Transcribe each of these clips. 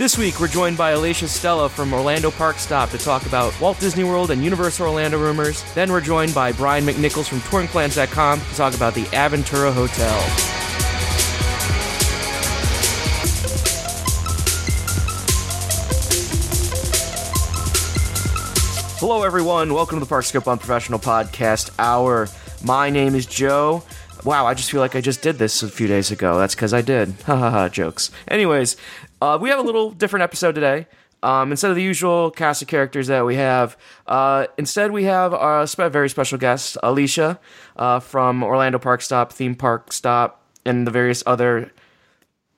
This week, we're joined by Alicia Stella from Orlando Park Stop to talk about Walt Disney World and Universal Orlando rumors. Then we're joined by Brian McNichols from TouringPlans.com to talk about the Aventura Hotel. Hello, everyone. Welcome to the Parkscope Unprofessional Podcast Hour. My name is Joe. Wow, I just feel like I just did this a few days ago. That's because I did. Ha ha ha, jokes. Anyways, uh, we have a little different episode today. Um, instead of the usual cast of characters that we have, uh, instead we have a spe- very special guest, Alicia, uh, from Orlando Park Stop, Theme Park Stop, and the various other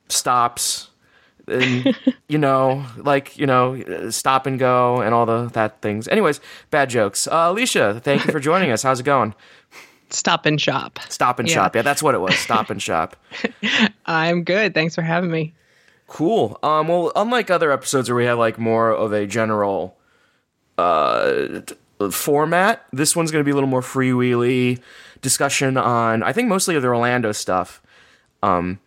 stops and you know, like you know, stop and go and all the that things. Anyways, bad jokes. Uh, Alicia, thank you for joining us. How's it going? Stop and shop. Stop and Yeah. shop. Yeah, that's what it was. Stop and shop. I'm good. Thanks for having me. Cool. Um. Well, unlike other episodes where we have like more of a general uh format, this one's going to be a little more freewheely discussion on. I think mostly of the Orlando stuff. Um.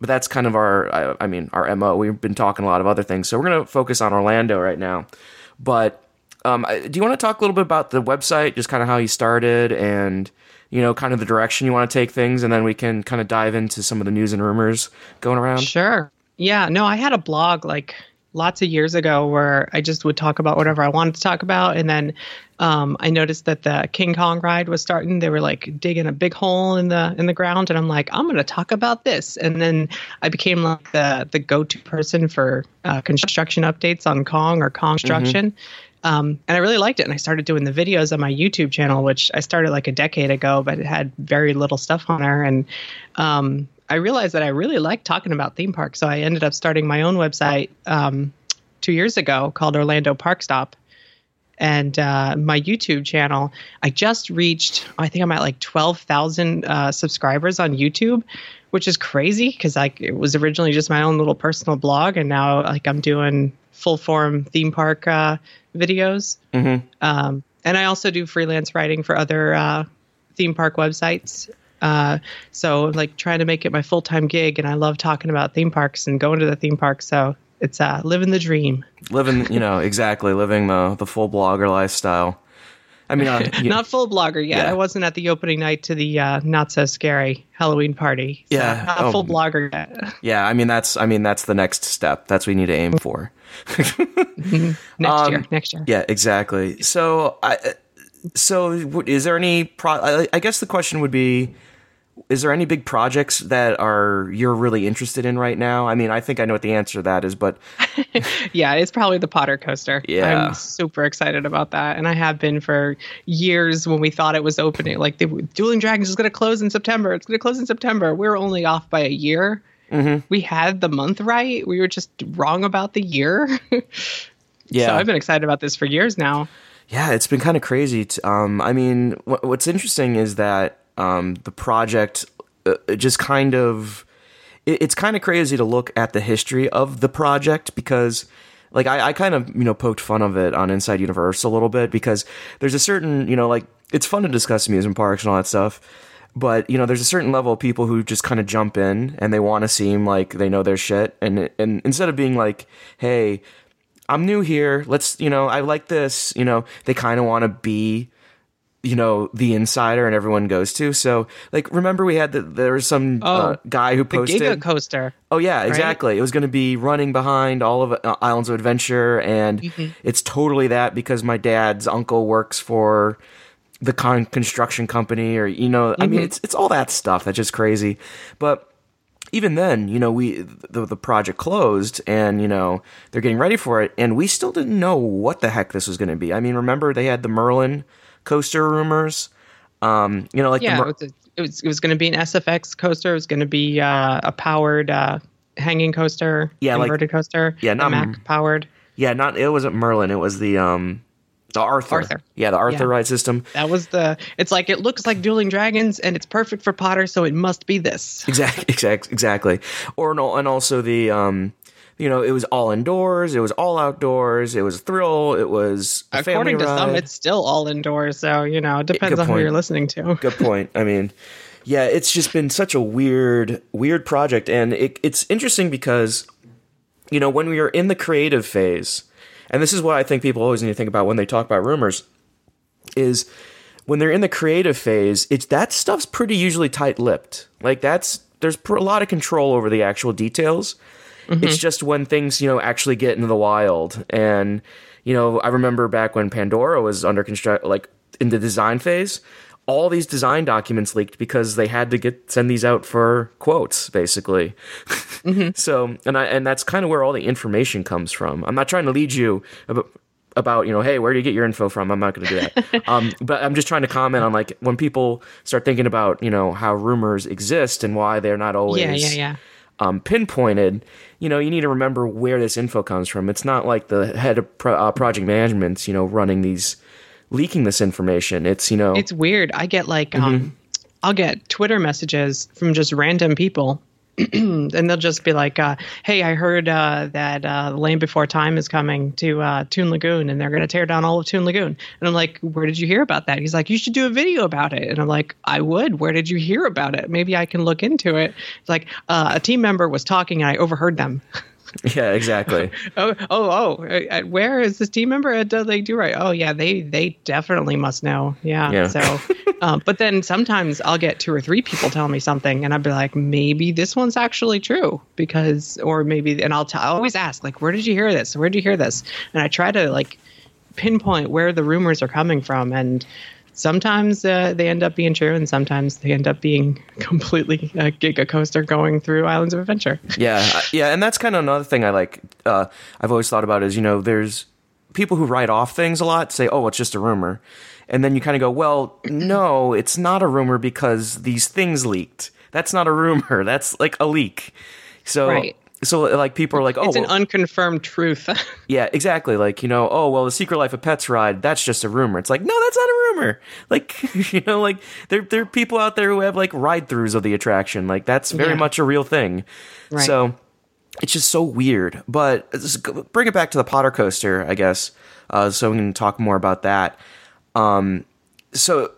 But that's kind of our, I, I mean, our mo. We've been talking a lot of other things, so we're going to focus on Orlando right now. But um, do you want to talk a little bit about the website, just kind of how you started, and you know, kind of the direction you want to take things, and then we can kind of dive into some of the news and rumors going around. Sure. Yeah. No, I had a blog like lots of years ago where I just would talk about whatever I wanted to talk about. And then um, I noticed that the King Kong ride was starting. They were like digging a big hole in the in the ground, and I'm like, I'm going to talk about this. And then I became like the the go to person for uh, construction updates on Kong or construction. Um, and I really liked it. And I started doing the videos on my YouTube channel, which I started like a decade ago, but it had very little stuff on there. And um, I realized that I really liked talking about theme parks. So I ended up starting my own website um, two years ago called Orlando Park Stop. And uh, my YouTube channel, I just reached, I think I'm at like 12,000 uh, subscribers on YouTube, which is crazy because like it was originally just my own little personal blog. And now like I'm doing full form theme park uh, videos. Um, and I also do freelance writing for other uh, theme park websites. Uh, so like trying to make it my full time gig, and I love talking about theme parks and going to the theme park. So it's uh, living the dream. living you know exactly living the the full blogger lifestyle i mean uh, Not full blogger yet. Yeah. I wasn't at the opening night to the uh, not so scary Halloween party. So Yeah. not Oh. full blogger yet. yeah i mean that's i mean that's the next step that's what we need to aim for Next year. Next year. Um, yeah exactly so i so is there any pro I, I guess the question would be is there any big projects that are you're really interested in right now i mean i think i know what the answer to that is but Yeah, it's probably the Potter coaster. Yeah. I'm super excited about that, and I have been for years. When we thought it was opening, like the Dueling Dragons is going to close in September. It's going to close in September. We were only off by a year. Mm-hmm. We had the month right. We were just wrong about the year. yeah so I've been excited about this for years now. Yeah, it's been kind of crazy. t- Um, I mean, wh- what's interesting is that um, the project uh, just kind of it, it's kind of crazy to look at the history of the project because like I, I kind of you know poked fun of it on Inside Universal a little bit because there's a certain you know like it's fun to discuss amusement parks and all that stuff. But you know, there's a certain level of people who just kind of jump in and they want to seem like they know their shit, and and instead of being like, "Hey, I'm new here. Let's, you know, I like this. You know, they kind of want to be, you know, the insider and everyone goes to. So, like, remember we had the, there was some uh, Oh, guy who posted The. Giga Coaster. oh yeah, exactly. It was going to be running behind all of uh, Islands of Adventure, and Mm-hmm. it's totally that because my dad's uncle works for the con- construction company, or you know, I Mm-hmm. mean, it's it's all that stuff that's just crazy, but even then, you know, we the, the project closed, and you know they're getting ready for it, and we still didn't know what the heck this was going to be. I mean, remember they had the Merlin coaster rumors, um, you know, like Yeah, the Mer- it was, it was was going to be an SFX coaster. It was going to be uh, a powered uh, hanging coaster. Yeah, like- inverted coaster. Yeah, not- Mack powered. yeah, not it wasn't Merlin, it was the um the Arthur, Arthur. yeah, the Arthur Yeah. ride system. That was the. It's like it looks like Dueling Dragons, and it's perfect for Potter, so it must be this. Exactly, exactly, exactly. Or and also the um, you know, it was all indoors, it was all outdoors, it was a thrill, it was According to some, it's still all indoors, so you know it depends Good on point. who you're listening to. Good point. I mean, yeah, it's just been such a weird, weird project, and it, it's interesting because you know, when we are in the creative phase, and this is what I think people always need to think about when they talk about rumors, is when they're in the creative phase, it's that stuff's pretty usually tight-lipped. Like that's there's a lot of control over the actual details. It's just when things, you know, actually get into the wild. And, you know, I remember back when Pandora was under construct, like in the design phase, all these design documents leaked because they had to get send these out for quotes, basically. so, and I and that's kind of where all the information comes from. I'm not trying to lead you about, about you know, hey, where do you get your info from? I'm not going to do that. um, but I'm just trying to comment on like when people start thinking about you know how rumors exist and why they're not always Yeah, yeah, yeah. um, pinpointed, you know, you need to remember where this info comes from. It's not like the head of pro- uh, project management, you know, running these, leaking this information. It's, you know, It's weird. I get like um I'll get Twitter messages from just random people. and they'll just be like, uh, "Hey, I heard uh, that uh, Land Before Time is coming to uh, Toon Lagoon, and they're going to tear down all of Toon Lagoon." And I'm like, "Where did you hear about that?" He's like, "You should do a video about it." And I'm like, "I would. Where did you hear about it? Maybe I can look into it." It's like uh, a team member was talking, and I overheard them. yeah, exactly. oh, oh, oh! uh, Where is this team member? Do they do right? Oh, yeah, they they definitely must know. Yeah. Yeah. So, um, but then sometimes I'll get two or three people tell me something, and I'll be like, maybe this one's actually true because, or maybe, and I'll, t- I always ask, like, where did you hear this? Where did you hear this? And I try to like pinpoint where the rumors are coming from, and sometimes uh, they end up being true, and sometimes they end up being completely a giga coaster going through Islands of Adventure. yeah. Yeah. And that's kind of another thing I like, uh, I've always thought about is, you know, there's people who write off things a lot say, oh, it's just a rumor. And then you kind of go, well, no, it's not a rumor because these things leaked. That's not a rumor. That's like a leak. So, Right. So like people are like, oh, it's an well- unconfirmed truth. Yeah, exactly. Like, you know, oh, well, the Secret Life of Pets ride, that's just a rumor. It's like, no, that's not a rumor. Like, you know, like there there are people out there who have like ride throughs of the attraction. Like that's very Yeah. much a real thing. Right. So it's just so weird. But bring it back to the Potter coaster, I guess. Uh, so we can talk more about that. Um, so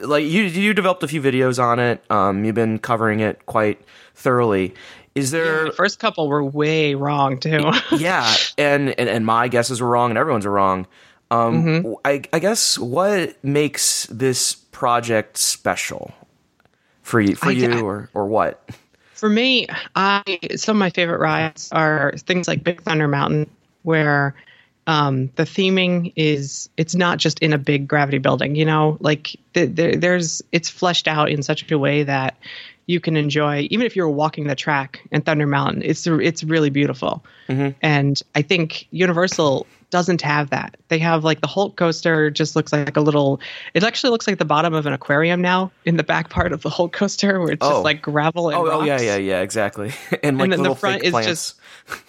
like you you developed a few videos on it. Um, you've been covering it quite thoroughly. Is there the first couple were way wrong too. yeah, and, and and my guesses were wrong, and everyone's were wrong. Um, I, I guess what makes this project special for you, for I- you, I- or or what? For me, I some of my favorite rides are things like Big Thunder Mountain, where um, the theming is it's not just in a big gravity building. You know, like th- there there's it's fleshed out in such a way that you can enjoy even if you're walking the track in Thunder Mountain. It's it's really beautiful, and I think Universal doesn't have that. They have like the Hulk coaster just looks like a little. It actually looks like the bottom of an aquarium now in the back part of the Hulk coaster, where it's Oh. just like gravel and Oh, oh yeah, yeah, yeah, exactly. and like then the front is plants. just-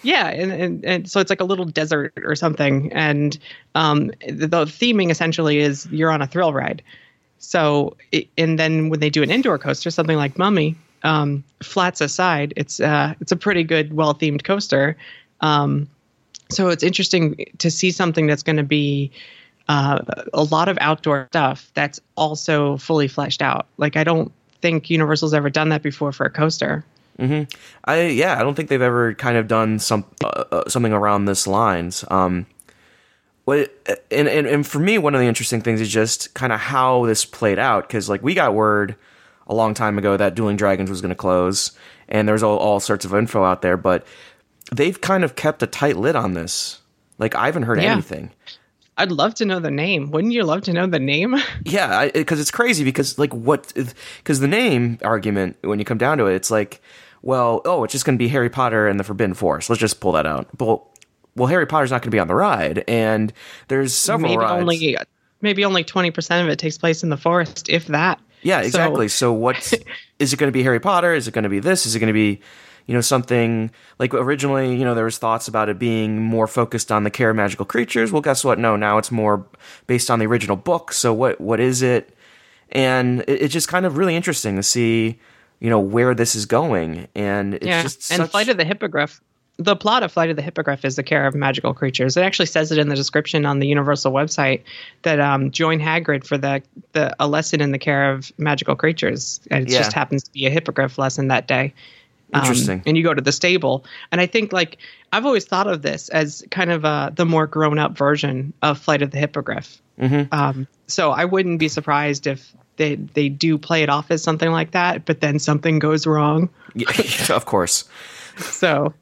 Yeah, and, and and so it's like a little desert or something, and um, the, the theming essentially is you're on a thrill ride. So, it, and then when they do an indoor coaster, something like Mummy, um, flats aside, it's uh, it's a pretty good, well themed coaster. Um, so it's interesting to see something that's going to be uh, a lot of outdoor stuff that's also fully fleshed out. Like I don't think Universal's ever done that before for a coaster. Mm-hmm. I yeah, I don't think they've ever kind of done some uh, uh, something around this lines. Um, and, and and for me, one of the interesting things is just kind of how this played out because like we got word a long time ago that Dueling Dragons was going to close, and there's all, all sorts of info out there, but they've kind of kept a tight lid on this. Like I haven't heard Yeah. anything. I'd love to know the name. Wouldn't you love to know the name? Yeah, because it's crazy because like what because the name argument when you come down to it, it's like, well, oh, it's just going to be Harry Potter and the Forbidden Forest. Let's just pull that out. But well, Harry Potter's not going to be on the ride, and there's several maybe rides. only maybe only twenty percent of it takes place in the forest, if that. yeah, So- exactly. So, what is it going to be? Harry Potter? Is it going to be this? Is it going to be you know something like originally? You know, there was thoughts about it being more focused on the care of magical creatures. Well, guess what? No, now it's more based on the original book. So, what what is it? and it, it's just kind of really interesting to see you know where this is going and it's yeah, just and such, Flight of the Hippogriff. The plot of Flight of the Hippogriff is the care of magical creatures. It actually says it in the description on the Universal website that um, join Hagrid for the, the a lesson in the care of magical creatures, and it Yeah. just happens to be a hippogriff lesson that day. Um, Interesting. and you go to the stable, and I think like I've always thought of this as kind of uh, the more grown up version of Flight of the Hippogriff. Mm-hmm. Um, so I wouldn't be surprised if they they do play it off as something like that, but then something goes wrong. Yeah, of course. So,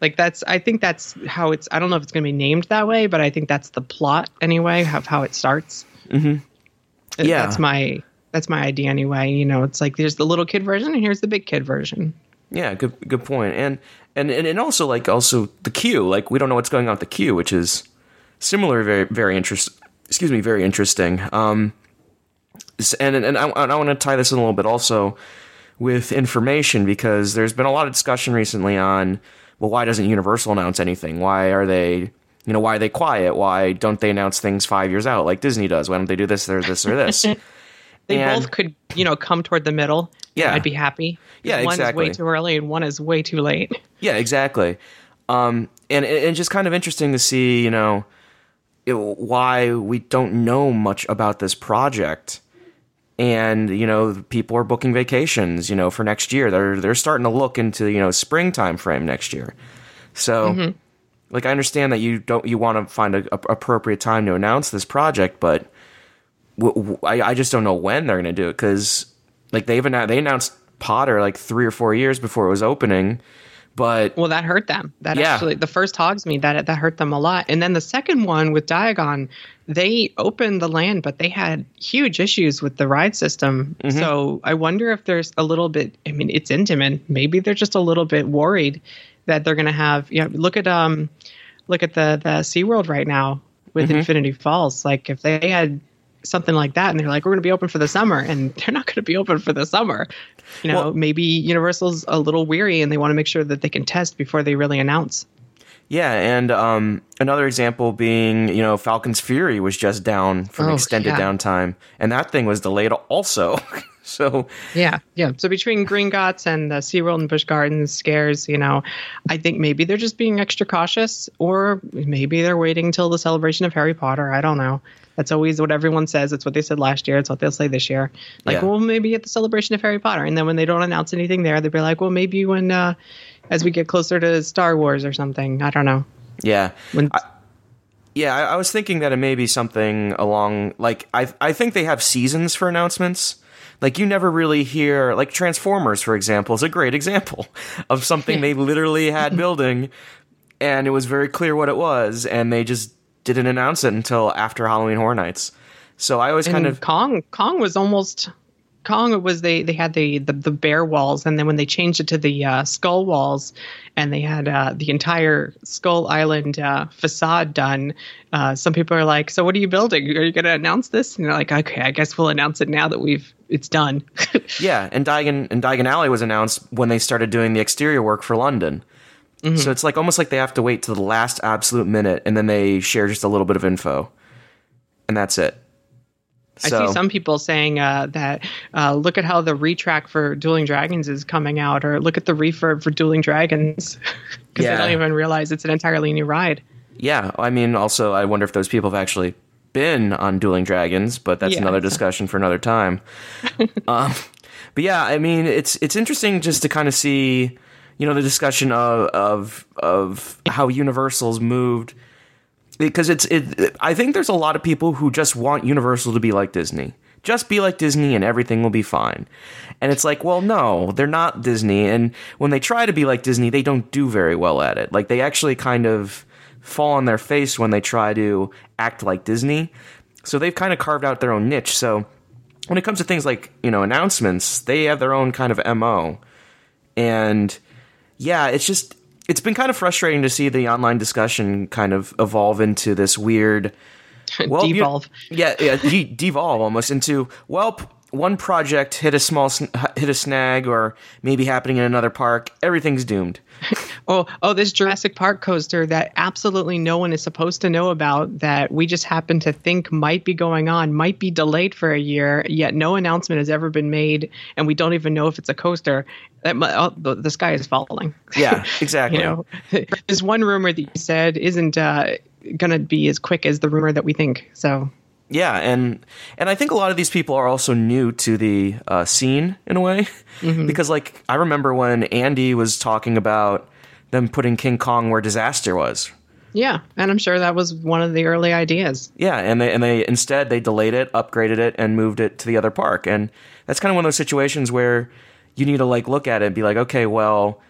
like that's I think that's how it's. I don't know if it's going to be named that way, but I think that's the plot anyway of how it starts. Mm-hmm. Yeah. that's my that's my idea anyway. You know, it's like there's the little kid version and here's the big kid version. Yeah, good good point. And and and and also like also the queue. Like we don't know what's going on with the queue, which is similar, very very interest. Excuse me, very interesting. Um, and and I, I want to tie this in a little bit also with information because there's been a lot of discussion recently on well, why doesn't Universal announce anything? Why are they you know why are they quiet? Why don't they announce things five years out like Disney does? Why don't they do this or this or this? They And- both could, you know, come toward the middle. Yeah. I'd be happy. Yeah, one exactly. is way too early and one is way too late. Yeah, exactly. Um, and and just kind of interesting to see, you know, it, why we don't know much about this project. And you know, people are booking vacations, you know, for next year. They're they're starting to look into you know springtime frame next year. So, mm-hmm. like, I understand that you don't you want to find a, a appropriate time to announce this project, but w- w- I, I just don't know when they're going to do it because like they've announced they announced Potter like three or four years before it was opening, but Well, that hurt them. That Yeah. actually, the first Hogsmeade, that that hurt them a lot. And then the second one with Diagon, they opened the land, but they had huge issues with the ride system. Mm-hmm. So I wonder if there's a little bit. I mean, it's Intamin. Maybe they're just a little bit worried that they're going to have. You know, look at um, look at the the SeaWorld right now with Mm-hmm. Infinity Falls. Like if they had something like that and they're like we're going to be open for the summer and they're not going to be open for the summer you know Well- maybe universal's a little weary and they want to make sure that they can test before they really announce yeah, and um, another example being you know Falcon's Fury was just down from Oh, extended yeah. downtime, and that thing was delayed also. so yeah yeah so between green gots and the seaworld and busch gardens scares you know i think maybe they're just being extra cautious or maybe they're waiting until the celebration of harry potter i don't know that's always what everyone says. It's what they said last year. It's what they'll say this year. Like Yeah. well maybe at the celebration of harry potter. And then when they don't announce anything there they'll be like well maybe when uh as we get closer to star wars or something. I don't know. Yeah, when Yeah, I, I was thinking that it may be something along like I I think they have seasons for announcements. Like you never really hear like Transformers, for example, is a great example of something they literally had building, and it was very clear what it was, and they just didn't announce it until after Halloween Horror Nights. So I always kind of Kong Kong was almost Kong was they they had the the, the bear walls and then when they changed it to the uh, skull walls and they had uh, the entire Skull Island uh, facade done. Uh, some people are like, "So what are you building? Are you going to announce this?" And they're like, "Okay, I guess we'll announce it now that we've it's done." yeah, and Diagon and Diagon Alley was announced when they started doing the exterior work for London. So it's like almost like they have to wait to the last absolute minute, and then they share just a little bit of info, and that's it. I see some people saying uh, that uh, look at how the retrack for Dueling Dragons is coming out, or look at the refurb for Dueling Dragons, because Yeah. they don't even realize it's an entirely new ride. Yeah, I mean, also, I wonder if those people have actually been on Dueling Dragons, but that's Yeah. another discussion for another time. um, but yeah, I mean, it's it's interesting just to kind of see, you know, the discussion of of of how Universal's moved because it's it. I think there's a lot of people who just want Universal to be like Disney. Just be like Disney and everything will be fine. And it's like, well, no, they're not Disney. And when they try to be like Disney, they don't do very well at it. Like they actually kind of fall on their face when they try to act like Disney. So they've kind of carved out their own niche. So when it comes to things like, you know, announcements, they have their own kind of MO. And yeah, it's just it's been kind of frustrating to see the online discussion kind of evolve into this weird well, you- Devolve. yeah, yeah, de- devolve almost into well, one project hit a small sn- hit a snag, or maybe happening in another park. Everything's doomed. Oh, oh, this Jurassic Park coaster that absolutely no one is supposed to know about that we just happen to think might be going on, might be delayed for a year, yet no announcement has ever been made, and we don't even know if it's a coaster. That oh, the, the sky is falling. Yeah, exactly. you know, there's one rumor that you said isn't uh, going to be as quick as the rumor that we think. So Yeah, and and I think a lot of these people are also new to the uh, scene in a way, because like I remember when Andy was talking about them putting King Kong where Disaster was. Yeah, and I'm sure that was one of the early ideas. Yeah, and they and they instead they delayed it, upgraded it, and moved it to the other park. And that's kind of one of those situations where you need to like look at it and be like, okay, well,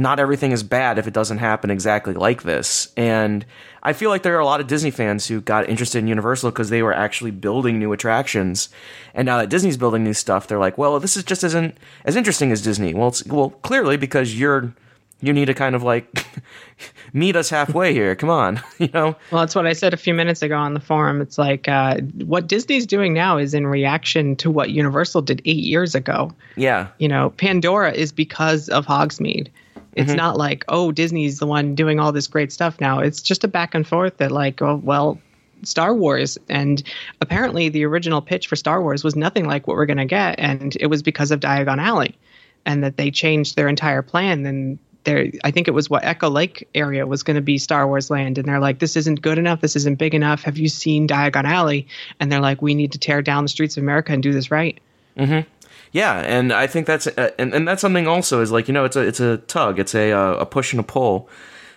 not everything is bad if it doesn't happen exactly like this. And I feel like there are a lot of Disney fans who got interested in Universal because they were actually building new attractions. And now that Disney's building new stuff, they're like, well, this is just isn't as interesting as Disney. Well, it's, well, clearly because you're you need to kind of like meet us halfway here. Come on, you know. Well, that's what I said a few minutes ago on the forum. It's like uh, what Disney's doing now is in reaction to what Universal did eight years ago. Yeah, You know, Pandora is because of Hogsmeade. It's mm-hmm. not like, oh, Disney's the one doing all this great stuff now. It's just a back and forth that, like, oh, well, Star Wars. And apparently, the original pitch for Star Wars was nothing like what we're going to get. And it was because of Diagon Alley and that they changed their entire plan. And there, I think it was what Echo Lake area was going to be Star Wars land. And they're like, this isn't good enough. This isn't big enough. Have you seen Diagon Alley? And they're like, we need to tear down the streets of America and do this right. Mm-hmm. Yeah, and I think that's uh, and, and that's something also is like you know it's a it's a tug, it's a uh, a push and a pull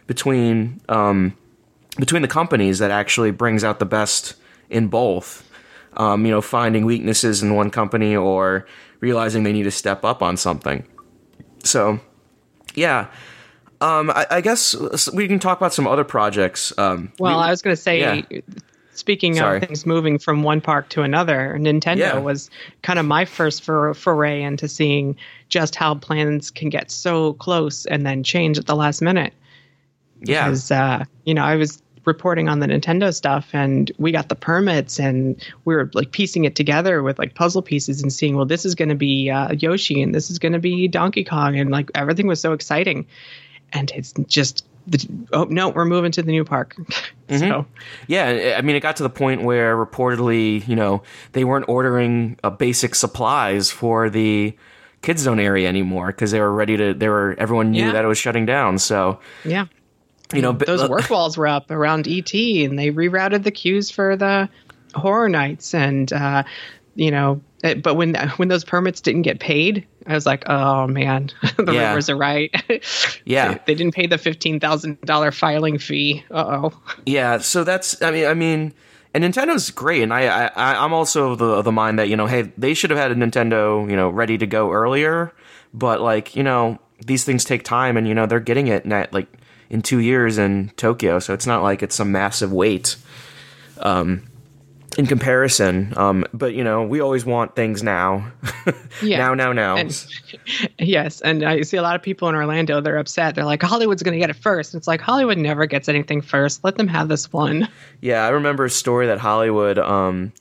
between um between the companies that actually brings out the best in both. Um, you know, finding weaknesses in one company or realizing they need to step up on something. So, yeah. Um, I, I guess we can talk about some other projects. Um, Well, we- I was going to say, yeah. Speaking Sorry. of things moving from one park to another, Nintendo Yeah. was kind of my first for, foray into seeing just how plans can get so close and then change at the last minute. yeah, Because, uh, you know, I was reporting on the Nintendo stuff and we got the permits and we were like piecing it together with like puzzle pieces and seeing, well, this is going to be uh, Yoshi and this is going to be Donkey Kong. And like everything was so exciting. And it's just, the, oh, no, we're moving to the new park. so, Yeah, I mean, it got to the point where reportedly, you know, they weren't ordering uh, basic supplies for the kids zone area anymore because they were ready to. They were everyone knew Yeah. that it was shutting down. So yeah. you know, but- those work walls were up around ET, and they rerouted the queues for the horror nights, and uh, you know, it- but when when those permits didn't get paid, I was like, oh man, the Yeah. rumors are right. Yeah. they, didn't pay the fifteen thousand dollar filing fee. Uh oh. Yeah, so that's I mean I mean and Nintendo's great and I, I I'm also of the of the mind that, you know, hey, they should have had a Nintendo, you know, ready to go earlier, but like, you know, these things take time and you know, they're getting it like in 2 years in Tokyo, so it's not like it's some massive wait. Um in comparison, um, but you know, we always want things now. Yeah. now, now, now. And yes, and I see a lot of people in Orlando. They're upset. They're like, Hollywood's going to get it first. It's like Hollywood never gets anything first. Let them have this one. Yeah, I remember a story that Hollywood um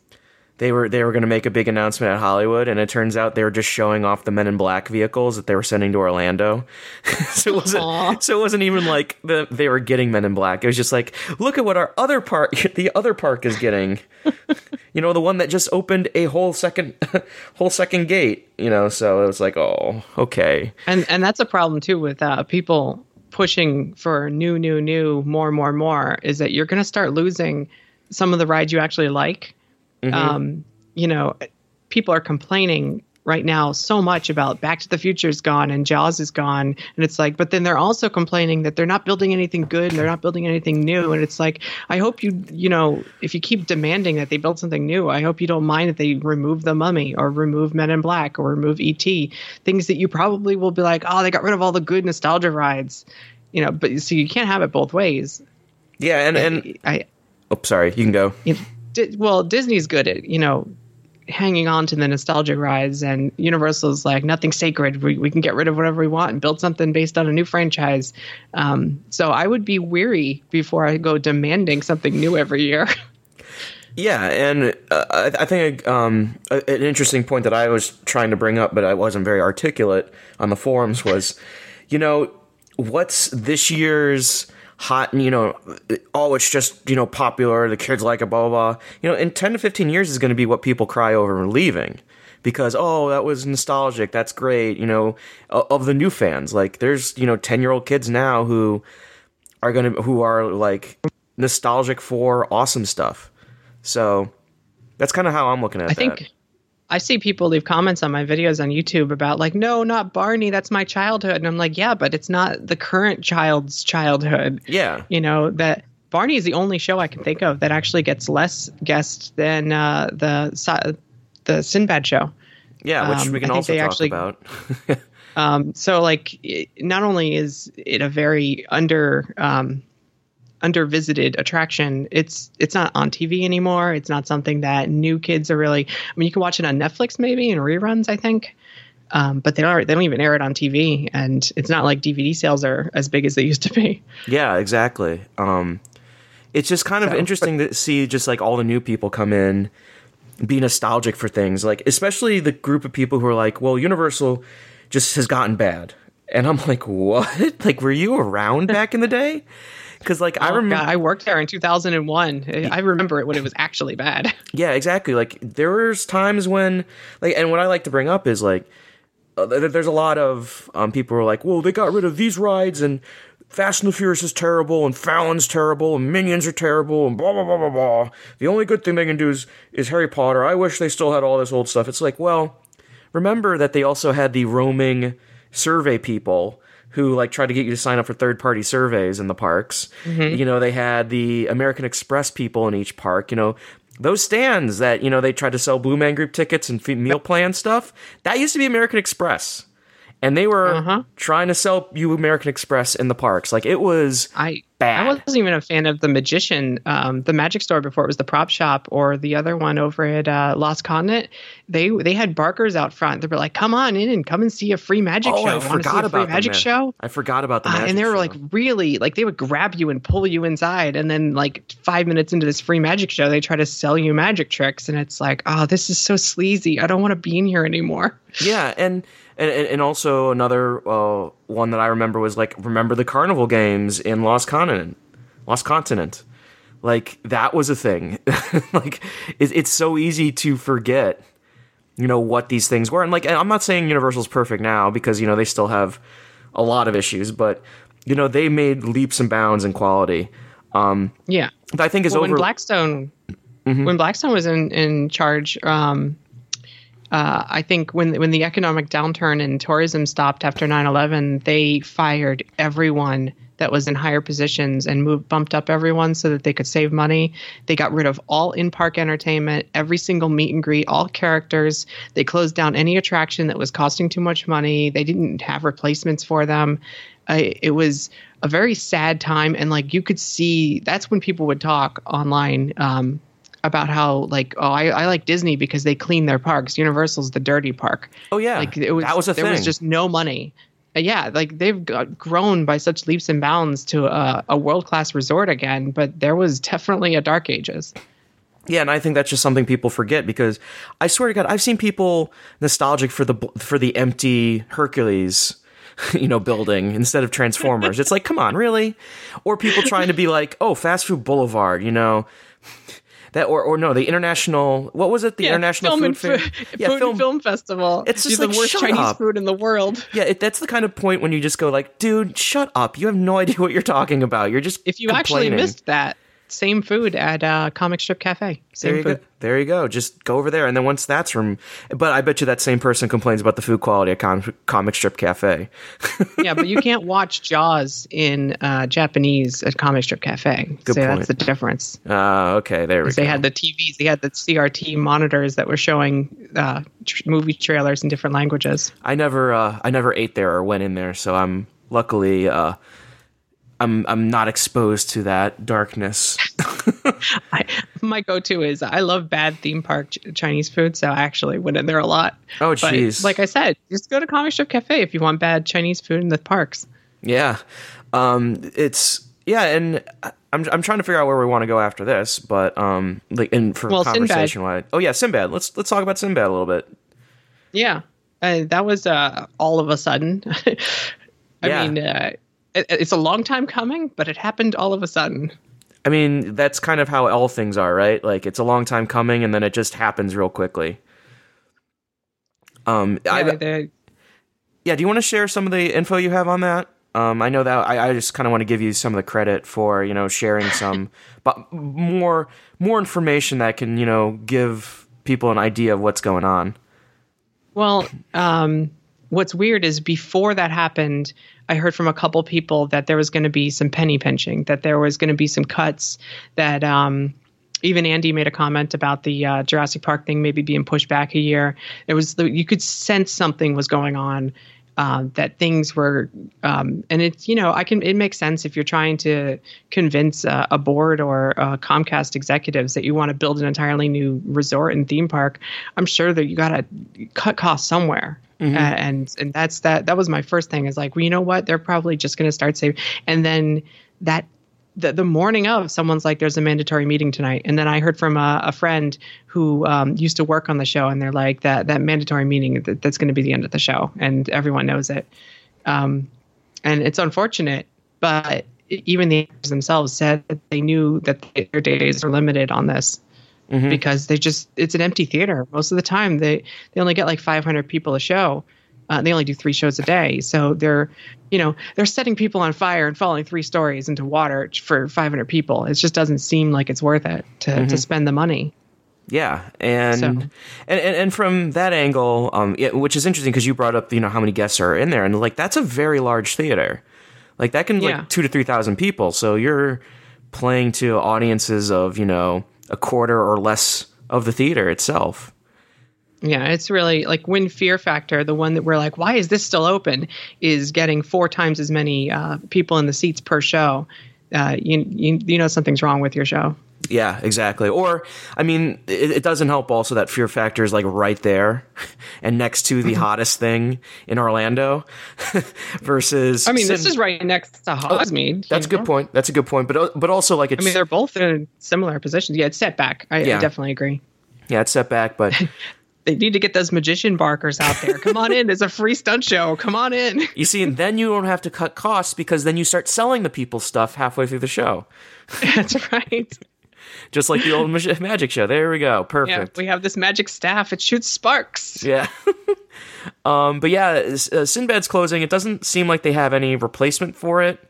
they were they were going to make a big announcement at Hollywood and it turns out they were just showing off the Men in Black vehicles that they were sending to Orlando. so it wasn't Aw. so it wasn't even like the, they were getting Men in Black. It was just like, look at what our other park the other park is getting. you know, the one that just opened a whole second whole second gate, you know, so it was like, "Oh, okay." and and that's a problem too with uh, people pushing for new, new, new, more, more, more. Is that you're going to start losing some of the rides you actually like. Um, you know, people are complaining right now so much about Back to the Future is gone and Jaws is gone, and it's like, but then they're also complaining that they're not building anything good and they're not building anything new, and it's like, I hope you, you know, if you keep demanding that they build something new, I hope you don't mind that they remove the Mummy or remove Men in Black or remove ET, things that you probably will be like, oh, they got rid of all the good nostalgia rides, you know, but so you can't have it both ways. Yeah, and and I, oh, sorry, you can go. you know, Di- well, Disney's good at you know hanging on to the nostalgia rides, and Universal's like nothing sacred. We we can get rid of whatever we want and build something based on a new franchise. Um, so I would be weary before I go demanding something new every year. Yeah, and uh, I, I think um, an interesting point that I was trying to bring up, but I wasn't very articulate on the forums was, you know, what's this year's hot? And you know, oh, it's just you know popular. The kids like it. Blah blah. blah. You know, in ten to fifteen years is going to be what people cry over leaving. Because oh that was nostalgic that's great you know of the new fans like there's you know 10 year old kids now who are gonna who are like nostalgic for awesome stuff so That's kind of how I'm looking at I that. think I see people leave comments on my videos on YouTube about like, no, not Barney. That's my childhood, and I'm like, yeah, but it's not the current child's childhood. yeah, You know that Barney is the only show I can think of that actually gets less guests than uh, the the Sinbad show. yeah, which um, we can also talk actually- about. Um, so like, it, not only is it a very under um, under visited attraction, it's it's not on TV anymore. It's not something that new kids are really. I mean, you can watch it on Netflix maybe in reruns, I think. Um, but they don't they don't even air it on TV, and it's not like DVD sales are as big as they used to be. Yeah, exactly. Um, it's just kind of So- interesting to see just like all the new people come in, be nostalgic for things. Like especially the group of people who are like, "Well, Universal just has gotten bad," and I'm like, "What? like, were you around back in the day?" Because like I Oh, remember, I worked there in 2001. I remember it when it was actually bad. Yeah, exactly. Like there was times when like and what I like to bring up is like uh, there's a lot of um, people who are like, well, they got rid of these rides and Fast and the Furious is terrible and Fallon's terrible and Minions are terrible and blah blah blah blah blah. The only good thing they can do is is Harry Potter. I wish they still had all this old stuff. It's like, well, remember that they also had the roaming survey people who like tried to get you to sign up for third party surveys in the parks. You know, they had the American Express people in each park, you know, those stands that, you know, they tried to sell Blue Man Group tickets and meal plan stuff. That used to be American Express. And they were Uh-huh. trying to sell you American Express in the parks. Like it was I Bad. I wasn't even a fan of the Magician, um, the Magic Store before it was the Prop Shop, or the other one over at uh, Lost Continent. They they had barkers out front. They were like, "Come on in and come and see a free magic Oh, show. I forgot about the magic ma- show." I forgot about the Uh, and they were show. like really like they would grab you and pull you inside, and then like five minutes into this free magic show, they try to sell you magic tricks, and it's like, oh, this is so sleazy. I don't want to be in here anymore. Yeah, and and and also another uh, one that I remember was like remember the carnival games in Lost Continent, Lost Continent, like that was a thing. like it, it's so easy to forget, you know, what these things were. And like and I'm not saying Universal's perfect now because you know they still have a lot of issues, but you know they made leaps and bounds in quality. Um, Yeah. I think is well, over. when Blackstone when Blackstone was in in charge, um, uh, I think when when the economic downturn and tourism stopped after 9/11, they fired everyone that was in higher positions and moved bumped up everyone so that they could save money. They got rid of all in-park entertainment, every single meet and greet, all characters. They closed down any attraction that was costing too much money. They didn't have replacements for them. It was a very sad time, and like you could see, that's when people would talk online um, about how like, oh, I, I like Disney because they clean their parks. Universal's the dirty park. oh yeah, Like it was, that was a there thing. was just no money. Yeah, like they've got grown by such leaps and bounds to a, a world class resort again, but there was definitely a dark ages. Yeah, and I think that's just something people forget because I swear to God, I've seen people nostalgic for the for the empty Hercules, you know, building instead of Transformers. it's like, come on, really? Or people trying to be like, oh, Fast Food Boulevard, you know, that or or no, the international. What was it? The international film food and. Yeah, food film. film festival. It's just like, the worst Chinese up. food in the world. Yeah, it, that's the kind of point when you just go like, dude, shut up. You have no idea what you're talking about. You're just If you actually missed that, same food at uh, Comic Strip Cafe. Same There you food. go. There you go. Just go over there, and then once that's from, but I bet you that same person complains about the food quality at Com- Comic Strip Cafe. yeah, but you can't watch Jaws in uh, Japanese at Comic Strip Cafe. Good so point. that's the difference. Ah, okay, there we go. They had the TVs, they had the CRT monitors that were showing uh, tr- movie trailers in different languages. I never, uh, I never ate there or went in there, so I'm luckily, uh, I'm, I'm not exposed to that darkness. I, my go-to is I love bad theme park ch- Chinese food, so I actually went in there a lot. Oh, jeez. like I said, just go to Comic Strip Cafe if you want bad Chinese food in the parks. Yeah, um, it's yeah, and I'm, I'm trying to figure out where we want to go after this, but um, like in for Well, conversation wise. Oh yeah, Sinbad. Let's let's talk about Sinbad a little bit. Yeah, uh, that was uh, all of a sudden. I Yeah. mean, uh, it, it's a long time coming, but it happened all of a sudden. I mean, that's kind of how all things are, right? Like it's a long time coming, and then it just happens real quickly. Um, Yeah, I, yeah. Do you want to share some of the info you have on that? Um, I know that I, I just kind of want to give you some of the credit for you know sharing some, but more more information that can you know give people an idea of what's going on. Well, um, what's weird is before that happened, I heard from a couple people that there was going to be some penny pinching, that there was going to be some cuts, that um, even Andy made a comment about the uh, Jurassic Park thing maybe being pushed back a year. It was you could sense something was going on. Uh, that things were, um, and it's you know I can it makes sense if you're trying to convince uh, a board or Comcast executives that you want to build an entirely new resort and theme park. I'm sure that you got to cut costs somewhere. Mm-hmm. and and that's that that was my first thing is like well you know what? They're probably just going to start saving. And then that the, the morning of someone's like there's a mandatory meeting tonight. And then i heard from a, a friend who um, used to work on the show and they're like that that mandatory meeting that, that's going to be the end of the show. And everyone knows it. Um, and it's unfortunate but even the actors themselves said that they knew that their days are limited on this mm-hmm. because they just it's an empty theater most of the time. They they only get like 500 people a show. Uh, they only do three shows a day, so they're you know they're setting people on fire and falling three stories into water for 500 people. It just doesn't seem like it's worth it to mm-hmm. to spend the money. Yeah, and, so. and, and and from that angle, um, yeah, which is interesting because you brought up you know how many guests are in there, and like that's a very large theater, like that can yeah. like two to three thousand people. So you're playing to audiences of you know a quarter or less of the theater itself. Yeah, it's really like when Fear Factor, the one that we're like, why is this still open, is getting four times as many uh, people in the seats per show. Uh, you, you you know something's wrong with your show. Yeah, exactly. Or, I mean, it, it, doesn't help also that Fear Factor is like right there and next to the hottest thing in Orlando versus. I mean, this is right next to Hogsmeade. Oh, that's a good point. That's a good point. But, uh, but also, like, it's. I mean, they're both in similar positions. Yeah, it's set back. I, yeah. I definitely agree. Yeah, it's set back, but. they need to get those magician barkers out there. Come on in. It's a free stunt show. Come on in. You see, and then you don't have to cut costs because then you start selling the people stuff halfway through the show. That's right just like the old magic show. There we go. Perfect. Yeah, we have this magic staff. It shoots sparks. Yeah. um, but yeah, uh, Sinbad's closing. It doesn't seem like they have any replacement for it.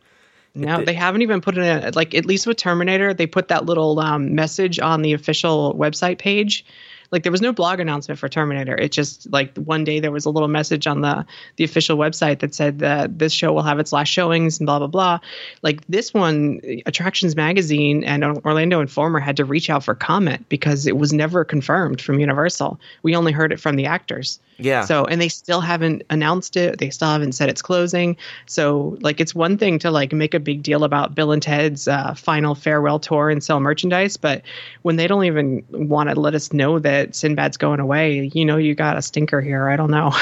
No, it, they haven't even put it in. Like at least with Terminator, they put that little um, message on the official website page like there was no blog announcement for Terminator. It just like one day there was a little message on the the official website that said that this show will have its last showings and blah blah blah. Like this one, Attractions Magazine and Orlando Informer had to reach out for comment because it was never confirmed from Universal. We only heard it from the actors. Yeah. So, and they still haven't announced it. They still haven't said it's closing. So, like, it's one thing to like make a big deal about Bill and Ted's uh, final farewell tour and sell merchandise, but when they don't even want to let us know that Sinbad's going away, you know, you got a stinker here. I don't know.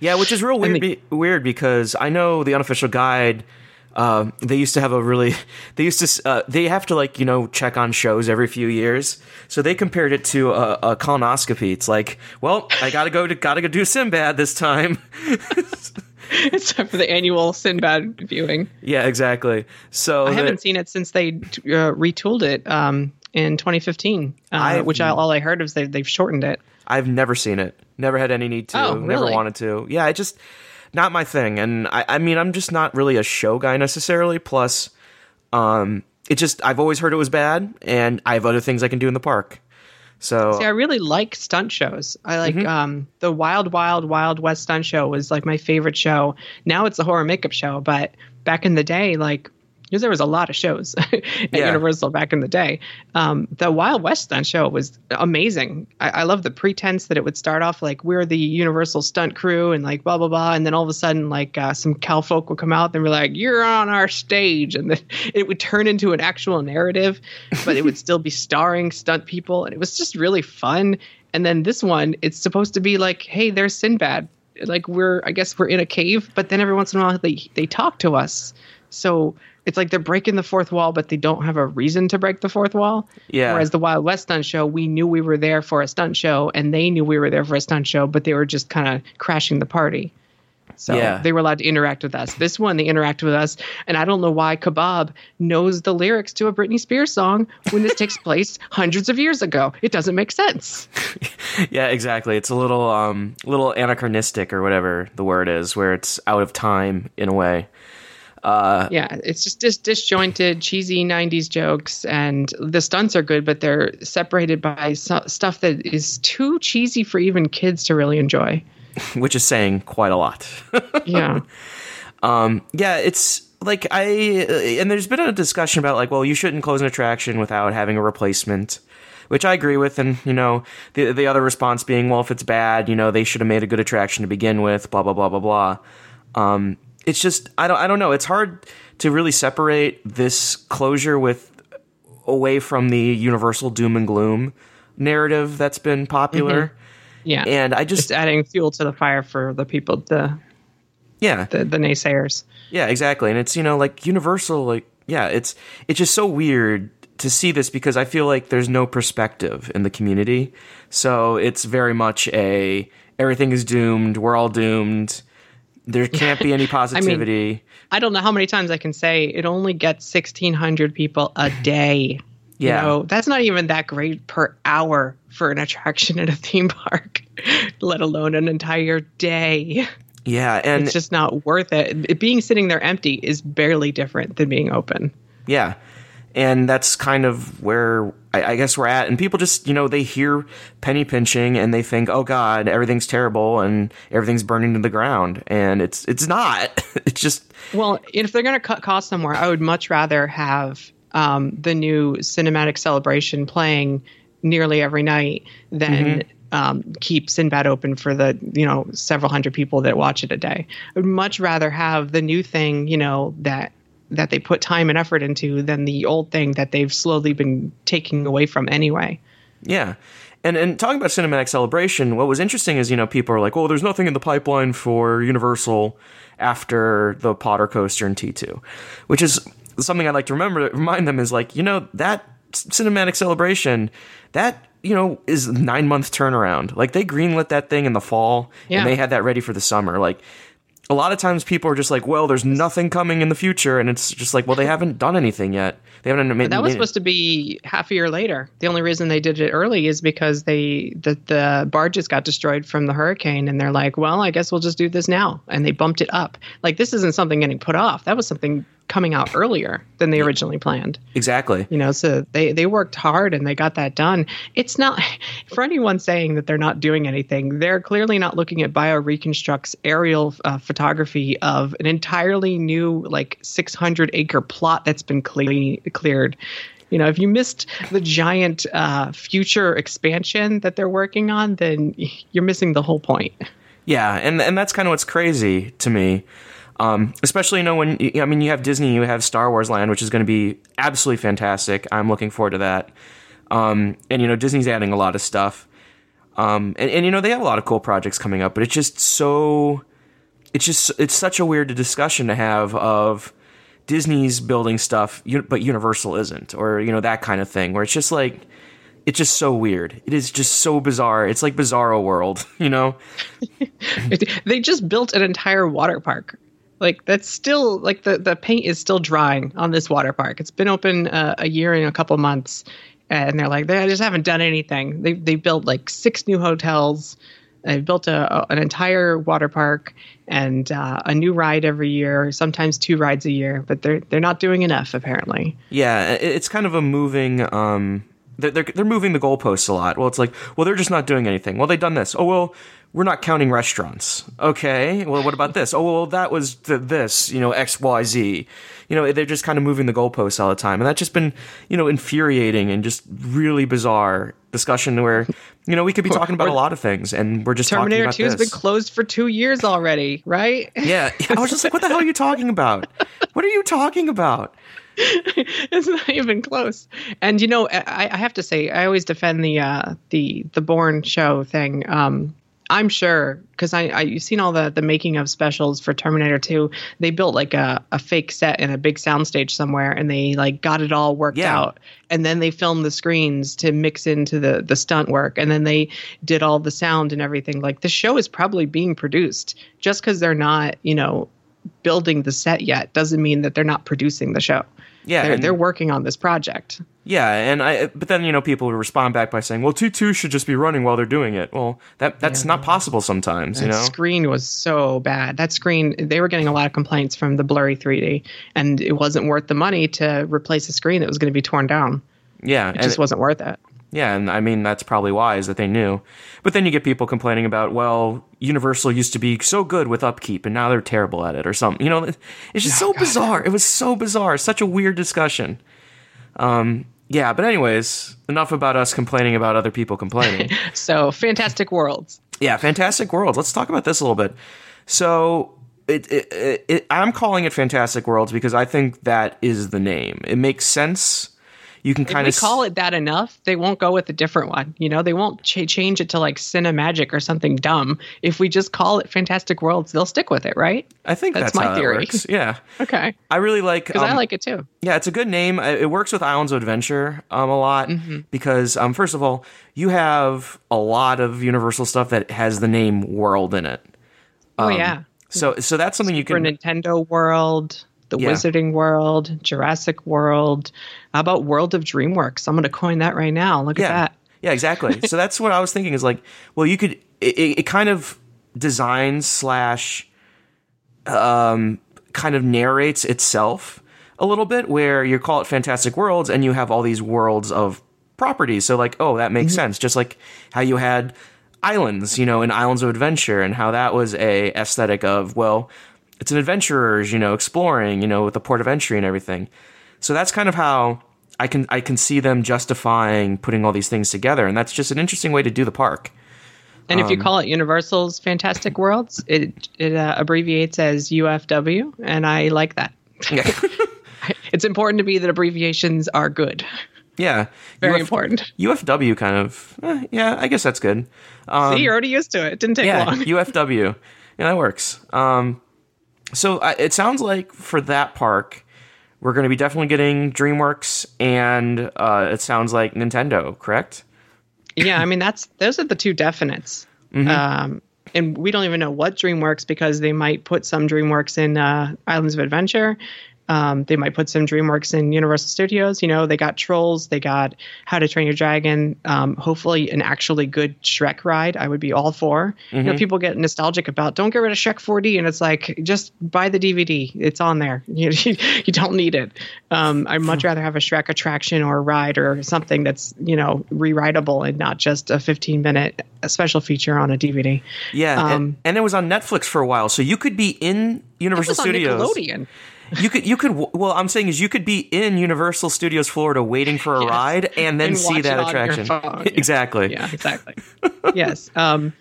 Yeah, which is real weird. I mean, be, weird because I know the unofficial guide um, they used to have a really they used to uh, they have to like you know check on shows every few years. So they compared it to a, a colonoscopy. It's like well i gotta go to gotta go do sinbad this time. It's time for the annual sinbad viewing. Yeah exactly. So i haven't seen it since they uh, retooled it um, in 2015 uh, which I, all i heard is they, they've shortened it. I've never seen it. Never had any need to. Oh, really? never wanted to. Yeah i just not my thing. And I, I mean, I'm just not really a show guy necessarily. Plus, um, it just I've always heard it was bad, and I have other things I can do in the park. So see, I really like stunt shows. I like mm-hmm. um, the Wild Wild Wild West stunt show was like my favorite show. Now it's a horror makeup show, but back in the day, like because there was a lot of shows at yeah. Universal back in the day. Um, the Wild West stunt show was amazing. I, I love the pretense that it would start off like we're the Universal stunt crew and like blah blah blah, and then all of a sudden like uh, some cow folk would come out and be like, "You're on our stage," and then it would turn into an actual narrative, but it would still be starring stunt people, and it was just really fun. And then this one, it's supposed to be like, "Hey, there's Sinbad." Like we're, I guess we're in a cave, but then every once in a while they they talk to us. So it's like they're breaking the fourth wall, but they don't have a reason to break the fourth wall. Yeah. Whereas the Wild West stunt show, we knew we were there for a stunt show, and they knew we were there for a stunt show, but they were just kind of crashing the party. So yeah. they were allowed to interact with us. This one, they interacted with us, and I don't know why Kabob knows the lyrics to a Britney Spears song when this takes place hundreds of years ago. It doesn't make sense. yeah, exactly. It's a little, um, little anachronistic or whatever the word is, where it's out of time in a way. Uh, yeah, it's just dis- disjointed, cheesy '90s jokes, and the stunts are good, but they're separated by so- stuff that is too cheesy for even kids to really enjoy. which is saying quite a lot. Yeah, Um, yeah, it's like I and there's been a discussion about like, well, you shouldn't close an attraction without having a replacement, which I agree with. And you know, the the other response being, well, if it's bad, you know, they should have made a good attraction to begin with. Blah blah blah blah blah. Um, it's just I don't I don't know. It's hard to really separate this closure with away from the universal doom and gloom narrative that's been popular. Mm-hmm. yeah, And I just just adding fuel to the fire for the people, the yeah the, the naysayers. Yeah, exactly. And it's, you know, like Universal, like, yeah, it's it's just so weird to see this because I feel like there's no perspective in the community. So it's very much a everything is doomed, we're all doomed. There can't be any positivity. I mean, I don't know how many times I can say it only gets 1,600 people a day. Yeah. You know, that's not even that great per hour for an attraction at a theme park, let alone an entire day. yeah, and It's just not worth it. It- Being sitting there empty is barely different than being open. Yeah. And that's kind of where I, I guess we're at. And people just, you know, they hear penny pinching and they think, oh God, everything's terrible and everything's burning to the ground. And it's it's not. it's just Well, if they're going to cut costs somewhere, I would much rather have um, the new cinematic celebration playing nearly every night than um, keep Sinbad open for the you know several hundred people that watch it a day. I would much rather have the new thing, you know that that they put time and effort into than the old thing that they've slowly been taking away from anyway. Yeah. And and talking about cinematic celebration, what was interesting is, you know, people are like, well, there's nothing in the pipeline for Universal after the Potter coaster and T2, which is something I'd like to remember remind them is like, you know, that cinematic celebration, that you know, is nine month turnaround. Like they greenlit that thing in the fall Yeah. and they had that ready for the summer. Like a lot of times people are just like, well, there's nothing coming in the future, and it's just like, well, they haven't done anything yet. They haven't made That was supposed to be half a year later. The only reason they did it early is because they the the barges got destroyed from the hurricane, and they're like, "Well, I guess we'll just do this now," and they bumped it up. Like this isn't something getting put off. That was something coming out earlier than they originally planned. exactly. You know, so they they worked hard and they got that done. It's not for anyone saying that they're not doing anything. They're clearly not looking at BioReconstruct's aerial uh, photography of an entirely new, like 600 acre plot that's been cle- cleared. You know, if you missed the giant uh, future expansion that they're working on, then you're missing the whole point. Yeah, and and that's kind of what's crazy to me. Um, especially you know when I mean you have Disney, you have Star Wars Land, which is going to be absolutely fantastic. I'm looking forward to that. Um, and you know Disney's adding a lot of stuff. Um, and, and you know they have a lot of cool projects coming up, but it's just so it's just it's such a weird discussion to have of Disney's building stuff, but Universal isn't, or you know that kind of thing, where it's just like it's just so weird. It is just so bizarre. It's like Bizarro World, you know. They just built an entire water park. Like that's still like the the paint is still drying on this water park. It's been open uh, a year and a couple months, and they're like they just haven't done anything. They they built like six new hotels. They've built a, a- an entire water park and uh, a new ride every year, sometimes two rides a year. But they're they're not doing enough apparently. Yeah, it's kind of a moving. Um, they're, they're they're moving the goalposts a lot. Well, it's like, well, they're just not doing anything. Well, they've done this. Oh, well, we're not counting restaurants. Okay. Well, what about this? Oh, well, that was th- this. You know, X, Y, Z. You know, they're just kind of moving the goalposts all the time, and that's just been you know infuriating and just really bizarre discussion where you know we could be talking about a lot of things, and we're just Terminator Two has been closed for two years already, right? yeah, I was just like, what the hell are you talking about? What are you talking about? it's not even close. And you know, I, I have to say, I always defend the uh, the the Bourne show thing. Um, I'm sure because I, I you've seen all the the making of specials for Terminator 2. They built like a, a fake set in a big soundstage somewhere, and they like got it all worked Yeah. out. And then they filmed the screens to mix into the the stunt work, and then they did all the sound and everything. Like the show is probably being produced just because they're not, you know, building the set yet doesn't mean that they're not producing the show. Yeah, they're, and- they're working on this project. Yeah, and I but then you know people respond back by saying, "Well, T two should just be running while they're doing it." Well, that that's not possible sometimes, you know. screen was so bad. That screen, they were getting a lot of complaints from the blurry 3D, and it wasn't worth the money to replace a screen that was going to be torn down. yeah, It just wasn't worth it. Yeah, and I mean that's probably wise that they knew. But then you get people complaining about, well, Universal used to be so good with upkeep, and now they're terrible at it, or something. You know, it's just so bizarre. It was so bizarre. Such a weird discussion. Um, yeah, but anyways, enough about us complaining about other people complaining. So, Fantastic Worlds. Yeah, Fantastic Worlds. Let's talk about this a little bit. So, it, it, it, it, I'm calling it Fantastic Worlds because I think that is the name. It makes sense. You can If kind of call it that enough, they won't go with a different one. You know, they won't ch- change it to like Cinemagic or something dumb. If we just call it Fantastic Worlds, they'll stick with it, right? I think that's, that's my that theory. Yeah, Okay. I really like Because I um, like it too. Yeah, it's a good name. It works with Islands of Adventure um, a lot Mm-hmm. because, um, first of all, you have a lot of Universal stuff that has the name World in it. oh, yeah. So, so that's something you can For can. Nintendo World, the Yeah. Wizarding World, Jurassic World. How about World of DreamWorks? I'm going to coin that right now. Look yeah, at that. yeah, exactly. so that's what I was thinking. Is like, well, you could. It, it it kind of designs slash, um, kind of narrates itself a little bit, where you call it Fantastic Worlds, and you have all these worlds of properties. So like, oh, that makes sense. Just like how you had islands, you know, in Islands of Adventure, and how that was a aesthetic of well, it's an adventurers, you know, exploring, you know, with the port of entry and everything. So that's kind of how I can I can see them justifying putting all these things together, and that's just an interesting way to do the park. And Um, if you call it Universal's Fantastic Worlds, it it uh, abbreviates as UFW, and I like that. It's important to me that abbreviations are good. yeah, Very UF important. UFW kind of eh, yeah, I guess that's good. See, you're already used to it. It didn't take Yeah, long. UFW, yeah, that works. Um, so I, it sounds like for that park, we're going to be definitely getting DreamWorks, and uh, it sounds like Nintendo, correct? yeah, I mean that's those are the two definites. Mm-hmm. Um, and we don't even know what DreamWorks because they might put some DreamWorks in uh, Islands of Adventure. Um, they might put some DreamWorks in Universal Studios. You know, they got Trolls, they got How to Train Your Dragon. Um, hopefully, an actually good Shrek ride. I would be all for. You Mm-hmm. know, people get nostalgic about don't get rid of Shrek 4D, and it's like just buy the DVD. It's on there. You you don't need it. Um, I'd much rather have a Shrek attraction or a ride or something that's you know rewritable and not just a 15 minute special feature on a DVD. Yeah, and, Um, and it was on Netflix for a while, so you could be in It Universal Studios. Nickelodeon. You could, you could. Well, I'm saying is you could be in Universal Studios Florida waiting for a Yes. ride and then And see that it on your attraction. phone, yeah. exactly. Yeah, exactly. yes. Um,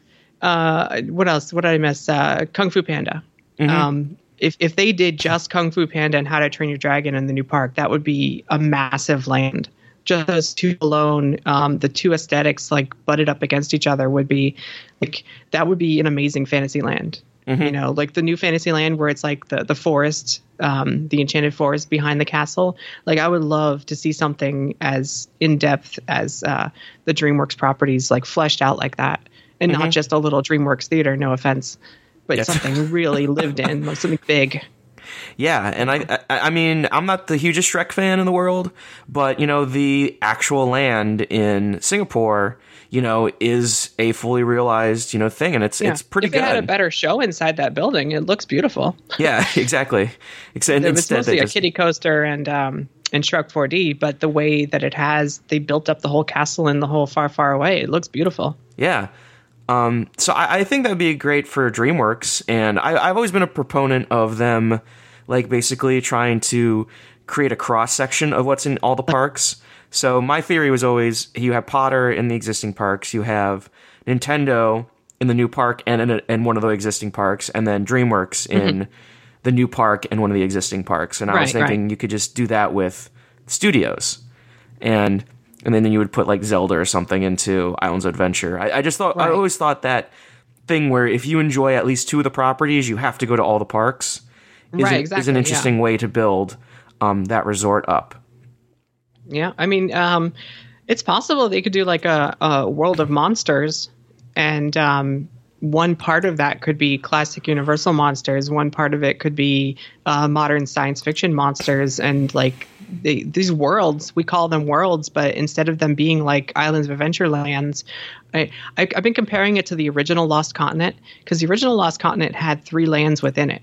uh, what else? What did I miss? Uh, Kung Fu Panda. Mm-hmm. Um, if if they did just Kung Fu Panda and How to Train Your Dragon in the new park, that would be a massive land. Just those two alone, um, the two aesthetics like butted up against each other would be like that would be an amazing fantasy land. You know, like the new fantasy land where it's like the the forest, um, the enchanted forest behind the castle. Like I would love to see something as in depth as uh, the DreamWorks properties, like fleshed out like that, and not just a little DreamWorks theater. No offense, but Yes. something really lived in, like something big. Yeah, and I, I, I mean, I'm not the hugest Shrek fan in the world, but you know, the actual land in Singapore, you know, is a fully realized, you know, thing, and it's it's pretty if they had a better show inside that building, it looks beautiful. yeah, exactly. Except It was mostly they a just, kiddie coaster and um, and Shrek 4D, but the way that it has, they built up the whole castle and the whole far, far away. It looks beautiful. Yeah. Um, so I, I think that would be great for DreamWorks, and I, I've always been a proponent of them, like basically trying to create a cross section of what's in all the parks. So my theory was always you have Potter in the existing parks, you have Nintendo in the new park and in, a, in one of the existing parks, and then DreamWorks in the new park and one of the existing parks. And I was Right, right. thinking you could just do that with studios, and and then you would put like Zelda or something into Islands of Adventure. I, I just thought I always thought that thing where if you enjoy at least two of the properties, you have to go to all the parks. Is, Right, an- is exactly, an yeah. interesting way to build um, that resort up. Yeah, I mean, um, it's possible they could do like a, a World of Monsters, and um, one part of that could be classic Universal monsters. One part of it could be uh, modern science fiction monsters, and like they, these worlds we call them worlds, but instead of them being like islands of Adventurelands, I, I I've been comparing it to the original Lost Continent because the original Lost Continent had three lands within it.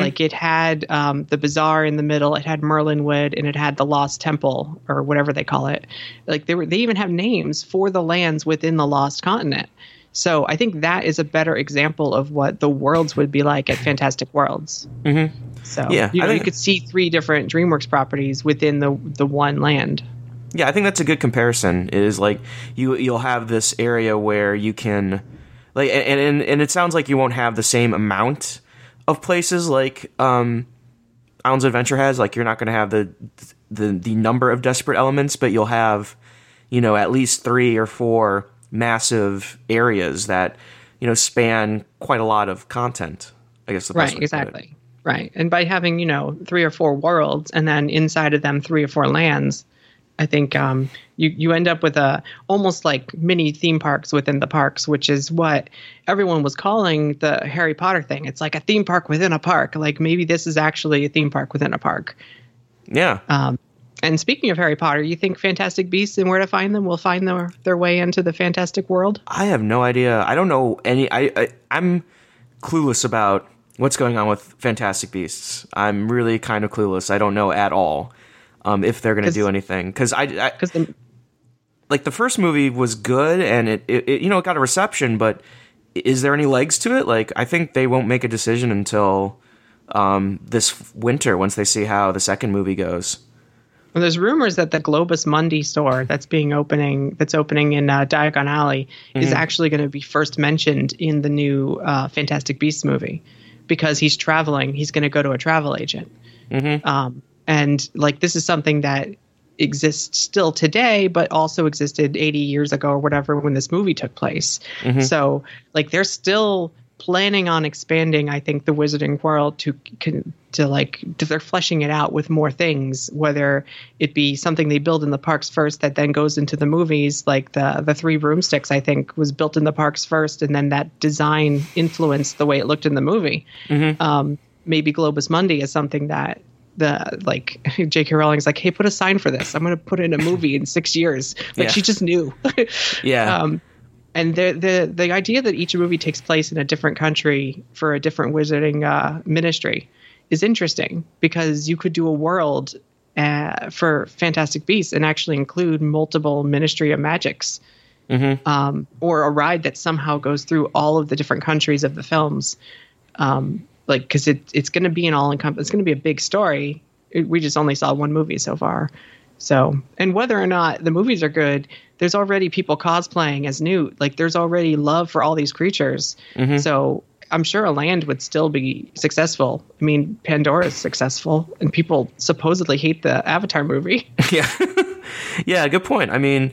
Like it had um, the bazaar in the middle, it had Merlinwood, and it had the Lost Temple or whatever they call it. Like they were, they even have names for the lands within the Lost Continent. So I think that is a better example of what the worlds would be like at Fantastic Worlds. Mm-hmm. So Yeah, you I know, you could see three different DreamWorks properties within the the one land. Yeah, I think that's a good comparison. Is like you you'll have this area where you can like and and, and it sounds like you won't have the same amount of places like um Islands Adventure has. Like you're not going to have the the the number of desperate elements, but you'll have you know at least three or four massive areas that you know span quite a lot of content. I guess the Right, way to put it. exactly. Right. And by having, you know, three or four worlds and then inside of them three or four lands, I think um, you, you end up with a almost like mini theme parks within the parks, which is what everyone was calling the Harry Potter thing. It's like a theme park within a park. Like maybe this is actually a theme park within a park. Yeah. Um, and speaking of Harry Potter, you think Fantastic Beasts and where to find them will find their, their way into the fantastic world? I have no idea. I don't know any. I, I I'm clueless about what's going on with Fantastic Beasts. I'm really kind of clueless. I don't know at all um, if they're going to do anything because I, Because the like the first movie was good and it, it, it you know it got a reception, but is there any legs to it? Like I think they won't make a decision until um, this winter once they see how the second movie goes. Well, there's rumors that the Globus Mundi store that's being opening that's opening in uh, Diagon Alley is actually going to be first mentioned in the new uh, Fantastic Beasts movie because he's traveling. He's going to go to a travel agent, um, and like this is something that exists still today, but also existed 80 years ago or whatever when this movie took place. So like they're still planning on expanding i think the wizarding world to can, to like to, they're fleshing it out with more things whether it be something they build in the parks first that then goes into the movies like the the three broomsticks i think was built in the parks first and then that design influenced the way it looked in the movie um, maybe globus mundi is something that the like J.K. Rowling's like, hey, put a sign for this. I'm going to put in a movie in six years. Like Yeah. she just knew. Yeah. Um, and the the the idea that each movie takes place in a different country for a different wizarding uh, ministry is interesting because you could do a world uh, for Fantastic Beasts and actually include multiple Ministry of Magics, um, or a ride that somehow goes through all of the different countries of the films. Um, like because it it's going to be an all encompass. It's going to be a big story. It, we just only saw one movie so far. So, and whether or not the movies are good, there's already people cosplaying as Newt. Like, there's already love for all these creatures. So, I'm sure a land would still be successful. I mean, Pandora's successful, and people supposedly hate the Avatar movie. yeah yeah good point i mean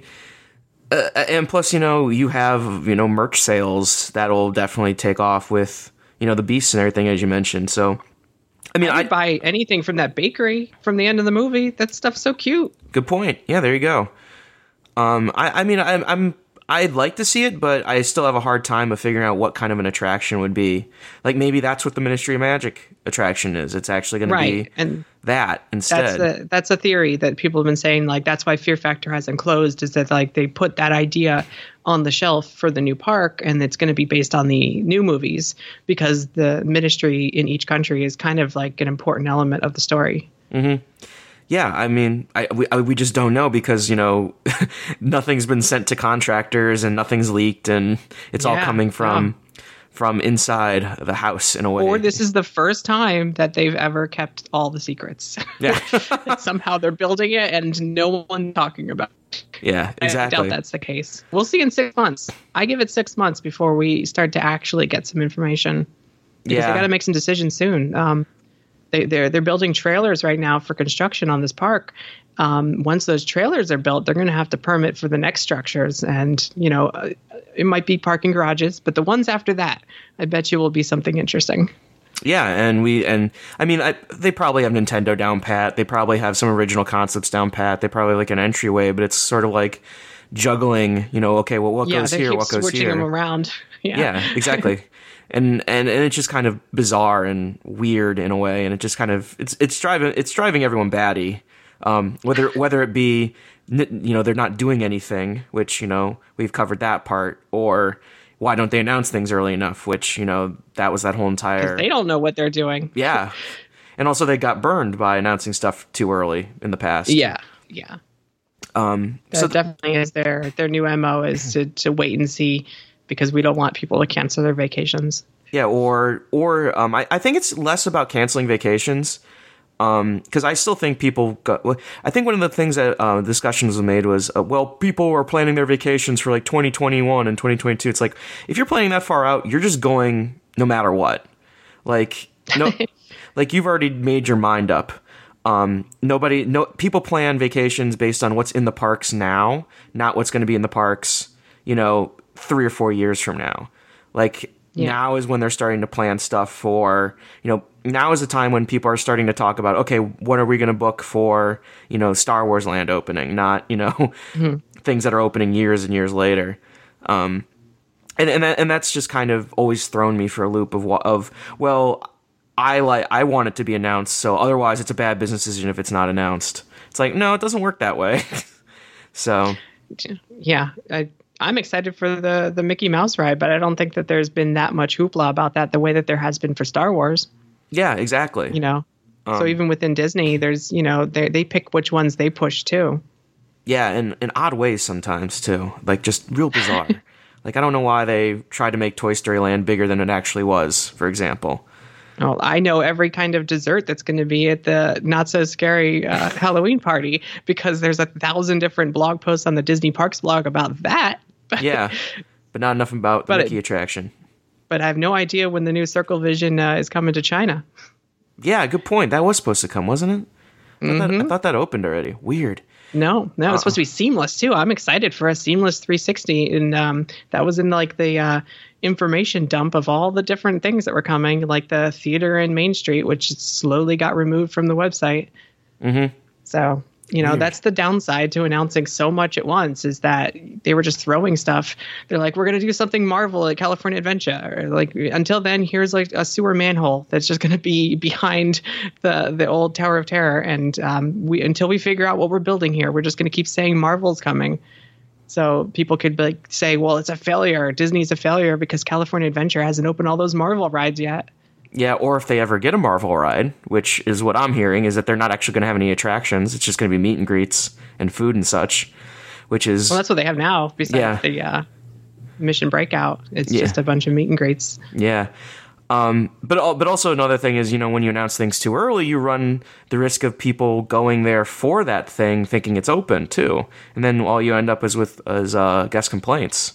uh, and plus you know you have you know merch sales that'll definitely take off with you know the beasts and everything as you mentioned so i mean i I'd buy anything from that bakery from the end of the movie. That stuff's so cute. good point yeah there you go um i i mean i'm i'm I'd like to see it, but I still have a hard time of figuring out what kind of an attraction would be. Like maybe that's what the Ministry of Magic attraction is. It's actually going Right. to be And that instead. that's the that's a theory that people have been saying like that's why fear factor hasn't closed is that like they put that idea on the shelf for the new park and it's going to be based on the new movies because the ministry in each country is kind of like an important element of the story. Mm-hmm. Yeah, I mean, I, we, I, we just don't know because you know nothing's been sent to contractors and nothing's leaked and it's all coming from from inside the house in a way. or this is the first time that they've ever kept all the secrets yeah, somehow they're building it and no one talking about it. yeah, exactly. I doubt that's the case. We'll see in six months. I give it six months before we start to actually get some information. Because Yeah. they got to make some decisions soon. Um, they, they're they're building trailers right now for construction on this park. Um, once those trailers are built, they're going to have to permit for the next structures, and you know, uh, it might be parking garages, but the ones after that, I bet you will be something interesting. Yeah, and we and I mean, I, they probably have Nintendo down pat. They probably have some original concepts down pat. They probably like an entryway, but it's sort of like juggling. You know, okay, well, what yeah, goes here, what goes switching here? Switching them around. Yeah, yeah exactly and, and and it's just kind of bizarre and weird in a way and it just kind of it's it's driving it's driving everyone batty Um, whether whether it be you know they're not doing anything, which you know we've covered that part, or why don't they announce things early enough? Which you know that was that whole entire They don't know what they're doing. yeah, and also they got burned by announcing stuff too early in the past. Yeah, yeah. Um, That so definitely is their their new mo is to to wait and see because we don't want people to cancel their vacations. Yeah, or or um, I, I think it's less about canceling vacations because I still think people. Go, I think one of the things that uh, discussions was made was, uh, well, people are planning their vacations for like 2021 and 2022. It's like if you're planning that far out, you're just going no matter what. Like no, like you've already made your mind up. Um, nobody, no people plan vacations based on what's in the parks now, not what's going to be in the parks, you know, three or four years from now. Like Yeah. now is when they're starting to plan stuff for, you know, now is the time when people are starting to talk about, okay, what are we going to book for, you know, Star Wars Land opening, not, you know, things that are opening years and years later. Um, and and that, and that's just kind of always thrown me for a loop of of well, I like I want it to be announced, so otherwise it's a bad business decision if it's not announced. It's like no, it doesn't work that way. so Yeah, I, I'm excited for the the Mickey Mouse ride, but I don't think that there's been that much hoopla about that the way that there has been for Star Wars. Yeah, exactly. You know, so even within Disney, there's you know they they pick which ones they push too. Yeah, in in odd ways sometimes too, like just real bizarre. like I don't know why they tried to make Toy Story Land bigger than it actually was. For example. Well, I know every kind of dessert that's going to be at the not so scary uh, Halloween party because there's a thousand different blog posts on the Disney Parks blog about that. Yeah, but not enough about the But it- Mickey attraction. But I have no idea when the new Circle Vision uh, is coming to China. Yeah, good point. That was supposed to come, wasn't it? I, thought, Mm-hmm. that, I thought that opened already. Weird. No, no, it's supposed to be seamless too. I'm excited for a seamless 360, and um, that was in like the uh, information dump of all the different things that were coming, like the theater in Main Street, which slowly got removed from the website. Mhm. So you know that's the downside to announcing so much at once is that they were just throwing stuff. They're like, we're going to do something Marvel at California Adventure. Or like until then, here's like a sewer manhole that's just going to be behind the the old Tower of Terror, and um, we until we figure out what we're building here, we're just going to keep saying Marvel's coming. So people could like say, well, it's a failure. Disney's a failure because California Adventure hasn't opened all those Marvel rides yet. Yeah, or if they ever get a Marvel ride, which is what I'm hearing, is that they're not actually going to have any attractions. It's just going to be meet and greets and food and such, which is Well, that's what they have now. Besides Yeah. the uh, Mission Breakout, it's Yeah. just a bunch of meet and greets. yeah. Um, but but also another thing is, you know, when you announce things too early, you run the risk of people going there for that thing, thinking it's open too, and then all you end up is with is uh, guest complaints.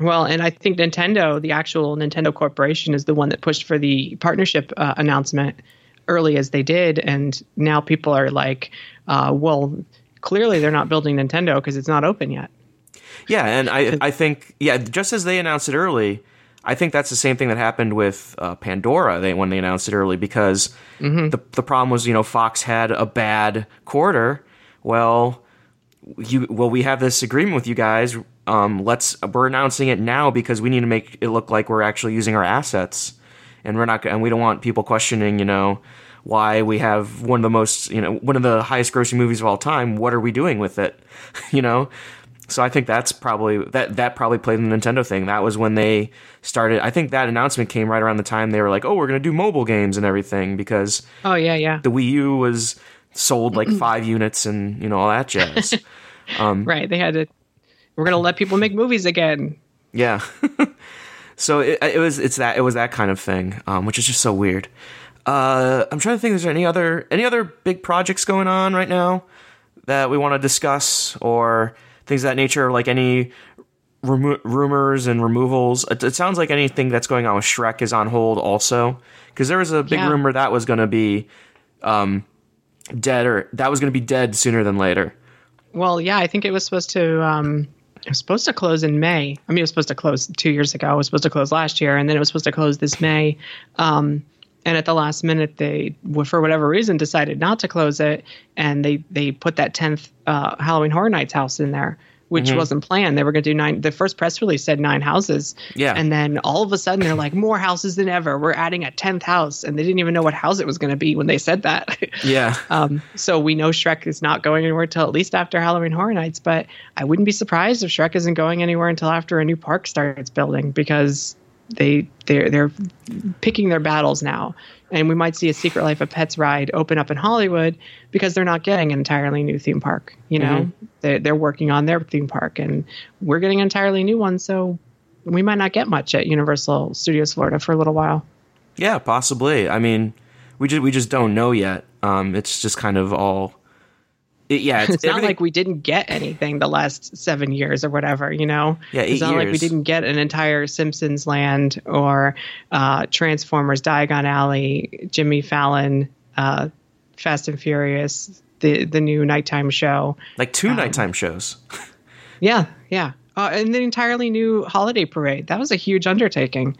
Well, and I think Nintendo, the actual Nintendo Corporation, is the one that pushed for the partnership uh, announcement early as they did, and now people are like, uh, "Well, clearly they're not building Nintendo because it's not open yet." Yeah, and I I think yeah, just as they announced it early, I think that's the same thing that happened with uh, Pandora. They when they announced it early because the the problem was you know Fox had a bad quarter. Well, you well we have this agreement with you guys. Um, let's we're announcing it now because we need to make it look like we're actually using our assets, and we're not and we don't want people questioning you know why we have one of the most you know one of the highest grossing movies of all time. What are we doing with it? you know. So I think that's probably that that probably played in the Nintendo thing. That was when they started. I think that announcement came right around the time they were like, "Oh, we're going to do mobile games and everything," because Oh yeah, yeah, the Wii U was sold like five units and you know all that jazz. right. They had to. We're gonna let people make movies again. yeah. so it, it was it's that it was that kind of thing, um, which is just so weird. Uh, I'm trying to think. Is there any other any other big projects going on right now that we want to discuss or things of that nature? Like any remo- rumors and removals. It, it sounds like anything that's going on with Shrek is on hold also because there was a big Yeah. rumor that was going to be um, dead or that was going to be dead sooner than later. Well, yeah, I think it was supposed to. Um, it was supposed to close in May. I mean, it was supposed to close two years ago. It was supposed to close last year, and then it was supposed to close this May. Um, and at the last minute, they, for whatever reason, decided not to close it, and they they put that tenth uh, Halloween Horror Nights house in there, which mm-hmm. wasn't planned. They were going to do nine. The first press release said nine houses. Yeah. And then all of a sudden they're like, more houses than ever. We're adding a 10th house. And they didn't even know what house it was going to be when they said that. Yeah. um, so we know Shrek is not going anywhere until at least after Halloween Horror Nights. But I wouldn't be surprised if Shrek isn't going anywhere until after a new park starts building because they they're they're picking their battles now and we might see a secret life of pets ride open up in hollywood because they're not getting an entirely new theme park you know? Mm-hmm. they're, they're working on their theme park and we're getting an entirely new one so we might not get much at universal studios florida for a little while. Yeah possibly. I mean we just we just don't know yet. Um, it's just kind of all it, yeah, it's, it's not like we didn't get anything the last seven years or whatever, you know. Yeah, it's not years. like we didn't get an entire Simpsons land or uh, Transformers, Diagon Alley, Jimmy Fallon, uh, Fast and Furious, the the new nighttime show, like two um, nighttime shows. yeah, yeah, uh, and the entirely new holiday parade. That was a huge undertaking.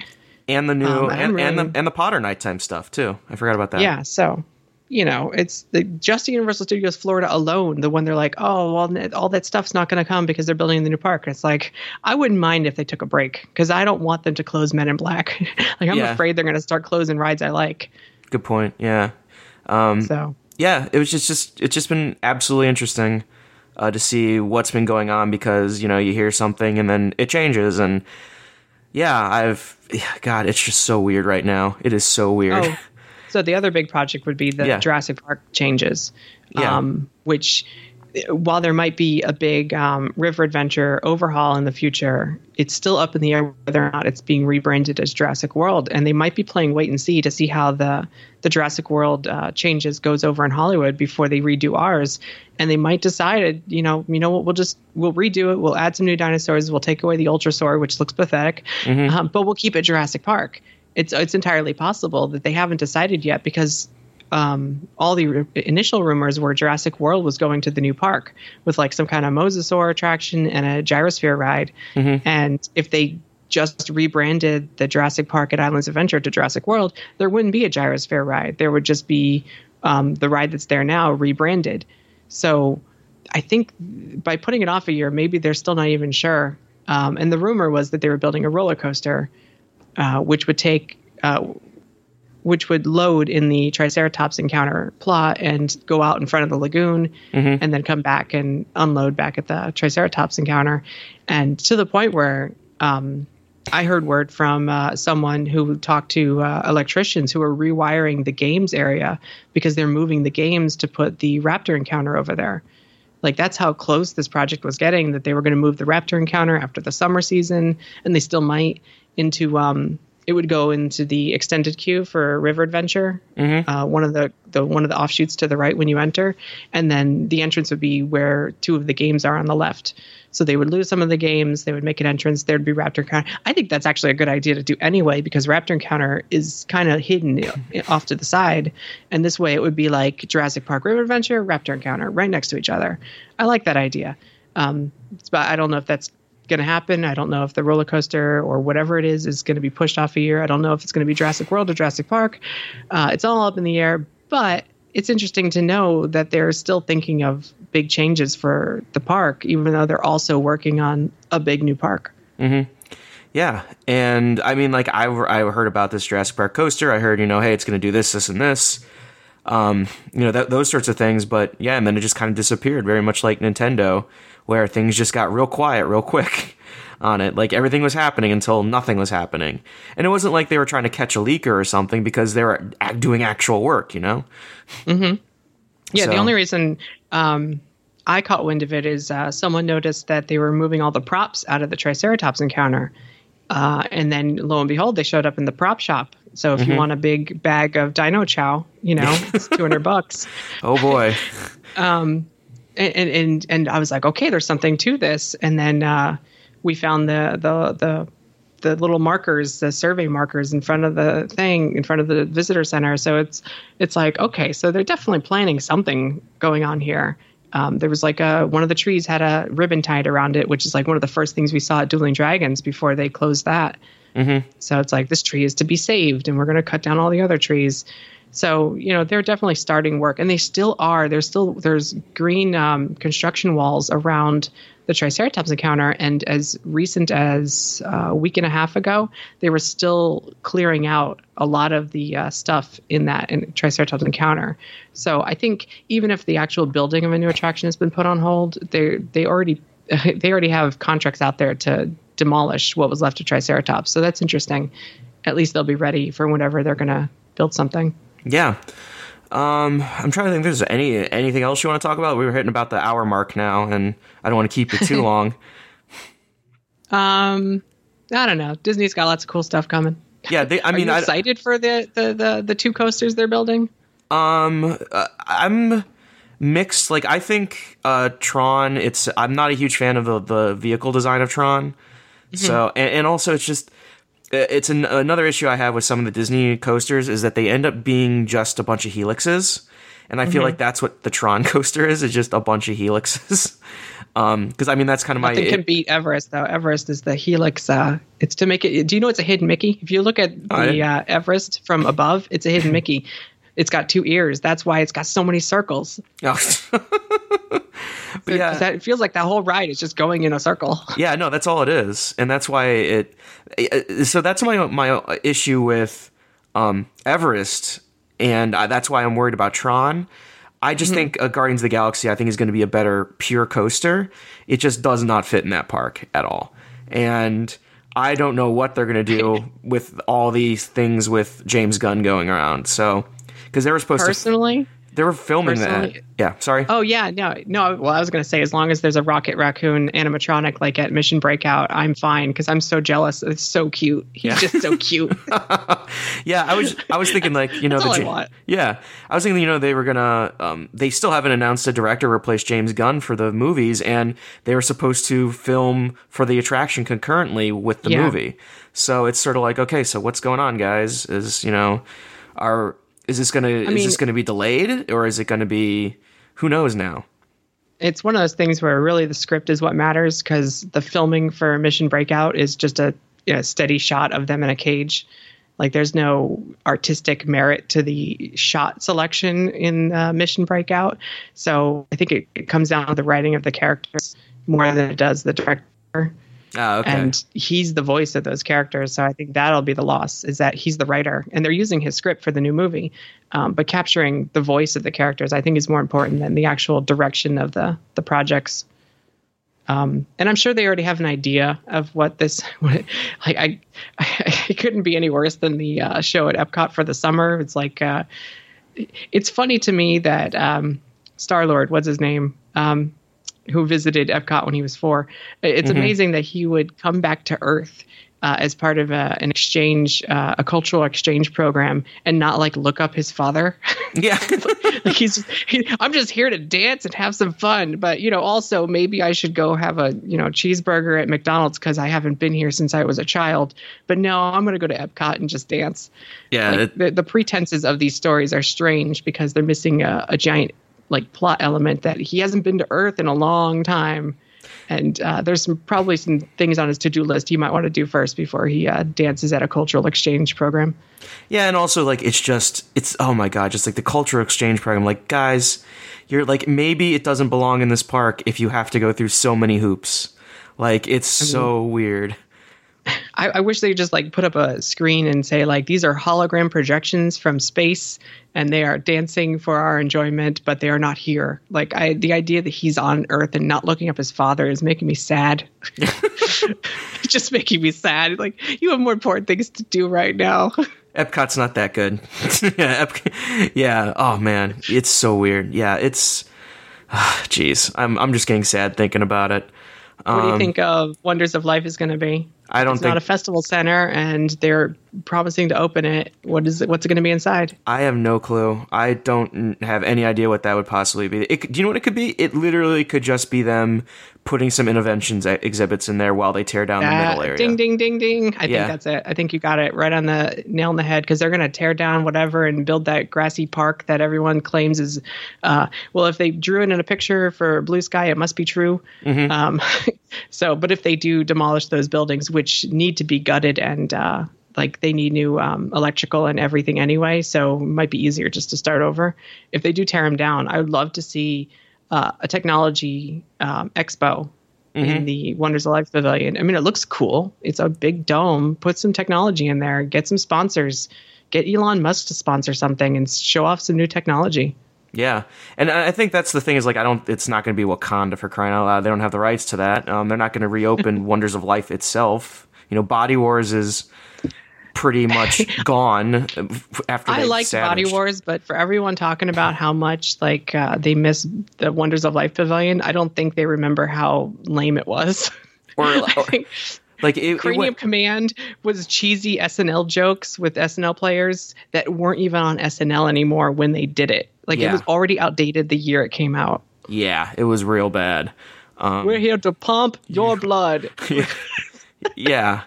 And the new um, and, really, and the and the Potter nighttime stuff too. I forgot about that. Yeah, so you know, it's the, just Universal Studios Florida alone, the one they're like, oh, well, all that stuff's not going to come because they're building the new park. it's like, I wouldn't mind if they took a break because I don't want them to close Men in Black. like, I'm yeah. afraid they're going to start closing rides I like. Good point. Yeah. Um, so, yeah, it was just, just, it's just been absolutely interesting uh, to see what's been going on because, you know, you hear something and then it changes. And yeah, I've, God, it's just so weird right now. It is so weird. Oh. So the other big project would be the yeah. Jurassic Park changes, yeah. um, which while there might be a big um, river adventure overhaul in the future, it's still up in the air whether or not it's being rebranded as Jurassic World. And they might be playing wait and see to see how the the Jurassic World uh, changes goes over in Hollywood before they redo ours. And they might decide, you know, you know what, we'll just we'll redo it. We'll add some new dinosaurs. We'll take away the Ultrasaur, which looks pathetic, mm-hmm. um, but we'll keep it Jurassic Park it's it's entirely possible that they haven't decided yet because um, all the r- initial rumors were Jurassic World was going to the new park with like some kind of mosasaur attraction and a gyrosphere ride. Mm-hmm. And if they just rebranded the Jurassic Park at Islands Adventure to Jurassic World, there wouldn't be a gyrosphere ride. There would just be um, the ride that's there now rebranded. So I think by putting it off a year, maybe they're still not even sure. Um, and the rumor was that they were building a roller coaster uh, which would take uh, which would load in the Triceratops encounter plot and go out in front of the lagoon mm-hmm. and then come back and unload back at the Triceratops encounter. And to the point where um, I heard word from uh, someone who talked to uh, electricians who are rewiring the games area because they're moving the games to put the Raptor encounter over there. Like that's how close this project was getting that they were going to move the Raptor encounter after the summer season, and they still might into um, it would go into the extended queue for River Adventure, mm-hmm. uh, one of the, the one of the offshoots to the right when you enter, and then the entrance would be where two of the games are on the left. So they would lose some of the games, they would make an entrance. There'd be Raptor Encounter. I think that's actually a good idea to do anyway because Raptor Encounter is kind of hidden off to the side, and this way it would be like Jurassic Park River Adventure, Raptor Encounter, right next to each other. I like that idea. Um, but I don't know if that's going to happen. I don't know if the roller coaster or whatever it is is going to be pushed off a year. I don't know if it's going to be Jurassic World or Jurassic Park. Uh, it's all up in the air, but it's interesting to know that they're still thinking of big changes for the park, even though they're also working on a big new park. Mm-hmm. Yeah, and I mean, like I I heard about this Jurassic Park coaster. I heard you know, hey, it's going to do this, this, and this. Um, you know, those sorts of things. But yeah, and then it just kind of disappeared, very much like Nintendo where things just got real quiet real quick on it. Like everything was happening until nothing was happening. And it wasn't like they were trying to catch a leaker or something because they were doing actual work, you know? Mm-hmm. Yeah, so. the only reason um, I caught wind of it is uh, someone noticed that they were moving all the props out of the Triceratops encounter. Uh, and then lo and behold, they showed up in the prop shop. So if mm-hmm. you want a big bag of Dino Chow, you know, it's 200 bucks. Oh boy. um, and and and I was like, okay, there's something to this. And then uh, we found the the the the little markers, the survey markers in front of the thing, in front of the visitor center. So it's it's like okay, so they're definitely planning something going on here. Um, there was like a one of the trees had a ribbon tied around it, which is like one of the first things we saw at Dueling Dragons before they closed that. Mm-hmm. So it's like this tree is to be saved, and we're going to cut down all the other trees. So you know they're definitely starting work, and they still are. There's still there's green um, construction walls around the Triceratops encounter. And as recent as uh, a week and a half ago, they were still clearing out a lot of the uh, stuff in that in Triceratops encounter. So I think even if the actual building of a new attraction has been put on hold, they they already they already have contracts out there to demolish what was left of Triceratops. So that's interesting. At least they'll be ready for whenever they're going to build something. Yeah. Um, I'm trying to think if there's any anything else you want to talk about. We were hitting about the hour mark now, and I don't want to keep it too long. Um, I don't know. Disney's got lots of cool stuff coming. Yeah, they, I Are mean, you I, excited for the, the the the two coasters they're building? Um, uh, I'm mixed. Like, I think uh, Tron. It's I'm not a huge fan of the the vehicle design of Tron. So, and, and also it's just it's an, another issue I have with some of the Disney coasters is that they end up being just a bunch of helixes, and I feel like that's what the Tron coaster is. Is just a bunch of helixes. Um, because I mean that's kind of my Nothing can beat Everest though. Everest is the helix. Uh, it's to make it. Do you know it's a hidden Mickey? If you look at the uh, Everest from above, it's a hidden Mickey. It's got two ears. That's why it's got so many circles. but yeah, That, it feels like that whole ride is just going in a circle. Yeah, no, that's all it is, and that's why it. uh, So that's my my issue with um, Everest, and uh, that's why I'm worried about Tron. I just think uh, Guardians of the Galaxy, I think, is going to be a better pure coaster. It just does not fit in that park at all, and I don't know what they're going to do with all these things with James Gunn going around. So, because they were supposed to, Personally, they were filming that. Yeah, sorry. Oh yeah, no, no. Well, I was going to say, as long as there's a Rocket Raccoon animatronic like at Mission Breakout, I'm fine because I'm so jealous. It's so cute. He's just so cute. Yeah, I was I was thinking like you know all I yeah I was thinking you know they were gonna um, they still haven't announced a director to replace James Gunn for the movies and they were supposed to film for the attraction concurrently with the Yeah. movie so it's sort of like okay so what's going on guys is you know are is this gonna is mean- this gonna be delayed or is it gonna be who knows now it's one of those things where really the script is what matters because the filming for Mission Breakout is just a you know, steady shot of them in a cage. Like there's no artistic merit to the shot selection in uh, Mission Breakout. So I think it, it comes down to the writing of the characters more than it does the director. Ah okay And he's the voice of those characters. So I think that'll be the loss is that he's the writer and they're using his script for the new movie. Um, but capturing the voice of the characters, I think, is more important than the actual direction of the the projects. Um, and I'm sure they already have an idea of what this. What, like I, I, it couldn't be any worse than the uh, show at Epcot for the summer. It's like, uh, it's funny to me that um, Star Lord, what's his name, um, who visited Epcot when he was four. It's amazing that he would come back to Earth uh, as part of a, an exchange, uh, a cultural exchange program, and not like look up his father. yeah like he's, he, I'm just here to dance and have some fun. But you know, also maybe I should go have a you know cheeseburger at McDonald's because I haven't been here since I was a child. But no, I'm going to go to Epcot and just dance. yeah Like, it- the, the pretenses of these stories are strange because they're missing a, a giant like plot element that he hasn't been to Earth in a long time. And uh, there's some probably some things on his to-do list he might want to do first before he uh, dances at a cultural exchange program. Yeah, and also like it's just it's oh my god, just like the cultural exchange program. Like guys, you're like maybe it doesn't belong in this park if you have to go through so many hoops. Like it's so weird. I, I wish they just like put up a screen and say like these are hologram projections from space and they are dancing for our enjoyment, but they are not here. Like I, the idea that he's on Earth and not looking up his father is making me sad. Just making me sad. Like you have more important things to do right now. Epcot's not that good. yeah, Ep- yeah. Oh man, it's so weird. Yeah, it's. Jeez, I'm I'm just getting sad thinking about it. what do you um, think of Wonders of Life is going to be? I don't It's think not a festival center, and they're promising to open it. What is it? What's it going to be inside? I have no clue. I don't have any idea what that would possibly be. It, do you know what it could be? It literally could just be them putting some Innoventions exhibits in there while they tear down the Uh, middle area. Ding, ding, ding, ding. I Yeah. think that's it. I think you got it right on the nail on the head because they're going to tear down whatever and build that grassy park that everyone claims is. Uh, well, if they drew it in a picture for Blue Sky, it must be true. Mm-hmm. Um, so, but if they do demolish those buildings, which need to be gutted and uh, like they need new um, electrical and everything anyway, so it might be easier just to start over. If they do tear them down, I would love to see uh, a technology um, expo in the Wonders of Life Pavilion. I mean, it looks cool. It's a big dome. Put some technology in there. Get some sponsors. Get Elon Musk to sponsor something and show off some new technology. Yeah, and I I think that's the thing is like I don't. It's not going to be Wakanda for crying out loud. They don't have the rights to that. Um, they're not going to reopen Wonders of Life itself. You know, Body Wars is pretty much gone after. I like Body. Wars, but for everyone talking about how much like uh, they miss the Wonders of Life Pavilion, I don't think they remember how lame it was. or, or like it, it Cranium went, Command was cheesy SNL jokes with SNL players that weren't even on SNL anymore when they did it. Like Yeah. it was already outdated the year it came out. yeah, it was real bad. Um, We're here to pump your blood. yeah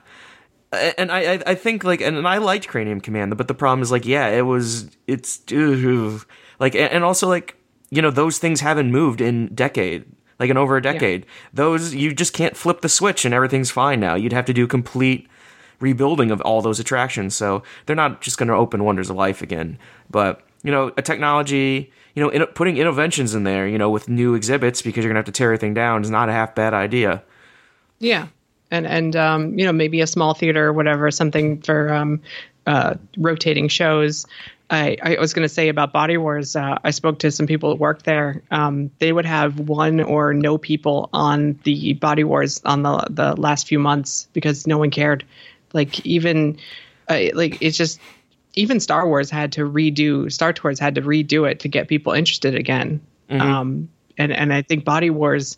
and I, I I think like and I liked Cranium Command, but the problem is like yeah, it was it's ugh. like and also like you know those things haven't moved in decade like in over a decade. Those you just can't flip the switch and everything's fine now. You'd have to do complete rebuilding of all those attractions. So they're not just going to open Wonders of Life again, but you know a technology. You know, in, putting Innoventions in there, you know, with new exhibits because you're gonna have to tear everything down is not a half bad idea. Yeah, and and um, you know maybe a small theater or whatever, something for um, uh, rotating shows. I, I was going to say about Body Wars. Uh, I spoke to some people that work there. Um, they would have one or no people on the Body Wars on the the last few months because no one cared. Like even uh, like it's just even Star Wars had to redo Star Tours had to redo it to get people interested again. Um, and and I think Body Wars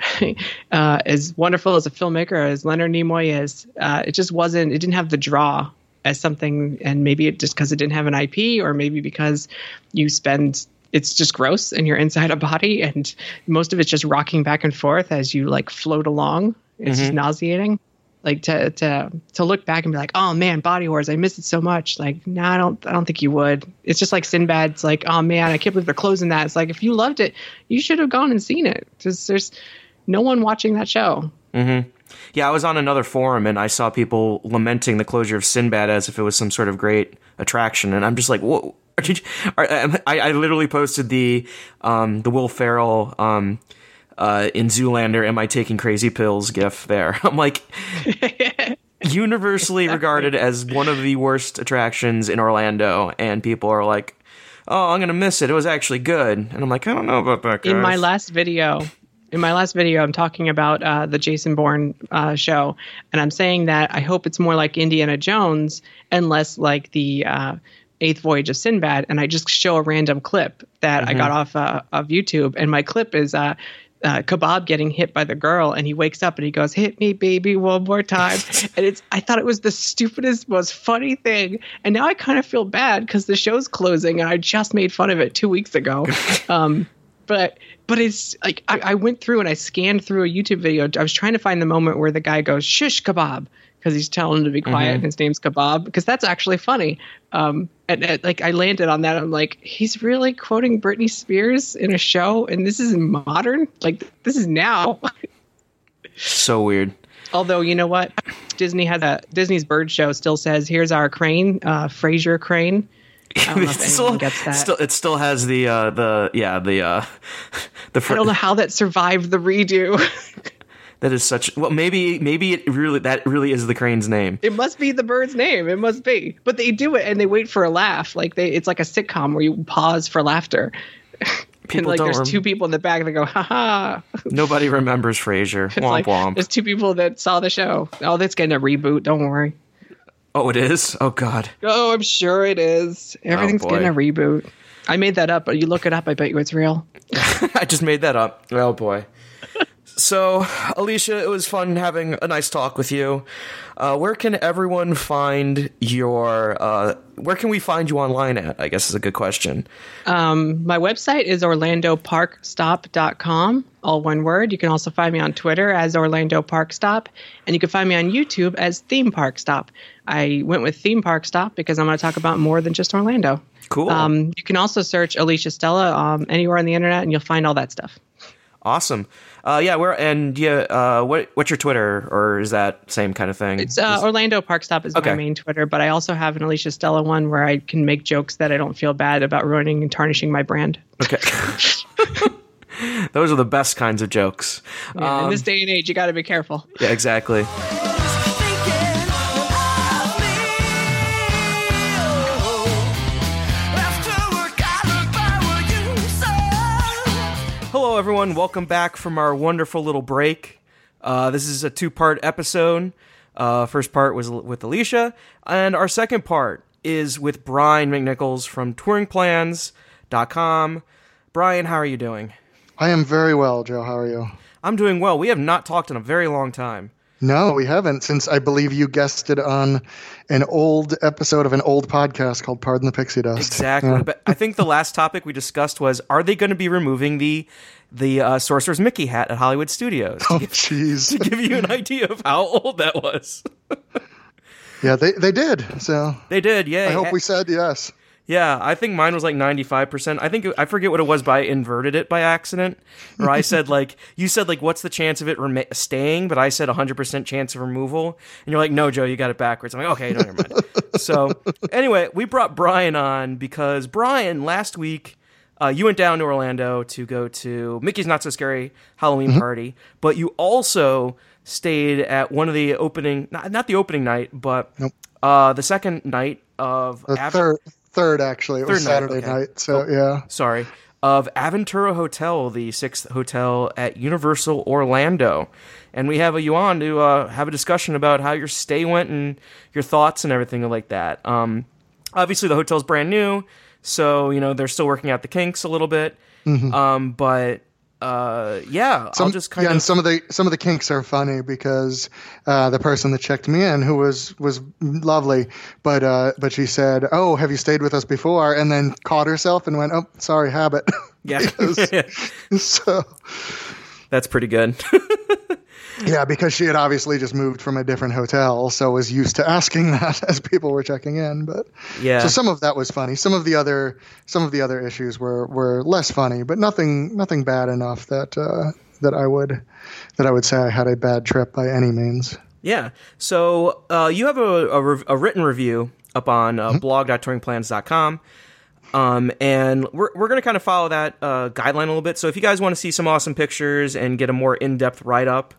uh, as wonderful as a filmmaker as Leonard Nimoy is, uh, it just wasn't. It didn't have the draw as something, and maybe it just because it didn't have an IP, or maybe because you spend. It's just gross, and you're inside a body, and most of it's just rocking back and forth as you like float along. It's just nauseating. Like to to to look back and be like, oh man, Body Wars, I miss it so much. Like, no, I don't, I don't think you would. It's just like Sinbad. It's like, oh man, I can't believe they're closing that. It's like if you loved it, you should have gone and seen it. Just there's no one watching that show. Yeah, I was on another forum and I saw people lamenting the closure of Sinbad as if it was some sort of great attraction, and I'm just like? Did you, are, I, I literally posted the um, the Will Ferrell um, uh, in Zoolander, "Am I taking crazy pills?" gif there. I'm like, universally regarded as one of the worst attractions in Orlando, and people are like, "Oh, I'm gonna miss it. It was actually good," and I'm like, I don't know about that. Guys. in my last video in my last video i'm talking about uh, the jason bourne uh, show and i'm saying that i hope it's more like indiana jones and less like the uh, eighth voyage of sinbad. And i just show a random clip that i got off uh, of youtube. And my clip is uh, uh, Kabob getting hit by the girl, and he wakes up and he goes, "Hit me, baby, one more time." and it's I thought it was the stupidest, most funny thing, and now I kind of feel bad because the show's closing, and I just made fun of it two weeks ago. um, but but it's like I, I went through and I scanned through a YouTube video. I was trying to find the moment where the guy goes "shush kebab" because he's telling him to be quiet. and His name's Kabob because that's actually funny. Um, and, and like I landed on that. I'm like, he's really quoting Britney Spears in a show, and this is modern. Like this is now. so weird. Although you know what, Disney has a Disney's Bird Show still says, "Here's our crane, uh, Frasier Crane." I don't know if It still, still, it still has the uh, the yeah the uh, the fr- I don't know how that survived the redo. that is such well maybe maybe it really that really is the crane's name. It must be the bird's name. It must be. But they do it and they wait for a laugh. Like they it's like a sitcom where you pause for laughter. and like there's rem- two people in the back that go, ha ha. Nobody remembers Frasier. Womp like womp. there's two people that saw the show. Oh, that's getting a reboot, don't worry. Oh, it is. Oh God. Oh, I'm sure it is. Everything's boy. getting a reboot. I made that up, but you look it up, I bet you it's real. I just made that up. Oh boy. So, Alicia, it was fun having a nice talk with you. Uh, where can everyone find your? Uh, where can we find you online at? I guess is a good question. My website is orlandoparkstop.com, all one word. You can also find me on Twitter as Orlando Park Stop, and you can find me on YouTube as Theme Park Stop. I went with Theme Park Stop because I'm going to talk about more than just Orlando. Cool. Um, you can also search Alicia Stella um, anywhere on the internet, and you'll find all that stuff. awesome. Uh, yeah. Where and yeah. Uh, what what's your Twitter or is that same kind of thing? It's uh, Orlando Park Stop is Okay. my main Twitter, but I also have an Alicia Stella one where I can make jokes that I don't feel bad about ruining and tarnishing my brand. Okay. Those are the best kinds of jokes. Yeah, in this Um, day and age, you got to be careful. yeah, exactly. Hello, everyone. Welcome back from our wonderful little break. Uh, this is a two part episode. Uh, first part was with Alicia, and our second part is with Brian McNichols from touringplans.com. Brian, how are you doing? I am very well, Joe. How are you? I'm doing well. We have not talked in a very long time. No, we haven't since I believe you guessed it on an old episode of an old podcast called Pardon the Pixie Dust. Exactly. Yeah. But I think the last topic we discussed was: Are they going to be removing the the uh, Sorcerer's Mickey hat at Hollywood Studios? Oh, give, to give you an idea of how old that was. Yeah, they, they did. So They did, yeah. I hope we said yes. Yeah, I think mine was like ninety five percent. I think I forget what it was, but I inverted it by accident. Or I said like you said like what's the chance of it rema- staying, but I said hundred percent chance of removal, and you're like no, Joe, you got it backwards. I'm like okay, no, never mind. so anyway, we brought Brian on because Brian last week. Uh, you went down to Orlando to go to Mickey's Not So Scary Halloween party, but you also stayed at one of the opening, not, not the opening night, but uh, the second night of The third, third actually. It was Third night, Saturday okay. night. So yeah. sorry, of Aventura Hotel, the sixth hotel at Universal Orlando. And we have you on to uh, have a discussion about how your stay went and your thoughts and everything like that. Um, obviously, the hotel's brand new, so you know they're still working out the kinks a little bit. Um, but uh, yeah, I'll just kind yeah, and some of the some of the kinks are funny because uh, the person that checked me in, who was was lovely, but uh, but she said, "Oh, have you stayed with us before?" and then caught herself and went, "Oh, sorry, habit." yeah, so that's pretty good. Yeah, because she had obviously just moved from a different hotel, so was used to asking that as people were checking in. But yeah, so some of that was funny. Some of the other some of the other issues were were less funny, but nothing nothing bad enough that uh, that I would that I would say I had a bad trip by any means. Yeah. So uh, you have a, a, a written review up on Mm-hmm. uh, blog.touringplans.com. Um, and we're, we're going to kind of follow that uh, guideline a little bit. So if you guys want to see some awesome pictures and get a more in depth write up,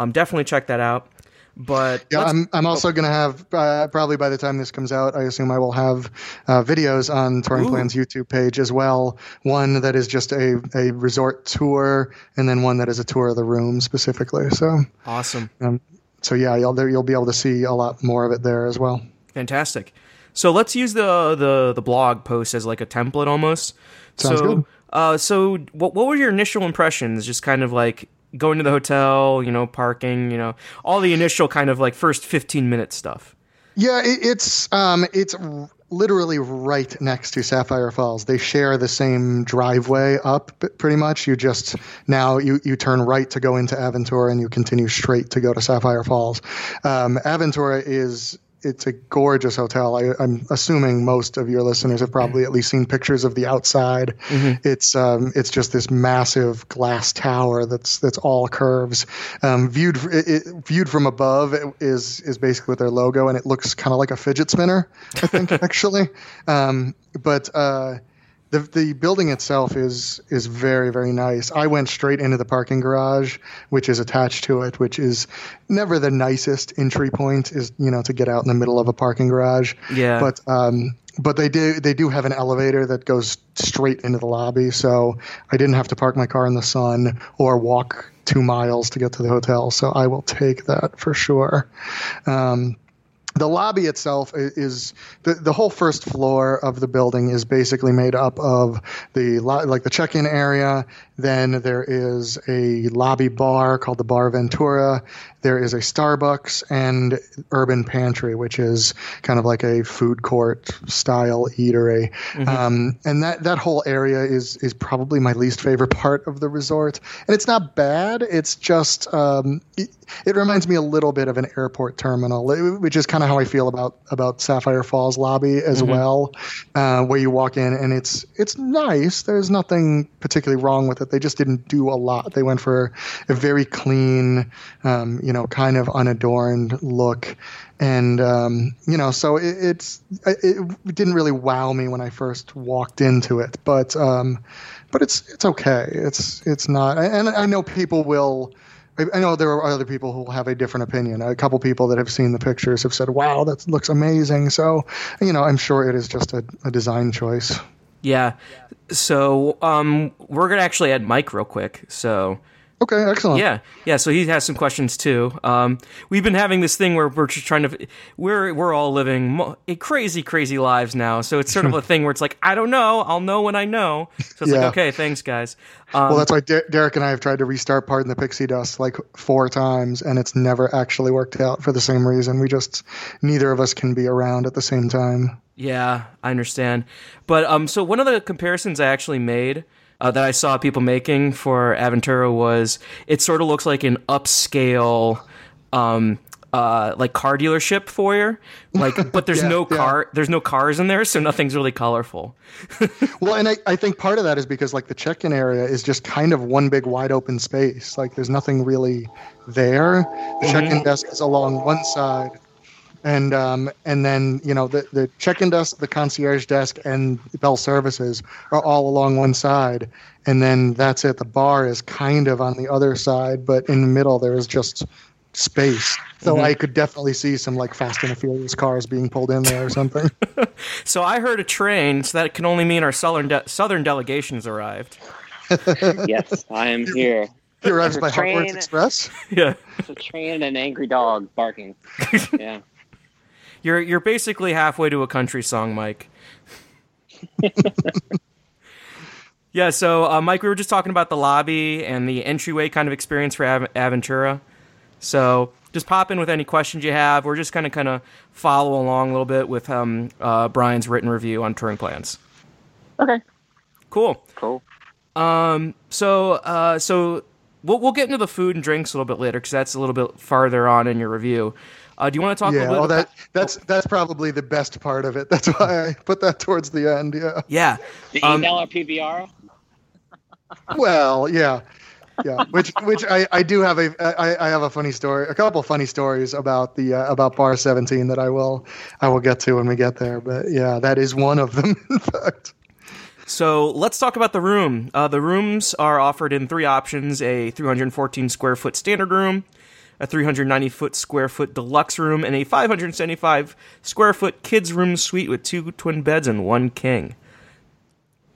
um, definitely check that out. But Yeah, I'm I'm also going to have uh, probably by the time this comes out, I assume I will have uh, videos on Touring Ooh. Plans YouTube page as well. One that is just a, a resort tour, and then one that is a tour of the room specifically. So awesome. um, so yeah, you'll there you'll be able to see a lot more of it there as well. Fantastic. So let's use the, the, the blog post as like a template almost. Sounds so, good. Uh, so what, what were your initial impressions? Just kind of like going to the hotel, you know, parking, you know, all the initial kind of like first 15 minute stuff. Yeah, it, it's um, it's literally right next to Sapphire Falls. They share the same driveway up, pretty much. You just now you you turn right to go into Aventura, and you continue straight to go to Sapphire Falls. Um, Aventura is. It's a gorgeous hotel. I, I'm assuming most of your listeners have probably at least seen pictures of the outside. It's um, it's just this massive glass tower that's that's all curves. Um, viewed it, it, viewed from above it is is basically their logo, and it looks kind of like a fidget spinner. I think actually, um, but. Uh, the, the building itself is is very very nice. I went straight into the parking garage, which is attached to it, which is never the nicest entry point. Is you know to get out in the middle of a parking garage. Yeah. But um, but they do they do have an elevator that goes straight into the lobby, so I didn't have to park my car in the sun or walk two miles to get to the hotel. So I will take that for sure. Um, the lobby itself is the, the whole first floor of the building is basically made up of the like the check-in area then there is a lobby bar called the bar ventura. There is a starbucks and urban pantry which is kind of like a food court style eatery. Um, and that, that whole area is is probably my least favorite part of the resort. And it's not bad. It's just um, it, it reminds me a little bit of an airport terminal, which is kind of how I feel about about Sapphire Falls lobby as well, uh, where you walk in and it's it's nice. There's nothing particularly wrong with it. They just didn't do a lot. They went for a very clean, um, you know, kind of unadorned look. And um, you know, so it, it's it, didn't really wow me when I first walked into it, but um, but it's it's okay. It's it's not, and I know people will. I know there are other people who will have a different opinion. A couple people that have seen the pictures have said, "Wow, that looks amazing." So, you know, I'm sure it is just a, a design choice. Yeah. So um, we're gonna actually add Mike real quick. So Okay, excellent. yeah, yeah. So he has some questions too. Um, we've been having this thing where we're just trying to we're we're all living mo- crazy crazy lives now. So it's sort of a thing where it's like I don't know, I'll know when I know. So it's Yeah. like okay, thanks guys. Um, Well, that's why Der- Derek and I have tried to restart part Pardon the Pixie Dust like four times, and it's never actually worked out for the same reason. We just neither of us can be around at the same time. Yeah, I understand. But um, so one of the comparisons I actually made uh, that I saw people making for Aventura was it sort of looks like an upscale, um, uh, like car dealership foyer. Like, but there's Yeah, no yeah. car, there's no cars in there, so nothing's really colorful. Well, and I, I think part of that is because like the check-in area is just kind of one big wide open space. Like there's nothing really there. The check-in desk is along one side, and um, and then you know the the check-in desk, the concierge desk, and Bell Services are all along one side, and then that's it. The bar is kind of on the other side, but in the middle there is just space. So I could definitely see some like Fast and the Furious cars being pulled in there or something. So I heard a train, so that can only mean our southern de- southern delegations arrived. Yes, I am here. He arrives by Hogwarts Express. Yeah, It's a train and an angry dog barking. Yeah. You're you're basically halfway to a country song, Mike. yeah, so uh, Mike, we were just talking about the lobby and the entryway kind of experience for Av- Aventura. So just pop in with any questions you have. We're just kind of kind of follow along a little bit with um, uh, Brian's written review on touring plans. Okay. Cool. Cool. Um, so, uh, so we'll we'll get into the food and drinks a little bit later because that's a little bit farther on in your review. Uh, do you want to talk a Yeah, well, bit? that about, that's that's probably the best part of it. That's why I put that towards the end. Yeah. yeah. The Um, email our PBR. Well, yeah, yeah. Which which I, I do have a I, I have a funny story, a couple funny stories about the uh, about Bar Seventeen that I will I will get to when we get there. But yeah, that is one of them. In fact. So let's talk about the room. Uh, the rooms are offered in three options: a 314 square foot standard room, a 390 foot square foot deluxe room, and a 575 square foot kids room suite with two twin beds and one king.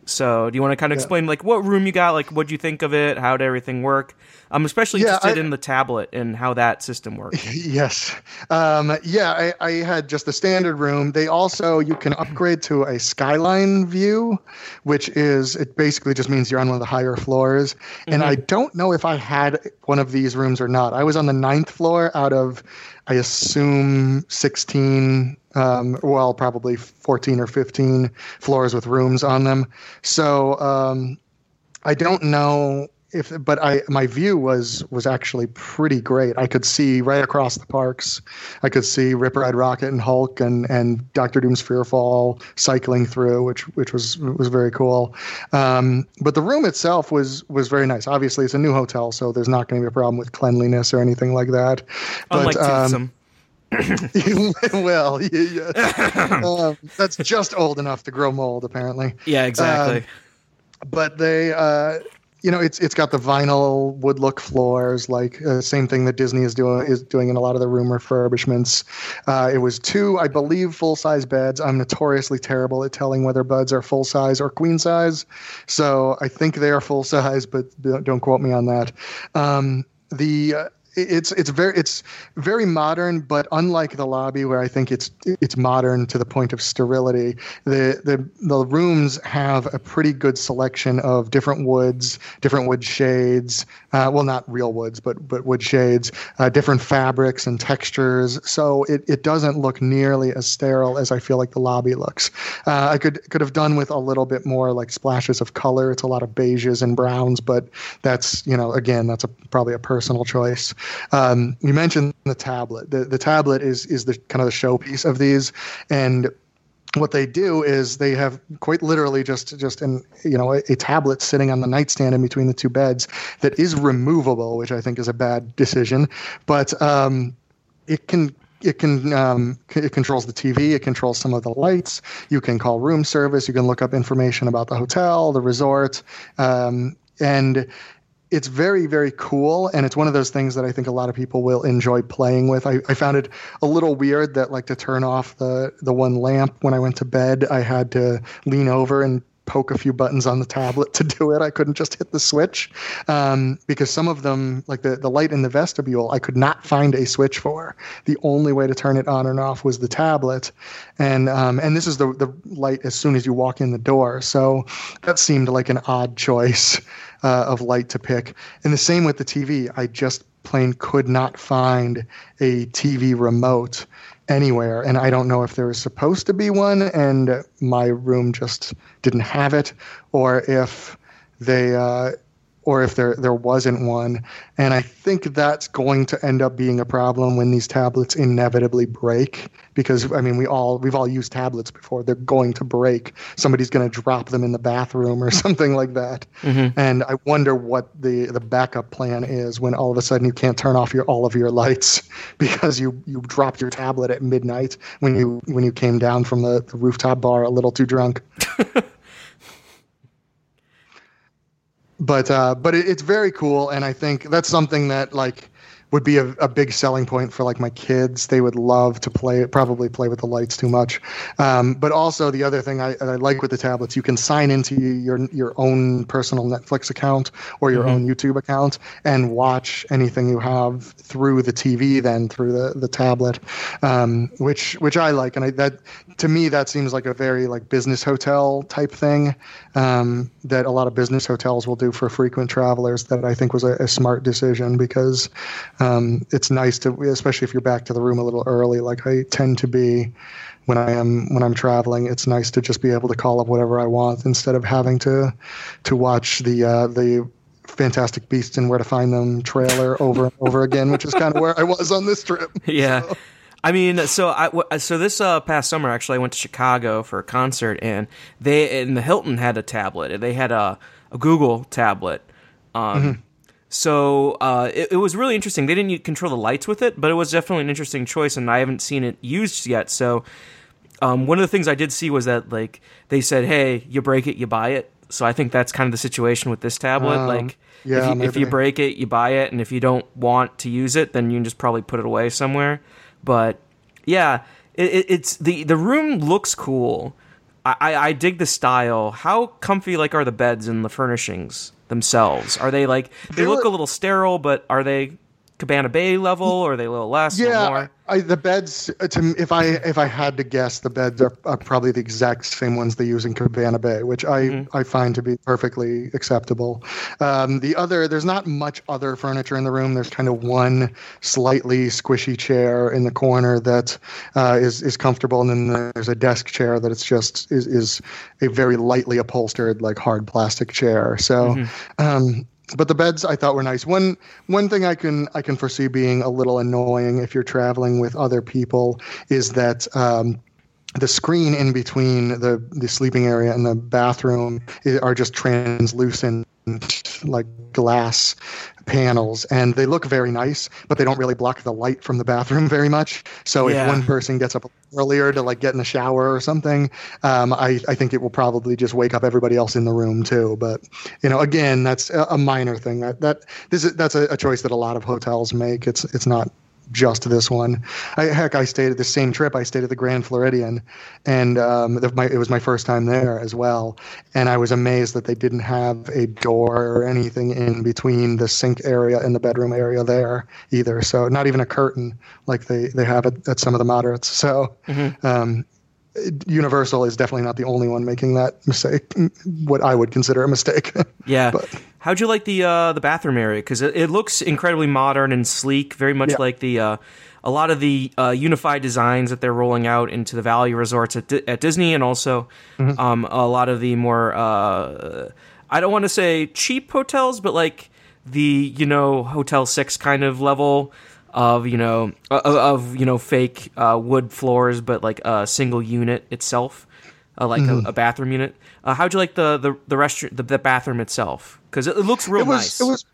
So, do you want to kind of explain like what room you got, like what you think of it, how did everything work? I'm especially Yeah, interested I- in the tablet and how that system works. Yes. Um, yeah, I, I had just the standard room. They also, you can upgrade to a skyline view, which is, it basically just means you're on one of the higher floors. And I don't know if I had one of these rooms or not. I was on the ninth floor out of, I assume, 16, um, well, probably 14 or 15 floors with rooms on them. So, um, I don't know if, but I my view was was actually pretty great. I could see right across the parks. I could see Rip Ride Rockit and Hulk and and Doctor Doom's Fearfall cycling through, which which was was very cool. Um, but the room itself was was very nice. Obviously, it's a new hotel, so there's not going to be a problem with cleanliness or anything like that. Unlike but, um, well, yeah, yeah. um, that's just old enough to grow mold, apparently Yeah, exactly. um, but they uh you know it's it's got the vinyl wood look floors like uh, same thing that disney is doing is doing in a lot of the room refurbishments uh, it was two i believe full size beds. I'm notoriously terrible at telling whether beds are full size or queen size so i think they are full size but don't quote me on that. Um, the uh, it's it's very it's very modern, but unlike the lobby where I think it's it's modern to the point of sterility, the the the rooms have a pretty good selection of different woods, different wood shades. Uh, well, not real woods, but but wood shades, uh, different fabrics and textures. So it, it doesn't look nearly as sterile as I feel like the lobby looks. Uh, I could could have done with a little bit more like splashes of color. It's a lot of beiges and browns, but that's you know again that's a probably a personal choice. Um, you mentioned the tablet. The the tablet is is the kind of the showpiece of these, and what they do is they have quite literally just just an you know a, a tablet sitting on the nightstand in between the two beds that is removable, which I think is a bad decision, but um, it can it can um, it controls the TV, it controls some of the lights. You can call room service. You can look up information about the hotel, the resort, um, and it's very very cool and it's one of those things that i think a lot of people will enjoy playing with I, I, found it a little weird that like to turn off the the one lamp when i went to bed i had to lean over and poke a few buttons on the tablet to do it. I couldn't just hit the switch um, because some of them, like the, the light in the vestibule, I could not find a switch for. The only way to turn it on and off was the tablet, and um, and this is the the light as soon as you walk in the door. So that seemed like an odd choice uh, of light to pick. And the same with the TV. I just plain could not find a TV remote anywhere. And I don't know if there was supposed to be one and my room just didn't have it, or if they uh, or if there there wasn't one. And I think that's going to end up being a problem when these tablets inevitably break because I mean we all we've all used tablets before. They're going to break. Somebody's going to drop them in the bathroom or something like that. Mm-hmm. And I wonder what the the backup plan is when all of a sudden you can't turn off your all of your lights because you you dropped your tablet at midnight when you when you came down from the, the rooftop bar a little too drunk. but uh, but it, it's very cool, and I think that's something that like would be a, a, big selling point for like my kids. They would love to play, probably play with the lights too much. Um, but also the other thing I, I, like with the tablets, you can sign into your your own personal Netflix account or your mm-hmm. own YouTube account and watch anything you have through the TV, then through the the tablet, um, which which I like. And I, that to me that seems like a very like business hotel type thing um, that a lot of business hotels will do for frequent travelers. That I think was a, a smart decision because um, it's nice to, especially if you're back to the room a little early, like I tend to be when I am when I'm traveling. It's nice to just be able to call up whatever I want instead of having to to watch the uh, the Fantastic Beasts and Where to Find Them trailer over and over again, which is kind of where I was on this trip. Yeah. So. I mean, so I so this uh, past summer actually I went to Chicago for a concert and they in the Hilton had a tablet. They had a, a Google tablet. Um, mm-hmm. So uh, it, it, was really interesting. They didn't control the lights with it, but it was definitely an interesting choice, and I haven't seen it used yet. So um, one of the things I did see was that like they said, "Hey, you break it, you buy it." So I think that's kind of the situation with this tablet. Um, like, yeah, if, you, if you break it, you buy it, and if you don't want to use it, then you can just probably put it away somewhere. But yeah, it, it's the the room looks cool. I, I, I dig the style. How comfy like are the beds and the furnishings? themselves? Are they like they look a little sterile, but are they Cabana Bay level, or are they a little less? Yeah, more? I, the beds. Uh, to, if I if I had to guess, the beds are, are, probably the exact same ones they use in Cabana Bay, which I mm-hmm. I find to be perfectly acceptable. Um, the other, there's not much other furniture in the room. There's kind of one slightly squishy chair in the corner that uh, is is comfortable, and then there's a desk chair that it's just is is a very lightly upholstered like hard plastic chair. So. Mm-hmm. Um, but the beds I thought were nice. One one thing I can I can foresee being a little annoying if you're traveling with other people is that um, the screen in between the the sleeping area and the bathroom are just translucent like glass panels and they look very nice but they don't really block the light from the bathroom very much. So yeah. if one person gets up earlier to like get in the shower or something um, I, I think it will probably just wake up everybody else in the room too. But you know again that's a, minor thing. That that this is that's a, a choice that a lot of hotels make. It's it's not just this one. I, heck, I stayed at the same trip. I stayed at the Grand Floridian, and um, the, my, it was my first time there as well. And I was amazed that they didn't have a door or anything in between the sink area and the bedroom area there either. So not even a curtain like they, they have at, at some of the moderates. So mm-hmm. um, Universal is definitely not the only one making that mistake. What I would consider a mistake. Yeah. but, How'd you like the uh, the bathroom area? Because it, it, looks incredibly modern and sleek, very much yeah. like the uh, a lot of the uh, unified designs that they're rolling out into the value resorts at, at Disney, and also mm-hmm. um, a lot of the more uh, I don't want to say cheap hotels, but like the you know Hotel Six kind of level of you know of, of you know fake uh, wood floors, but like a single unit itself, uh, like mm-hmm. a, a, bathroom unit. Uh, how'd you like the the the restaurant the, the bathroom itself? Because it, it, looks real it was, nice. It was.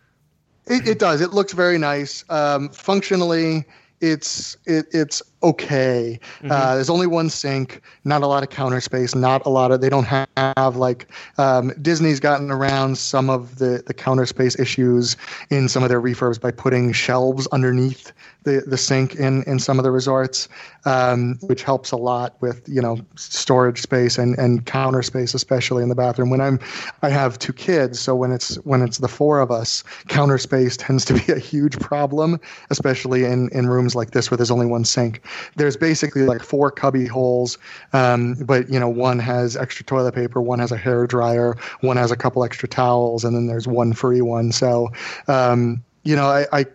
It, it, does. It looks very nice. Um, functionally, it's it, it's okay. Uh, there's only one sink, not a lot of counter space, not a lot of. They don't have like um, Disney's gotten around some of the the counter space issues in some of their refurbs by putting shelves underneath the the sink in in some of the resorts, um, which helps a lot with you know storage space and and counter space, especially in the bathroom. When I'm I have two kids, so when it's when it's the four of us, counter space tends to be a huge problem, especially in in rooms like this where there's only one sink. There's basically like four cubby holes, um, but you know one has extra toilet paper, one has a hair dryer, one has a couple extra towels, and then there's one free one. So um, you know I, I I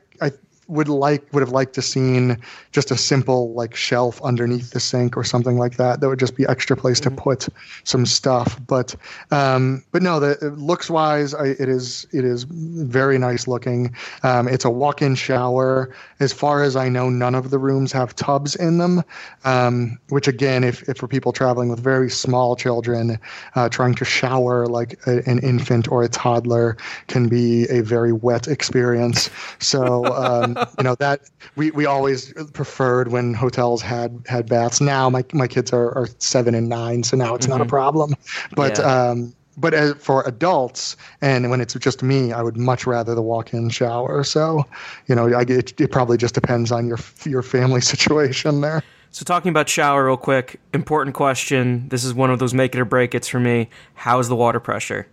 would like would have liked to seen just a simple like shelf underneath the sink or something like that. That would just be extra place to put some stuff. But um, but no, the looks wise, I, it is it is very nice looking. Um, it's a walk-in shower. As far as I know, none of the rooms have tubs in them. Um, which again, if, if for people traveling with very small children, uh, trying to shower like a, an infant or a toddler can be a very wet experience. So you know that we, we always preferred when hotels had had baths. Now my my kids are, are seven and nine, so now it's not a problem. But Yeah. um, but as for adults, and when it's just me, I would much rather the walk-in shower. So, you know, I, it, it probably just depends on your your family situation there. So talking about shower real quick, important question. This is one of those make it or break it's for me. How's the water pressure?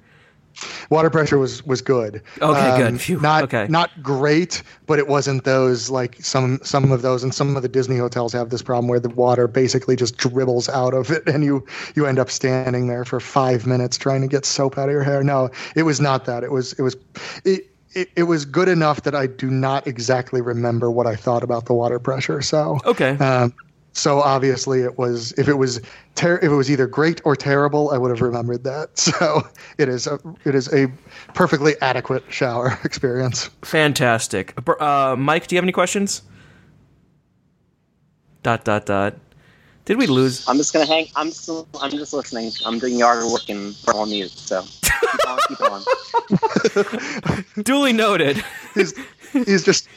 Water pressure was was good. Um, Okay, good. Phew, Not okay. not great, but it wasn't those like some some of those and some of the Disney hotels have this problem where the water basically just dribbles out of it and you you end up standing there for 5 minutes trying to get soap out of your hair. No, it was not that. It was it was it it, it was good enough that I do not exactly remember what I thought about the water pressure. So Okay. um, so obviously it was if it was ter- if it was either great or terrible, I would have remembered that. So it is a, it is a perfectly adequate shower experience. Fantastic. Uh, Mike, do you have any questions? Dot dot dot. Did we lose? I'm just gonna hang. I'm still. I'm just listening. I'm doing yard work and we're on mute. So keep on. Keep on. Duly noted. He's he's just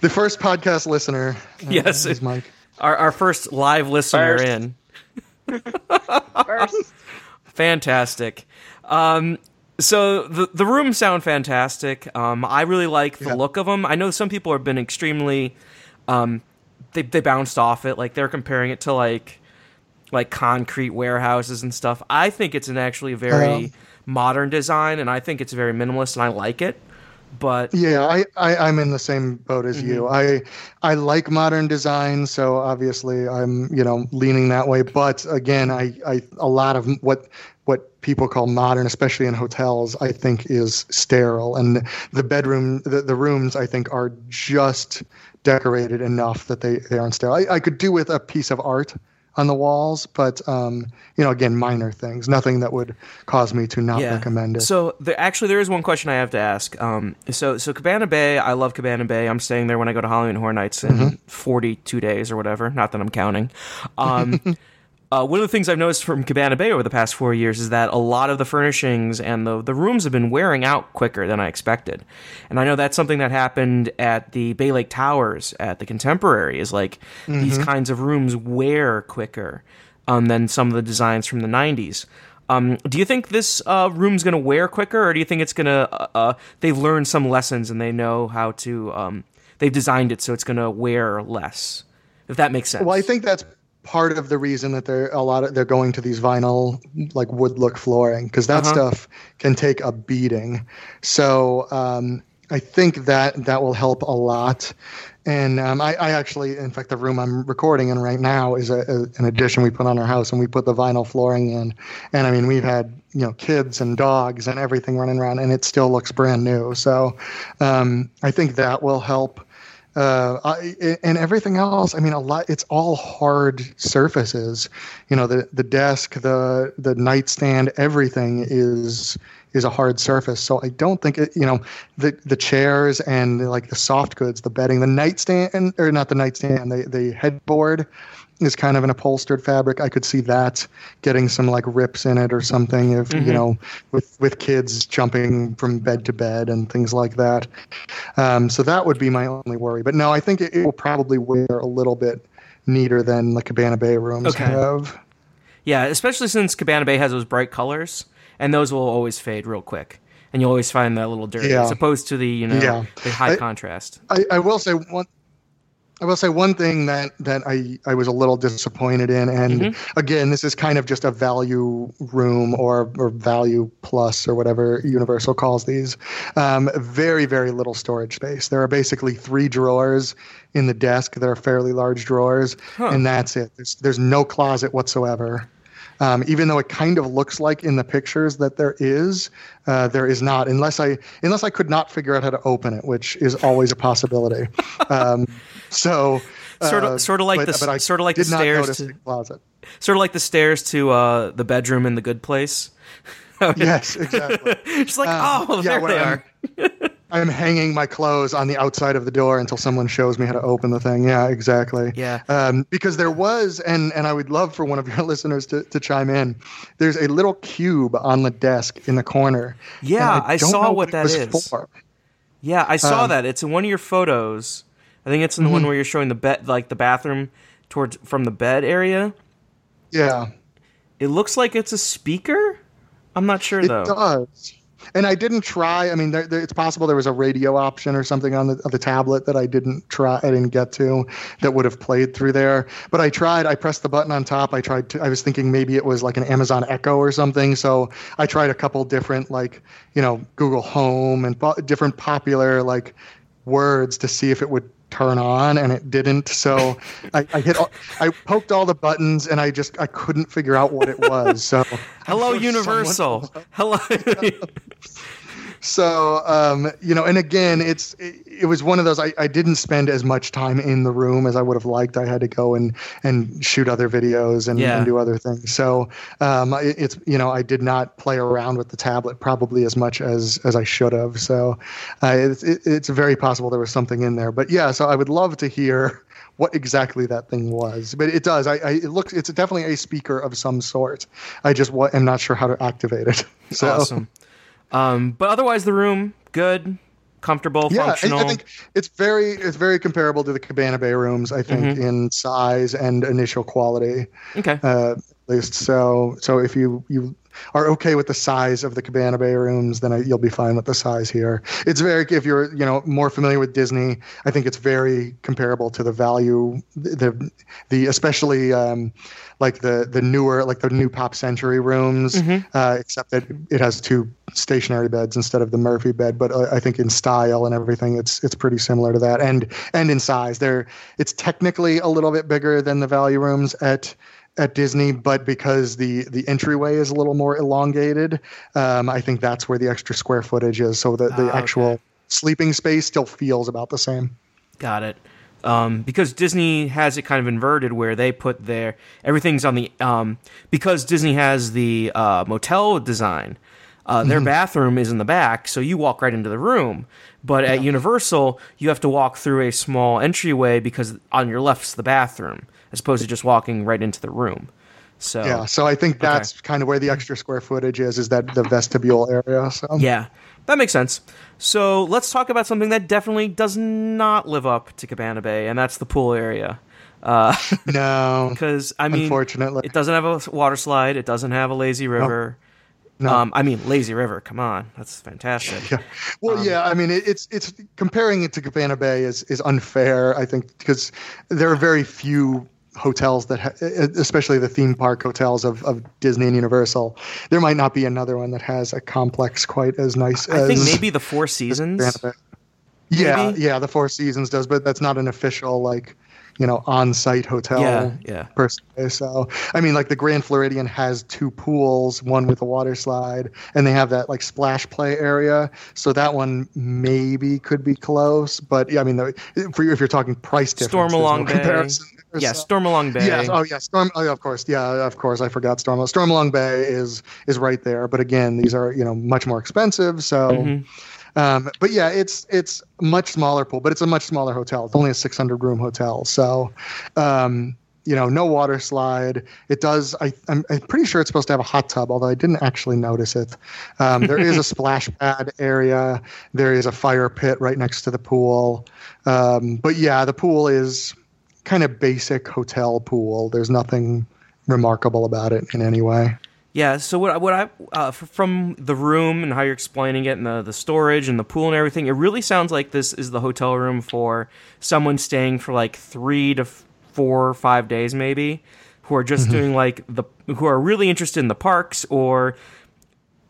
the first podcast listener. uh, Yes. is Mike. Our our first live listener First. in. First, Fantastic. Um, so the the rooms sound fantastic. Um, I really like the Yeah. look of them. I know some people have been extremely, um, they they bounced off it. Like they're comparing it to like like concrete warehouses and stuff. I think it's an actually very Um, modern design, and I think it's very minimalist, and I like it. But Yeah, I, I I'm in the same boat as you. Mm-hmm. I I like modern design, so obviously I'm you know leaning that way. But again, I, I a lot of what what people call modern, especially in hotels, I think is sterile, and the bedroom the, the rooms I think are just decorated enough that they they aren't sterile. I, I could do with a piece of art on the walls, but um, you know, again, minor things, nothing that would cause me to not recommend it. So there, actually, there is one question I have to ask. Um, so so Cabana Bay, I love Cabana Bay. I'm staying there when I go to Halloween Horror Nights in Mm-hmm. 42 days or whatever. Not that I'm counting. Um, uh, one of the things I've noticed from Cabana Bay over the past four years is that a lot of the furnishings and the the rooms have been wearing out quicker than I expected. And I know that's something that happened at the Bay Lake Towers at the Contemporary. Is like these Mm-hmm. kinds of rooms wear quicker um, than some of the designs from the 90s. Um, do you think this uh, room's going to wear quicker, or do you think it's going to? Uh, uh, they've learned some lessons and they know how to. Um, they've designed it so it's going to wear less. If that makes sense. Well, I think that's part of the reason that they're a lot of they're going to these vinyl like wood look flooring because that Uh-huh. stuff can take a beating. So um, I think that that will help a lot. And um, I, I actually, in fact, the room I'm recording in right now is a, a, an addition we put on our house, and we put the vinyl flooring in. And I mean, we've had you know kids and dogs and everything running around, and it still looks brand new. So um, I think that will help uh, I, and everything else. I mean, a lot. It's all hard surfaces. You know, the the desk, the the nightstand, everything is is a hard surface. So I don't think it, you know the the chairs and like the soft goods, the bedding, the nightstand or not the nightstand, the the headboard is kind of an upholstered fabric. I could see that getting some like rips in it or something if Mm-hmm. you know with with kids jumping from bed to bed and things like that. Um, so that would be my only worry. But no, I think it, it will probably wear a little bit neater than the Cabana Bay rooms Okay. have. Yeah, especially since Cabana Bay has those bright colors, and those will always fade real quick, and you'll always find that little dirty, Yeah. as opposed to the you know Yeah. the high I- contrast. I, I will say one. I will say one thing that, that I, I was a little disappointed in, and Mm-hmm. again, this is kind of just a value room or, or value plus or whatever Universal calls these. Um, very, very little storage space. There are basically three drawers in the desk that are fairly large drawers, and that's it. There's, there's no closet whatsoever. Um, even though it kind of looks like in the pictures that there is, uh, there is not, unless I unless I could not figure out how to open it, which is always a possibility. Um, so Sort of- uh, sort of like but, the but sort of like the stairs to- the closet. Sort of like the stairs to uh, the bedroom in the Good Place. Yes, exactly. Just like Um, oh, yeah, there they I'm- are. I'm hanging my clothes on the outside of the door until someone shows me how to open the thing. Yeah, exactly. Yeah. Um, because there was, and and I would love for one of your listeners to, to chime in. There's a little cube on the desk in the corner. Yeah, and I saw what it that is. For. Yeah, I saw Um, that. It's in one of your photos. I think it's in the Mm-hmm. one where you're showing the bed, like the bathroom towards from the bed area. Yeah. It looks like it's a speaker. I'm not sure It though. It does. And I didn't try. I mean, there, there, it's possible there was a radio option or something on the, the tablet that I didn't try. I didn't get to that would have played through there. But I tried. I pressed the button on top. I tried to. I was thinking maybe it was like an Amazon Echo or something. So I tried a couple different like you know Google Home and po- different popular like words to see if it would turn on and it didn't so I, I hit all, i poked all the buttons and i just i couldn't figure out what it was so Hello, Someone- Universal. Hello. So, um, you know, and again, it's it, it was one of those. I, I didn't spend as much time in the room as I would have liked. I had to go and and shoot other videos and, Yeah. and do other things. So, um, it, it's you know, I did not play around with the tablet probably as much as as I should have. So, uh, it's it, it's very possible there was something in there. But yeah, so I would love to hear what exactly that thing was. But it does. I, I it looks. It's definitely a speaker of some sort. I just am not sure how to activate it. So. awesome. Um, but otherwise, the room good, comfortable, Yeah, I, functional. I think it's very it's very comparable to the Cabana Bay rooms. I think Mm-hmm. in size and initial quality, okay. uh, at least. So so if you you are okay with the size of the Cabana Bay rooms, then I, you'll be fine with the size here. It's very if you're you know more familiar with Disney, I think it's very comparable to the value the the especially. Um, like the the newer like the new pop century rooms Mm-hmm. uh, except that it has two stationary beds instead of the murphy bed but uh, i think in style and everything it's it's pretty similar to that and and in size they're it's technically a little bit bigger than the value rooms at at Disney, but because the the entryway is a little more elongated, um, I think that's where the extra square footage is. So the, the Ah, actual okay. sleeping space still feels about the same. Got it. Um, because Disney has it kind of inverted where they put their everything's on the um, because Disney has the uh, motel design. Uh, their bathroom is in the back, so you walk right into the room. But at Universal, you have to walk through a small entryway because on your left's the bathroom, as opposed to just walking right into the room. So Yeah, so I think that's kind of where the extra square footage is, is that the vestibule area. So Yeah, that makes sense. So let's talk about something that definitely does not live up to Cabana Bay, and that's the pool area. no, Because I mean, Unfortunately. it doesn't have a water slide. It doesn't have a lazy river. No. Um, I mean, lazy river. Come on, that's fantastic. Well, Um, yeah, I mean, it, it's it's comparing it to Cabana Bay is is unfair. I think because there are very few hotels that, ha- especially the theme park hotels of, of Disney and Universal, there might not be another one that has a complex quite as nice. I as think maybe the Four Seasons. Yeah, Maybe? yeah, the Four Seasons does, but that's not an official like you know on-site hotel. Yeah, yeah. per se. So, I mean, like the Grand Floridian has two pools, one with a water slide, and they have that like splash play area. So that one maybe could be close, but yeah, I mean, the, for you, if you're talking price difference, Stormalong no Bay. comparison. Yeah, Stormalong Bay. Yes. Oh, yeah. Storm. Oh, yeah, of course. Yeah, of course. I forgot Storm. Stormalong Bay is is right there. But again, these are you know much more expensive. So, Mm-hmm. um, but yeah, it's it's much smaller pool, but it's a much smaller hotel. It's only a 600 room hotel. So, um, you know, no water slide. It does. I, I'm, I'm pretty sure it's supposed to have a hot tub, although I didn't actually notice it. Um, there is a splash pad area. There is a fire pit right next to the pool. Um, but yeah, the pool is kind of basic hotel pool. There's nothing remarkable about it in any way. Yeah. So what I- what I uh, from the room and how you're explaining it and the the storage and the pool and everything, it really sounds like this is the hotel room for someone staying for like three to f- four or five days maybe, who are just doing like the who are really interested in the parks or.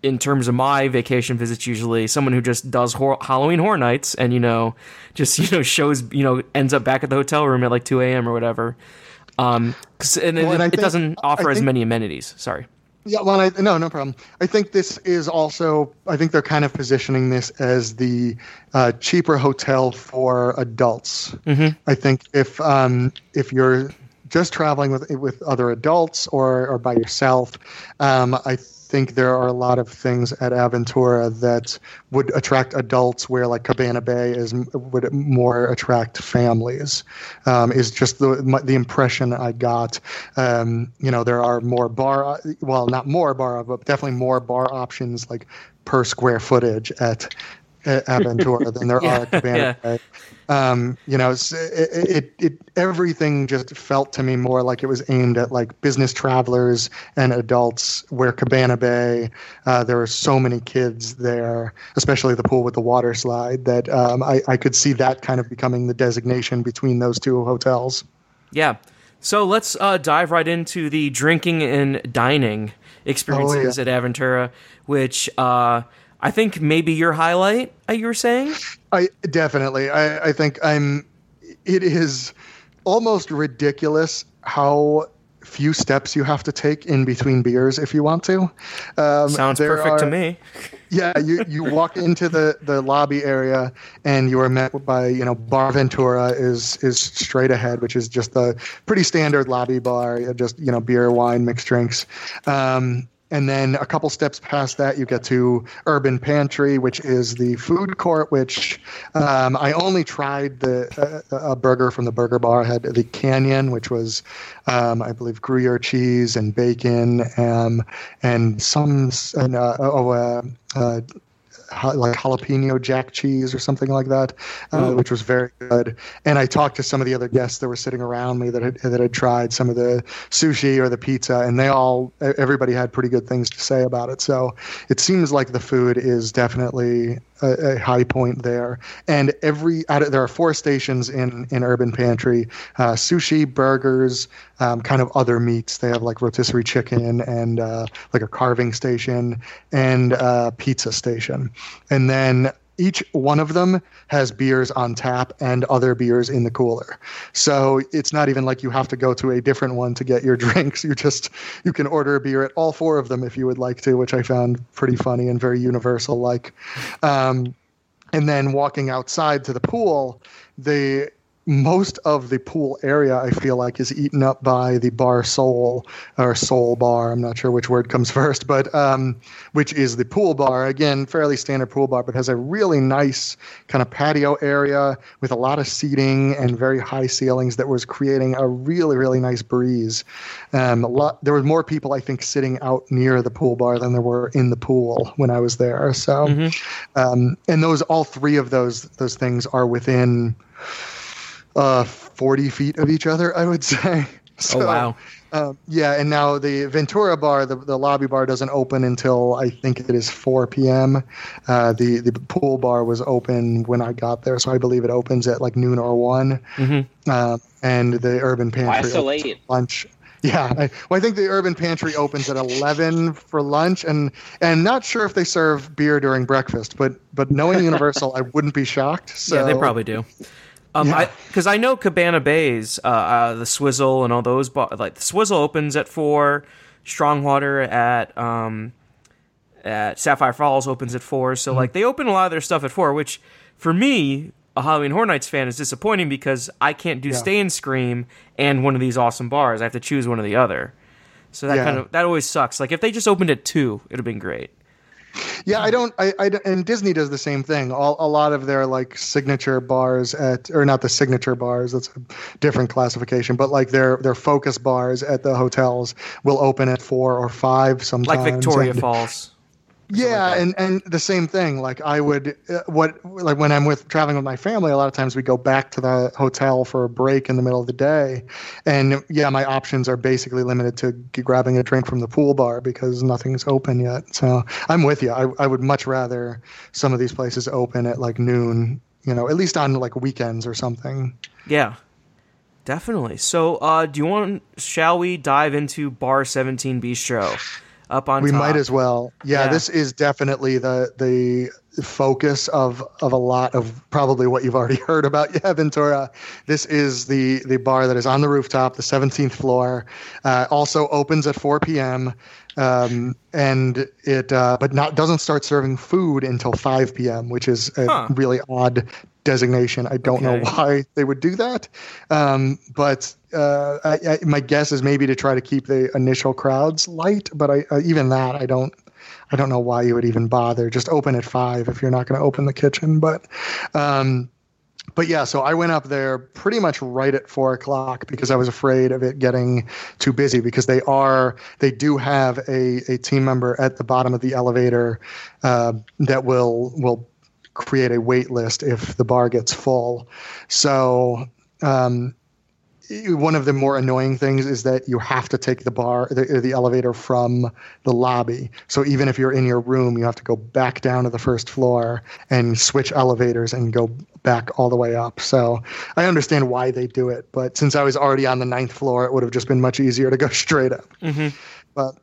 In terms of my vacation visits, usually someone who just does hor- Halloween Horror Nights and you know, just you know shows you know ends up back at the hotel room at like two a.m. or whatever. Um, and, it, Well, and I it think- doesn't offer I as many amenities. Sorry. Yeah, well, I, no, no problem. I think this is also. I think they're kind of positioning this as the uh, cheaper hotel for adults. Mm-hmm. I think if um, if you're just traveling with with other adults or or by yourself, um, I think there are a lot of things at Aventura that would attract adults, where like Cabana Bay is would more attract families. Um, is just the my, the impression I got. Um, you know, there are more bar, well, not more bar, but definitely more bar options like per square footage at. at Aventura than there are at Cabana yeah. Bay. Um, you know, it, it, it, everything just felt to me more like it was aimed at like business travelers and adults. Where Cabana Bay, uh, there were so many kids there, especially the pool with the water slide, that um, I, I could see that kind of becoming the designation between those two hotels. Yeah. So let's uh, dive right into the drinking and dining experiences Oh, at Aventura, which uh, I think maybe your highlight. Uh, you were saying? I definitely. I, I think I'm. It is almost ridiculous how few steps you have to take in between beers if you want to. Um, Sounds perfect to me. Yeah, you, you walk into the, the lobby area and you are met by you know Bar Ventura is is straight ahead, which is just the pretty standard lobby bar, just you know beer, wine, mixed drinks. Um, and then a couple steps past that, you get to Urban Pantry, which is the food court. Which um, I only tried the uh, a burger from the Burger Bar. I had the Canyon, which was, um, I believe, Gruyere cheese and bacon, um, and some and, uh, oh, uh, uh, like jalapeno jack cheese or something like that, uh, which was very good. And I talked to some of the other guests that were sitting around me that had, that had tried some of the sushi or the pizza, and they all everybody had pretty good things to say about it. So it seems like the food is definitely a, a high point there. And every of, there are four stations in in Urban Pantry: uh, sushi, burgers, um, kind of other meats. They have like rotisserie chicken and uh, like a carving station and uh, pizza station. And then each one of them has beers on tap and other beers in the cooler. So it's not even like you have to go to a different one to get your drinks. You just you can order a beer at all four of them if you would like to, which I found pretty funny and very universal like. Um, and then walking outside to the pool, the most of the pool area I feel like is eaten up by the bar soul or soul bar. I'm not sure which word comes first, but um, which is the pool bar. Again, fairly standard pool bar, but has a really nice kind of patio area with a lot of seating and very high ceilings that was creating a really really nice breeze. Um, a lot, there were more people I think sitting out near the pool bar than there were in the pool when I was there. So, um, and those all three of those those things are within uh, 40 feet of each other, I would say. So, Oh, wow. Um, yeah, and now the Ventura bar, the, the lobby bar doesn't open until I think it is 4 p.m. Uh, the the pool bar was open when I got there, so I believe it opens at like noon or one. Mm-hmm. Uh, and the urban pantry Why so late? lunch. Yeah, I, well, I think the urban pantry opens at 11 for lunch, and and not sure if they serve beer during breakfast, but but knowing Universal, I wouldn't be shocked. So, yeah, they probably do. Um, Yeah. because I, know Cabana Bays, uh, uh, the Swizzle and all those, bar- like the Swizzle opens at four, Strongwater at um, at Sapphire Falls opens at four. So like they open a lot of their stuff at four, which for me a Halloween Horror Nights fan is disappointing because I can't do Yeah. Stay and Scream and one of these awesome bars. I have to choose one or the other. So that Yeah. kind of that always sucks. Like if they just opened at two, it'd have been great. Yeah, I don't. I, I and Disney does the same thing. All a lot of their like signature bars at, or not the signature bars. That's a different classification. But like their their focus bars at the hotels will open at four or five sometimes. Like Victoria and- Falls. Yeah, and and the same thing. Like I would, uh, what like when I'm with traveling with my family, a lot of times we go back to the hotel for a break in the middle of the day, and yeah, my options are basically limited to grabbing a drink from the pool bar because nothing's open yet. So I'm with you. I I would much rather some of these places open at like noon. You know, at least on like weekends or something. Yeah. Definitely. So, uh, do you want? Shall we dive into Bar Seventeen Bistro up on we top? might as well. Yeah, Yeah. this is definitely the the focus of of a lot of probably what you've already heard about yeah Ventura. This is the the bar that is on the rooftop, the 17th floor. Uh, also opens at 4 p.m. Um, and it uh, but not doesn't start serving food until 5 p.m., which is a Huh. really odd designation. I don't know why they would do that, um, but uh, I, I, my guess is maybe to try to keep the initial crowds light. But I, uh, even that, I don't, I don't know why you would even bother. Just open at five if you're not going to open the kitchen. But, um, but yeah, so I went up there pretty much right at four o'clock because I was afraid of it getting too busy because they are they do have a, a team member at the bottom of the elevator uh, that will will create a wait list if the bar gets full. So um, one of the more annoying things is that you have to take the bar the, the elevator from the lobby so even if you're in your room you have to go back down to the first floor and switch elevators and go back all the way up so i understand why they do it but since i was already on the ninth floor it would have just been much easier to go straight up but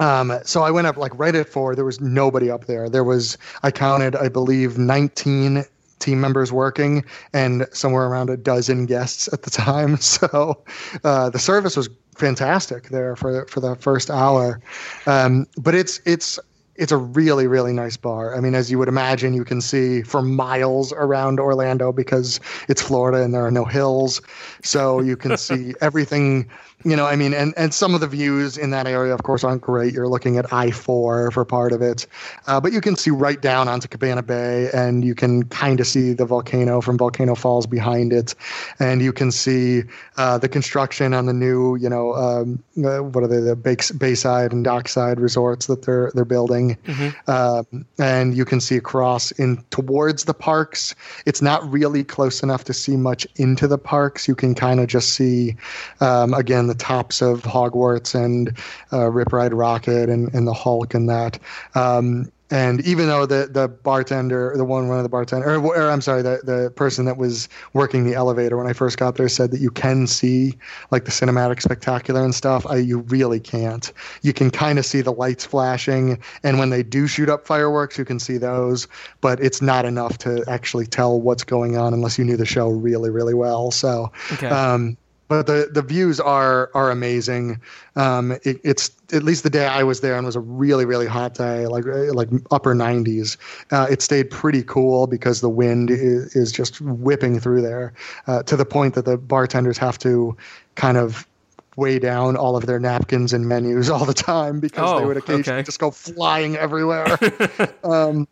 um, so I went up like right at four. There was nobody up there. There was I counted, I believe, 19 team members working and somewhere around a dozen guests at the time. So uh, the service was fantastic there for for the first hour. Um, but it's it's it's a really really nice bar. I mean, as you would imagine, you can see for miles around Orlando because it's Florida and there are no hills, so you can see everything. You know, I mean, and, and some of the views in that area, of course, aren't great. You're looking at I 4 for part of it. Uh, but you can see right down onto Cabana Bay, and you can kind of see the volcano from Volcano Falls behind it. And you can see uh, the construction on the new, you know, um, uh, what are they, the Bay- Bayside and Dockside resorts that they're, they're building. Um, and you can see across in towards the parks. It's not really close enough to see much into the parks. You can kind of just see, um, again, the tops of Hogwarts and uh, Rip Ride Rockit and, and the Hulk and that. Um, and even though the, the bartender, the one one of the bartender, or, or I'm sorry, the, the person that was working the elevator when I first got there said that you can see like the cinematic spectacular and stuff. I you really can't. You can kind of see the lights flashing, and when they do shoot up fireworks, you can see those, but it's not enough to actually tell what's going on unless you knew the show really really well. So. Okay. Um, but the, the views are are amazing. Um, it, it's at least the day I was there and it was a really really hot day, like like upper 90s. Uh, it stayed pretty cool because the wind is, is just whipping through there uh, to the point that the bartenders have to kind of weigh down all of their napkins and menus all the time because they Oh, would occasionally okay. just go flying everywhere. um,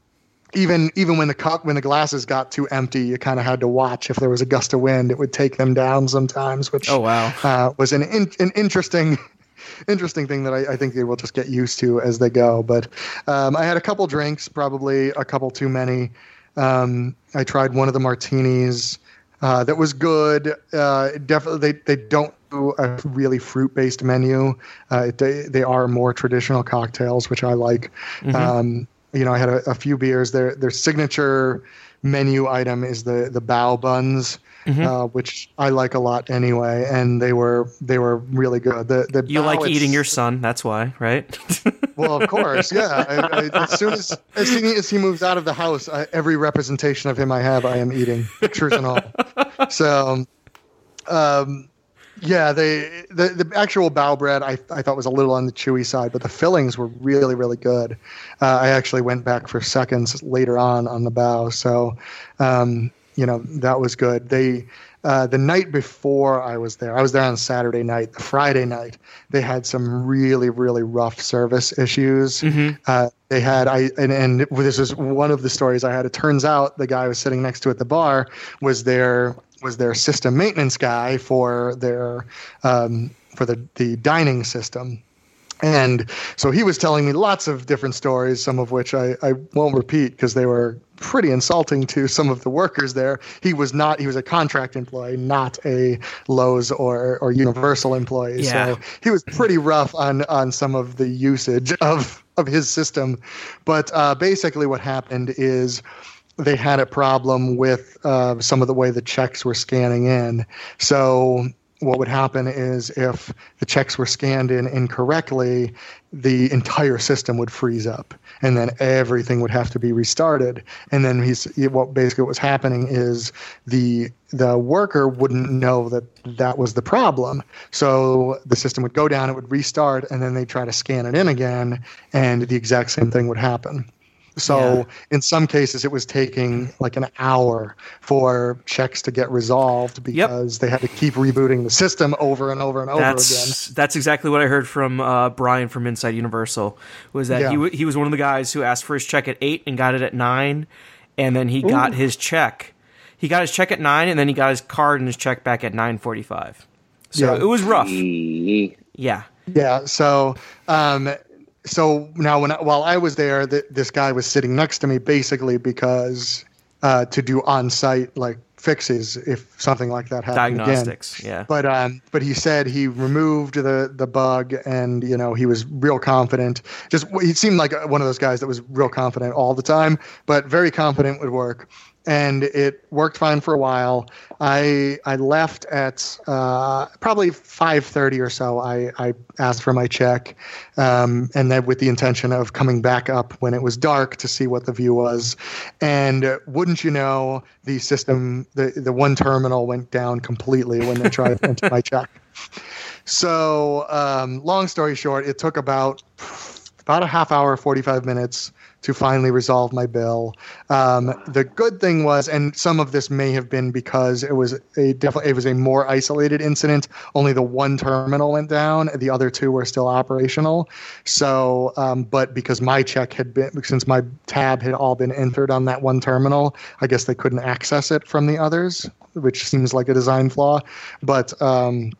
even even when the cup when the glasses got too empty, you kind of had to watch if there was a gust of wind. It would take them down sometimes, which Oh, wow. uh, was an in, an interesting interesting thing that I, I think they will just get used to as they go. But um, I had a couple drinks, probably a couple too many. Um, I tried one of the martinis. Uh, that was good. Uh, definitely, they, they don't do a really fruit based menu. Uh, they they are more traditional cocktails, which I like. Um, you know, I had a, a few beers. Their their signature menu item is the the bao buns, uh, which I like a lot anyway. And they were they were really good. The the You bao like eating your son, that's why, right? well, of course, yeah. I, I, as soon as as soon as he moves out of the house, I, every representation of him I have, I am eating pictures and all. So, um, yeah, they the the actual bao bread I I thought was a little on the chewy side, but the fillings were really really good. Uh, I actually went back for seconds later on on the bao. So, um, you know that was good. They uh, the night before I was there, I was there on Saturday night. The Friday night, they had some really, really rough service issues. Mm-hmm. Uh, they had I and, and this is one of the stories I had. It turns out the guy I was sitting next to at the bar was their was their system maintenance guy for their um, for the the dining system. And so he was telling me lots of different stories, some of which I, I won't repeat because they were pretty insulting to some of the workers there. He was not, he was a contract employee, not a Loews or, or Universal employee. Yeah. So he was pretty rough on, on some of the usage of, of his system. But uh, basically, what happened is they had a problem with uh, some of the way the checks were scanning in. So what would happen is if the checks were scanned in incorrectly, the entire system would freeze up, and then everything would have to be restarted. And then he's what basically what was happening is the the worker wouldn't know that that was the problem. So the system would go down, it would restart, and then they try to scan it in again, and the exact same thing would happen. So Yeah. in some cases, it was taking like an hour for checks to get resolved because they had to keep rebooting the system over and over and over again. That's that's exactly what I heard from uh, Brian from Inside Universal. Was that Yeah. he w- he was one of the guys who asked for his check at eight and got it at nine, and then he got his check. He got his check at nine, and then he got his card and his check back at nine forty five. So Yeah. it was rough. Yeah. Yeah. So, um, so now when I, while I was there, th- this guy was sitting next to me basically because uh, to do on-site like fixes if something like that happened again. Diagnostics. Yeah. But um, but he said he removed the the bug, and you know he was real confident. Just he seemed like one of those guys that was real confident all the time, but very confident would work. And it worked fine for a while. I I left at uh, probably five thirty or so. I, I asked for my check, um, and then with the intention of coming back up when it was dark to see what the view was. And uh, wouldn't you know, the system, the the one terminal went down completely when they tried to enter my check. So, um, long story short, it took about about a half hour, forty five minutes to finally resolve my bill. Um, the good thing was, and some of this may have been because it was a definitely it was a more isolated incident. Only the one terminal went down; the other two were still operational. So, um, but because my check had been since my tab had all been entered on that one terminal, I guess they couldn't access it from the others, which seems like a design flaw. But um,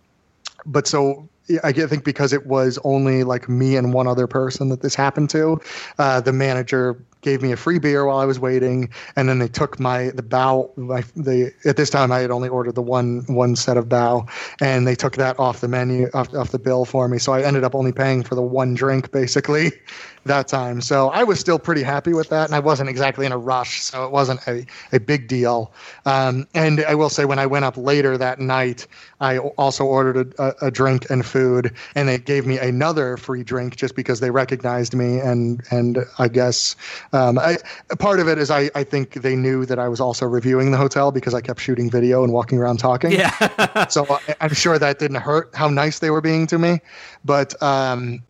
but so I think because it was only like me and one other person that this happened to, uh, the manager gave me a free beer while I was waiting, and then they took my the bao. My, the at this time I had only ordered the one one set of bao, and they took that off the menu off, off the bill for me. So I ended up only paying for the one drink basically that time. So I was still pretty happy with that, and I wasn't exactly in a rush, so it wasn't a, a big deal. Um, and I will say, when I went up later that night, I also ordered a, a, a drink and food, and they gave me another free drink just because they recognized me, and and I guess um, I, part of it is I, I think they knew that I was also reviewing the hotel because I kept shooting video and walking around talking Yeah. so I, I'm sure that didn't hurt how nice they were being to me, but um,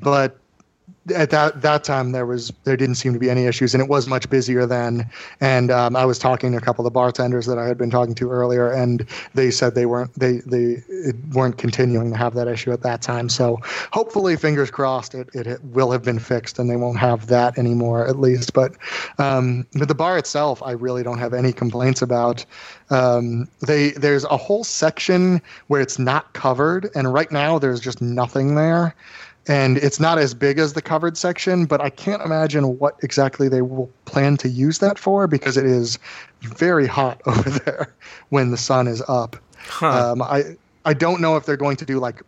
but at that that time there was there didn't seem to be any issues, and it was much busier then. And um, I was talking to a couple of the bartenders that I had been talking to earlier, and they said they weren't they they it weren't continuing to have that issue at that time. So hopefully, fingers crossed, it it will have been fixed, and they won't have that anymore at least. But um, but the bar itself, I really don't have any complaints about. Um, they there's a whole section where it's not covered, and right now there's just nothing there and it's not as big as the covered section, but I can't imagine what exactly they will plan to use that for because it is very hot over there when the sun is up. Huh. Um, I I don't know if they're going to do like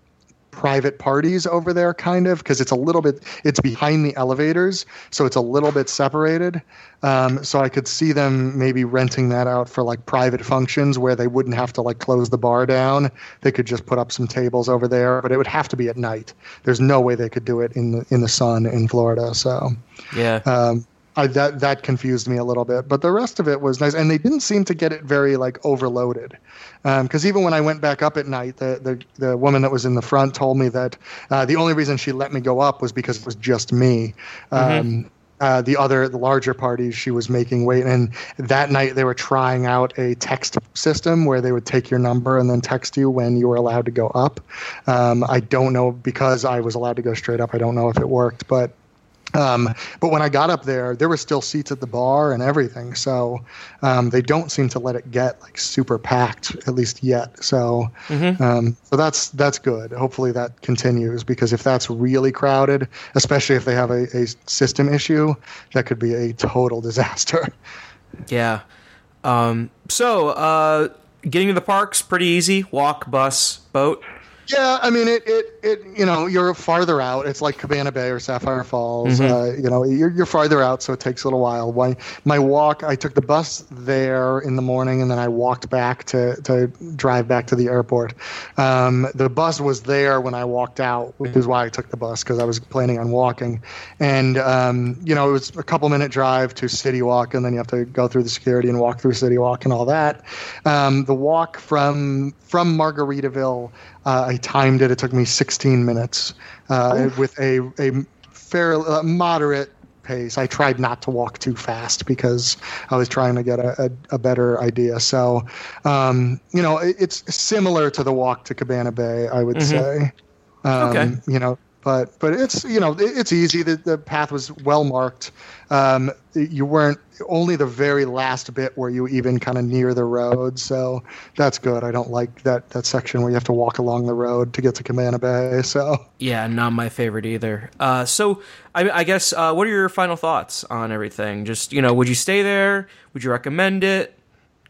private parties over there kind of because it's a little bit it's behind the elevators so it's a little bit separated. Um, so i could see them maybe renting that out for like private functions where they wouldn't have to like close the bar down. They could just put up some tables over there but it would have to be at night. There's no way they could do it in the in the sun in florida so. Yeah. um, I, that that confused me a little bit, but the rest of it was nice, and they didn't seem to get it very like overloaded. Because even when I went back up at night, the, the the woman that was in the front told me that uh, the only reason she let me go up was because it was just me. Um, uh, the other, the larger parties, she was making weight. And that night they were trying out a text system where they would take your number and then text you when you were allowed to go up. Um, I don't know because I was allowed to go straight up. I don't know if it worked, but um, but when I got up there, there were still seats at the bar and everything. So um, they don't seem to let it get like super packed, at least yet. So Mm-hmm. um, so that's that's good. Hopefully that continues because if that's really crowded, especially if they have a, a system issue, that could be a total disaster. Yeah. Um, so, uh, getting to the park's pretty easy. Walk, bus, boat. Yeah, I mean it, it, it. You know, you're farther out. It's like Cabana Bay or Sapphire Falls. Uh, you know, you're, you're farther out, so it takes a little while. My my walk, I took the bus there in the morning, and then I walked back to to drive back to the airport. Um, the bus was there when I walked out, which is why I took the bus because I was planning on walking. And um, you know, it was a couple minute drive to City Walk, and then you have to go through the security and walk through City Walk and all that. Um, the walk from from Margaritaville. Uh, I timed it. It took me 16 minutes uh, with a a fair uh, moderate pace. I tried not to walk too fast because I was trying to get a, a, a better idea. So, um, you know, it, it's similar to the walk to Cabana Bay, I would say. Um, Okay. You know, but but it's you know it's easy. The the path was well marked. Um, you weren't only the very last bit where you even kind of near the road, so that's good. I don't like that that section where you have to walk along the road to get to Cabana Bay. So. Yeah, not my favorite either. Uh, so, I, I guess, uh, what are your final thoughts on everything? Just, you know, would you stay there? Would you recommend it?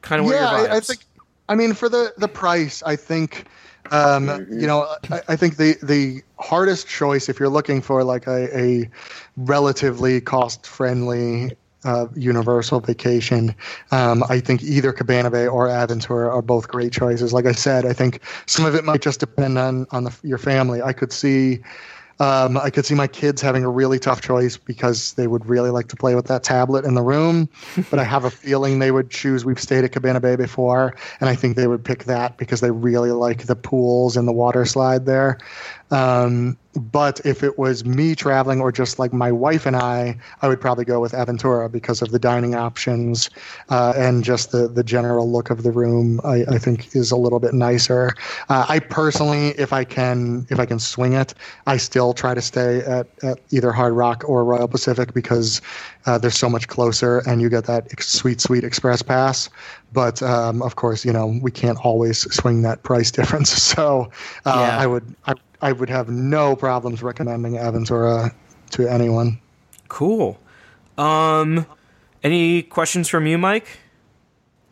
Kind of what yeah, are your vibes? I, I think. I mean, for the the price, I think. Um, You know, I, I think the the hardest choice if you're looking for like a, a relatively cost friendly uh, universal vacation. Um, I think either Cabana Bay or Aventura are both great choices. Like I said, I think some of it might just depend on on the, your family. I could see. Um, I could see my kids having a really tough choice because they would really like to play with that tablet in the room. but I have a feeling they would choose. We've stayed at Cabana Bay before, and I think they would pick that because they really like the pools and the water slide there. Um, but if it was me traveling or just like my wife and I, I would probably go with Aventura because of the dining options uh, and just the, the general look of the room. I, I think is a little bit nicer. Uh, I personally, if I can, if I can swing it, I still try to stay at, at either Hard Rock or Royal Pacific because uh, they're so much closer and you get that ex- sweet, sweet express pass. But um, of course, you know we can't always swing that price difference. So uh, Yeah. I would, I, I would have no problems recommending Aventura to anyone. Cool. Um, any questions from you, Mike?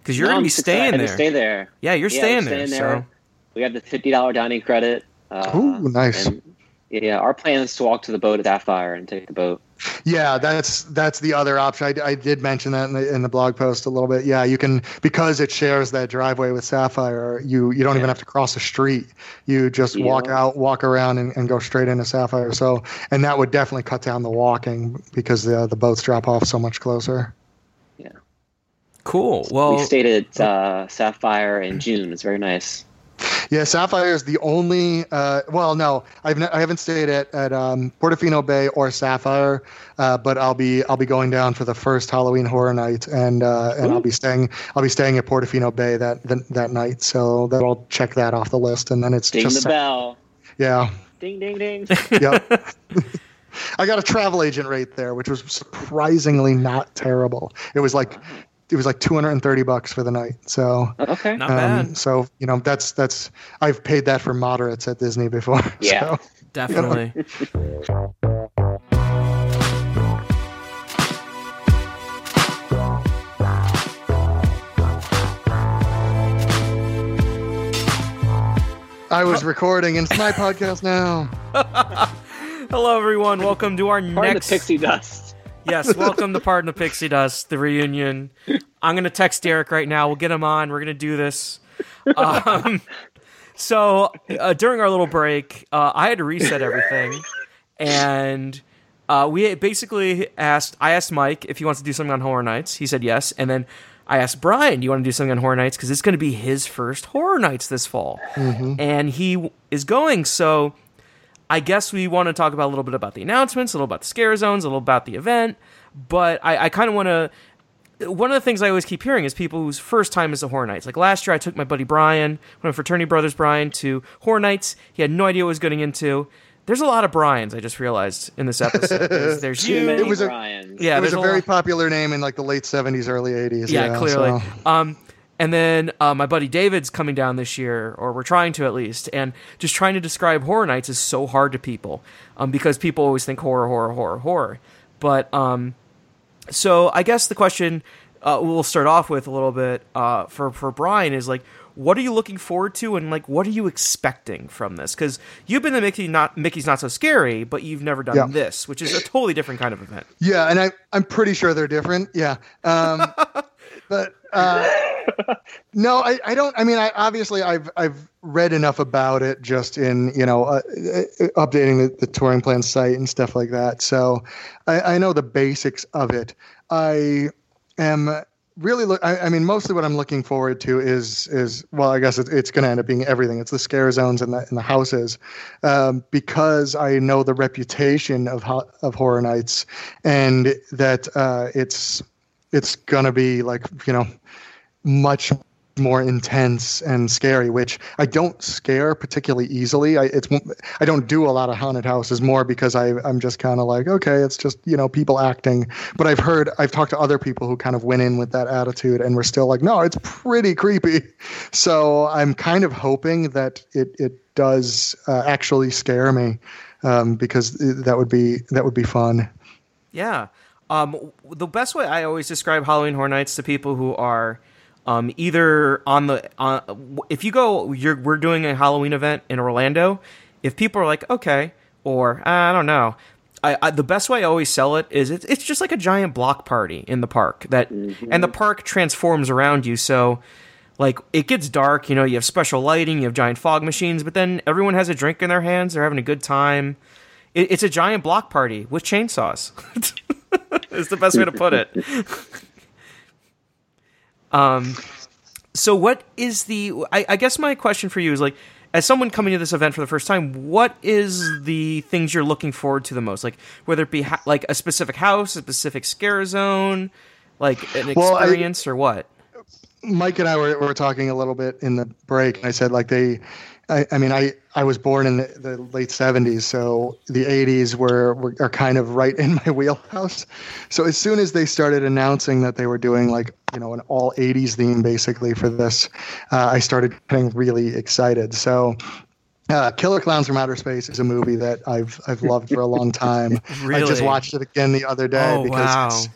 Because you're No, gonna be just staying excited there. To stay there. Yeah, you're Yeah, staying, we're there, staying So We have the fifty dollar dining credit. Uh, Ooh, nice. And, yeah, our plan is to walk to the boat at Sapphire and take the boat. Yeah, that's that's the other option. I, I did mention that in the in the blog post a little bit. Yeah, you can because it shares that driveway with Sapphire. You you don't even have to cross the street. You just Yeah. walk out, walk around, and, and go straight into Sapphire. So and that would definitely cut down the walking because the the boats drop off so much closer. Yeah. Cool. Well, we stayed at uh, Sapphire in June. It's very nice. Yeah, Sapphire is the only. Uh, well, no, I've I haven't stayed at at um, Portofino Bay or Sapphire, uh, but I'll be I'll be going down for the first Halloween Horror Night, and uh, and I'll be staying I'll be staying at Portofino Bay that that, that night. So that I'll check that off the list, and then it's Ding just the bell. yeah, Ding ding ding. yep. I got a travel agent rate there, which was surprisingly not terrible. It was like it was like 230 bucks for the night. So okay. not um, bad. so you know that's that's I've paid that for moderates at Disney before. Yeah. So, Definitely. I was recording and it's my podcast now. Hello, everyone. Welcome to our Pardon next. the pixie dust. Yes, welcome to Pardon the Pixie Dust, the reunion. I'm gonna text Derek right now. We'll get him on. We're gonna do this. Um, so uh, during our little break, uh, I had to reset everything, and uh, we basically asked. I asked Mike if he wants to do something on Horror Nights. He said yes, and then I asked Brian, "Do you want to do something on Horror Nights?" Because it's going to be his first Horror Nights this fall, and he is going. So I guess we want to talk about a little bit about the announcements, a little about the scare zones, a little about the event. But I, I kind of want to. One of the things I always keep hearing is people whose first time is the Horror Nights. Like last year, I took my buddy Brian, one of fraternity brothers, Brian, to Horror Nights. He had no idea what he was getting into. There's a lot of Brian's. I just realized in this episode. There's, there's Too you. many It was a- Brians. Yeah, it was there's a very lot- popular name in like the late 70s, early 80s. Yeah, Yeah, clearly. so- Um, and then uh, my buddy David's coming down this year, or we're trying to at least. And just trying to describe Horror Nights is so hard to people um, because people always think horror, horror, horror, horror. But um, so I guess the question uh, we'll start off with a little bit uh, for for Brian is like, what are you looking forward to, and like, what are you expecting from this? Because you've been to Mickey not Mickey's not so scary, but you've never done Yeah. this, which is a totally different kind of event. Yeah, and I, I'm pretty sure they're different. Yeah. Um, but uh, no, I, I don't. I mean, I obviously I've I've read enough about it just in you know uh, uh, updating the, the touring plan site and stuff like that. So I, I know the basics of it. I am really look. I, I mean, mostly what I'm looking forward to is is well, I guess it, it's going to end up being everything. It's the scare zones and the and the houses, um, because I know the reputation of ho- of Horror Nights, and that uh, it's it's going to be like you know much more intense and scary which i don't scare particularly easily. I it's i don't do a lot of haunted houses more because i i'm just kind of like okay it's just you know people acting. But i've heard i've talked to other people who kind of went in with that attitude and were still like no it's pretty creepy. So i'm kind of hoping that it it does uh, actually scare me um, because that would be that would be fun. Yeah. Um, the best way I always describe Halloween Horror Nights to people who are um, either on the if you go, you're we're doing a Halloween event in Orlando. If people are like, okay, or I don't know, I, I the best way I always sell it is it's it's just like a giant block party in the park that, and the park transforms around you. So like it gets dark, you know, you have special lighting, you have giant fog machines, but then everyone has a drink in their hands, they're having a good time. It, it's a giant block party with chainsaws. is the best way to put it. Um, so what is the? I, I guess my question for you is like, as someone coming to this event for the first time, what is the things you're looking forward to the most? Like whether it be ha- like a specific house, a specific scare zone, like an Well, I- experience, or what? Mike and I were, were talking a little bit in the break, and I said like they, I, I mean I I was born in the, the late '70s, so the '80s were, were are kind of right in my wheelhouse. So as soon as they started announcing that they were doing like you know an all '80s theme basically for this, uh, I started getting really excited. So. Uh, Killer Clowns from Outer Space is a movie that I've I've loved for a long time. really? I just watched it again the other day Oh, because wow. it's,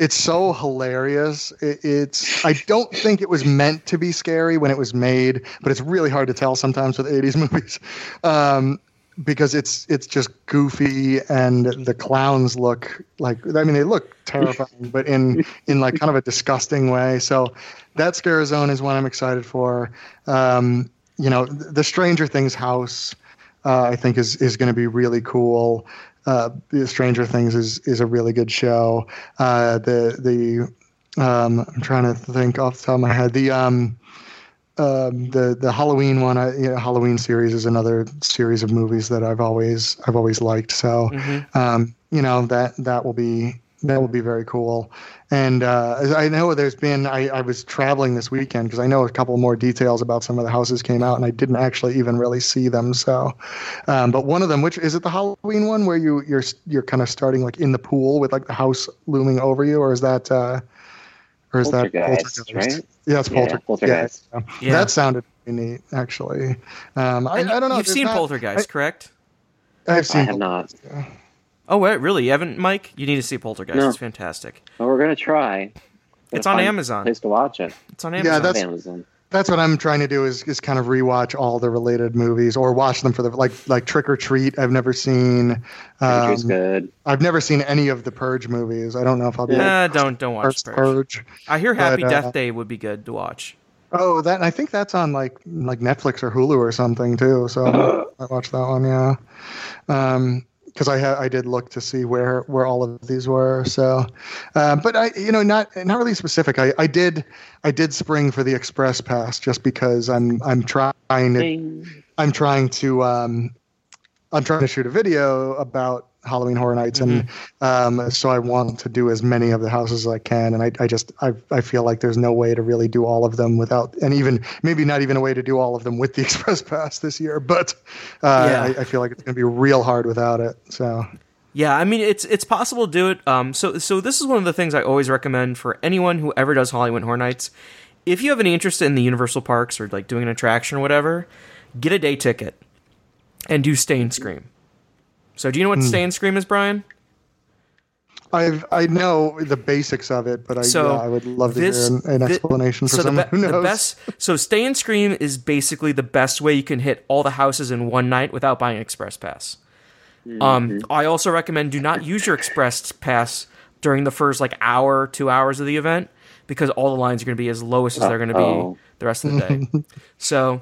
it's so hilarious. It, it's I don't think it was meant to be scary when it was made, but it's really hard to tell sometimes with 80s movies. Um, because it's it's just goofy and the clowns look like I mean they look terrifying, but in in like kind of a disgusting way. So that scare zone is one I'm excited for. Um, you know, the Stranger Things house uh, I think is is going to be really cool. Uh, the Stranger Things is is a really good show. Uh, the the um, I'm trying to think off the top of my head. The um, um, the the Halloween one, I, you know, Halloween series is another series of movies that I've always I've always liked. So, um, you know that that will be that would be very cool. And uh, I know there's been I, I was traveling this weekend because I know a couple more details about some of the houses came out and I didn't actually even really see them. So, um, but one of them, which is it the Halloween one where you you're you're kind of starting like in the pool with like the house looming over you, or is that? Uh, or is Poltergeist, that right? Yeah, it's Yeah, Poltergeist. Poltergeist. Yeah. Yeah. That sounded pretty neat, actually. Um, I, And I don't know. You've there's seen not- Poltergeist, correct? I, have seen. I have not. Oh, wait, really? You haven't, Mike? You need to see Poltergeist. No. It's fantastic. But we're gonna try. It's Gotta on Amazon. Place to watch it. It's on Yeah, Amazon. that's- Amazon. That's what I'm trying to do is is kind of rewatch all the related movies or watch them for the like like Trick or Treat. I've never seen. Um, good. I've never seen any of the Purge movies. I don't know if I'll be Nah, able don't don't watch Purge. Purge. I hear Happy but, uh, Death Day would be good to watch. Oh, that I think that's on like like Netflix or Hulu or something too. So I watched that one. Yeah, because I had I did look to see where where all of these were. So, uh, but I you know not not really specific. I, I did I did spring for the Express Pass just because I'm I'm trying to I'm trying to um, I'm trying to shoot a video about Halloween Horror Nights, and um, so I want to do as many of the houses as I can. And I, I just I, I feel like there's no way to really do all of them without, and even maybe not even a way to do all of them with the Express Pass this year. But uh, Yeah. I, I feel like it's going to be real hard without it. So Yeah, I mean it's it's possible to do it. Um, so so this is one of the things I always recommend for anyone who ever does Halloween Horror Nights. If you have any interest in the Universal parks or like doing an attraction or whatever, get a day ticket and do Stay and Scream. So do you know what Stay and Scream is, Brian? I've I know the basics of it, but I So yeah, I would love to this- hear an, an thi- explanation for so the, someone be- who the knows. best. So Stay and Scream is basically the best way you can hit all the houses in one night without buying an express pass. Um, I also recommend do not use your express pass during the first like hour, two hours of the event because all the lines are going to be as lowest as they're going to be the rest of the day. so,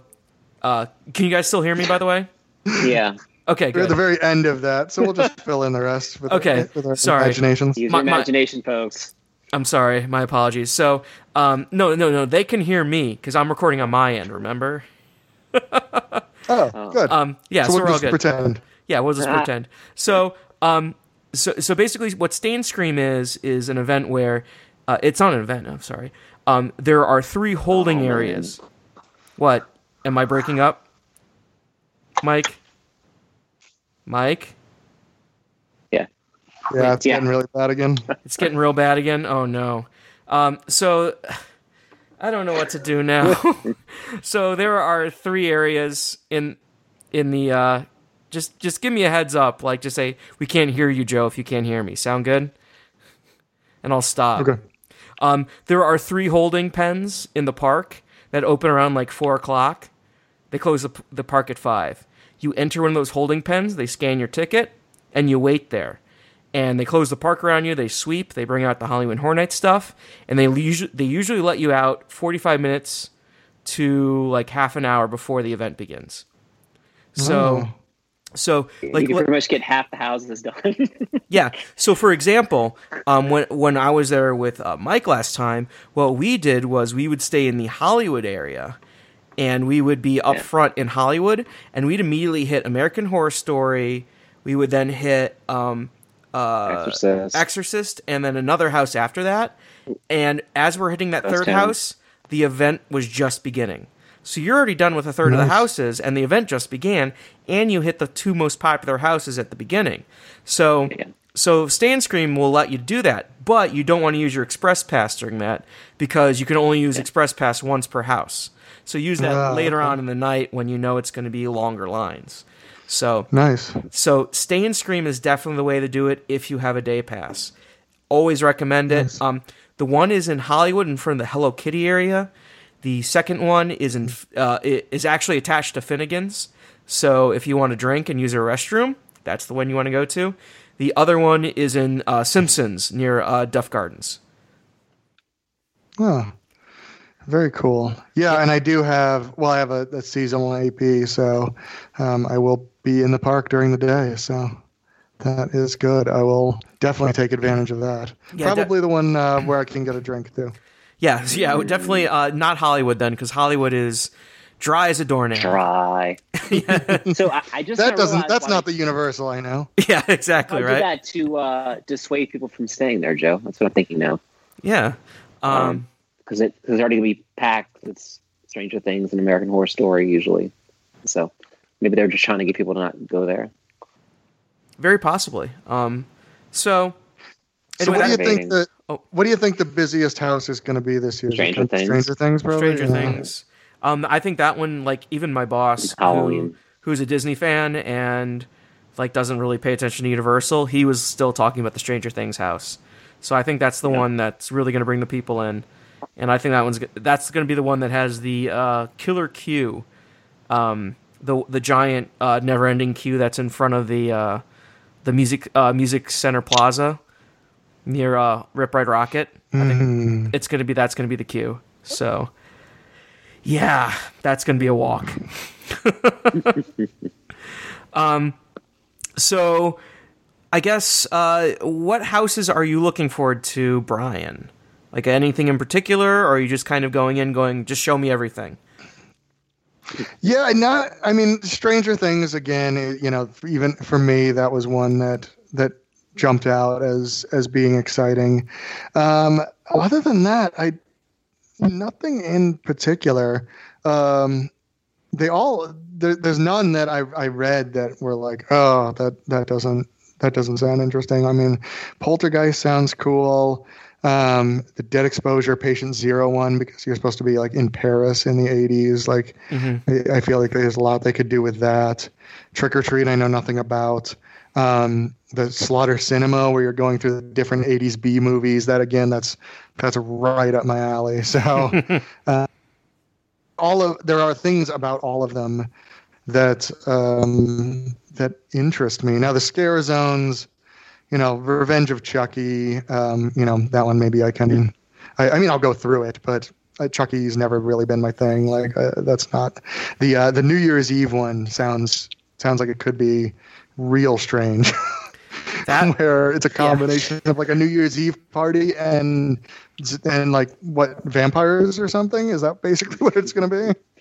uh, can you guys still hear me? By the way, Yeah. Okay, We're at the very end of that, so we'll just fill in the rest with, Okay, with our sorry. imaginations. Use My- your my- imagination, folks. I'm sorry, my apologies. So, um, no, no, no, they can hear me because I'm recording on my end. Remember? Oh, good. Um, yeah, so so, we'll we're all good. pretend. Yeah, we'll just pretend. So, um, so so basically, what Stay and Scream is is an event where uh, it's not an event. I'm sorry. Um, there are three holding Oh, man. areas. What? Am I breaking up? Mike. Mike. Yeah, Yeah, it's Yeah. getting really bad again. It's getting real bad again. Oh no. Um, so I don't know what to do now. so there are three areas in in the uh, just just give me a heads up. Like just say we can't hear you, Joe. If you can't hear me, sound good? And I'll stop. Okay. Um, there are three holding pens in the park that open around like four o'clock. They close the, the park at five. You enter one of those holding pens, they scan your ticket, and you wait there. And they close the park around you. They sweep. They bring out the Halloween Horror Nights stuff, and they usually they usually let you out forty five minutes to like half an hour before the event begins. So, Oh. so you like can let- pretty much get half the houses done. yeah. So, for example, um, when when I was there with uh, Mike last time, what we did was we would stay in the Hollywood area, and we would be up Yeah. front in Hollywood, and we'd immediately hit American Horror Story. We would then hit um, uh, Exorcist. Exorcist, and then another house after that. And as we're hitting that Ghost third Town. house, the event was just beginning. So you're already done with a third of the houses, and the event just began, and you hit the two most popular houses at the beginning. So, Yeah. so Stay and Scream will let you do that, but you don't want to use your Express Pass during that because you can only use Express Pass once per house. So use that Ah, later on in the night when you know it's going to be longer lines. So Nice. so Stay and Scream is definitely the way to do it if you have a day pass. Always recommend it. Nice. Um, the one is in Hollywood in front of the Hello Kitty area. The second one is in uh, is actually attached to Finnegan's. So if you want to drink and use a restroom, that's the one you want to go to. The other one is in uh, Simpsons near uh, Duff Gardens. Oh, very cool. Yeah, and I do have. Well, I have a, a seasonal AP, so um, I will be in the park during the day. So that is good. I will definitely take advantage of that. Yeah, Probably the one uh, where I can get a drink too. Yeah, yeah, definitely uh, not Hollywood then, because Hollywood is dry as a doornail. Dry. yeah. so I, I just That doesn't. That's why- not the Universal. I know. Yeah, exactly How right. did that to uh, dissuade people from staying there, Joe? That's what I'm thinking now. Yeah. Um, Um, Because it, it's already going to be packed. It's Stranger Things and American Horror Story usually. So maybe they're just trying to get people to not go there. Very possibly. Um, so, So what do you think the Oh. What do you think the busiest house is going to be this year? Stranger Things. Stranger Things, probably. Stranger Yeah. Things. Um, I think that one, like even my boss, who, who's a Disney fan and like doesn't really pay attention to Universal, he was still talking about the Stranger Things house. So I think that's the one that's really going to bring the people in, and I think that one's that's going to be the one that has the uh, killer queue, um, the the giant uh, never-ending queue that's in front of the uh, the music uh, music center plaza near uh, Rip Ride Rockit. I think Mhm. it's gonna be that's gonna be the queue. So yeah, that's gonna be a walk. um, so I guess uh, what houses are you looking forward to, Brian? Like anything in particular, or are you just kind of going in, going, just show me everything? Yeah, not. I mean, Stranger Things again. You know, even for me, that was one that that jumped out as as being exciting. Um, other than that, I nothing in particular. Um, they all there, there's none that I I read that were like, oh, that that doesn't that doesn't sound interesting. I mean, Poltergeist sounds cool. Um, the Dead Exposure Patient Zero one because you're supposed to be like in Paris in the 80s. Like, I, I feel like there's a lot they could do with that. Trick or Treat, I know nothing about. Um, the Slaughter Sinema, where you're going through the different 80s B movies. That again, that's that's right up my alley. So, uh, all of there are things about all of them that um, that interest me. Now, the scare zones, you know, Revenge of Chucky, um, you know, that one maybe I can. I, I mean, I'll go through it, but uh, Chucky's never really been my thing. Like, uh, that's not the uh, the New Year's Eve one sounds sounds like it could be real strange. That where it's a combination of like a New Year's Eve party and and like what vampires or something. Is that basically what it's going to be?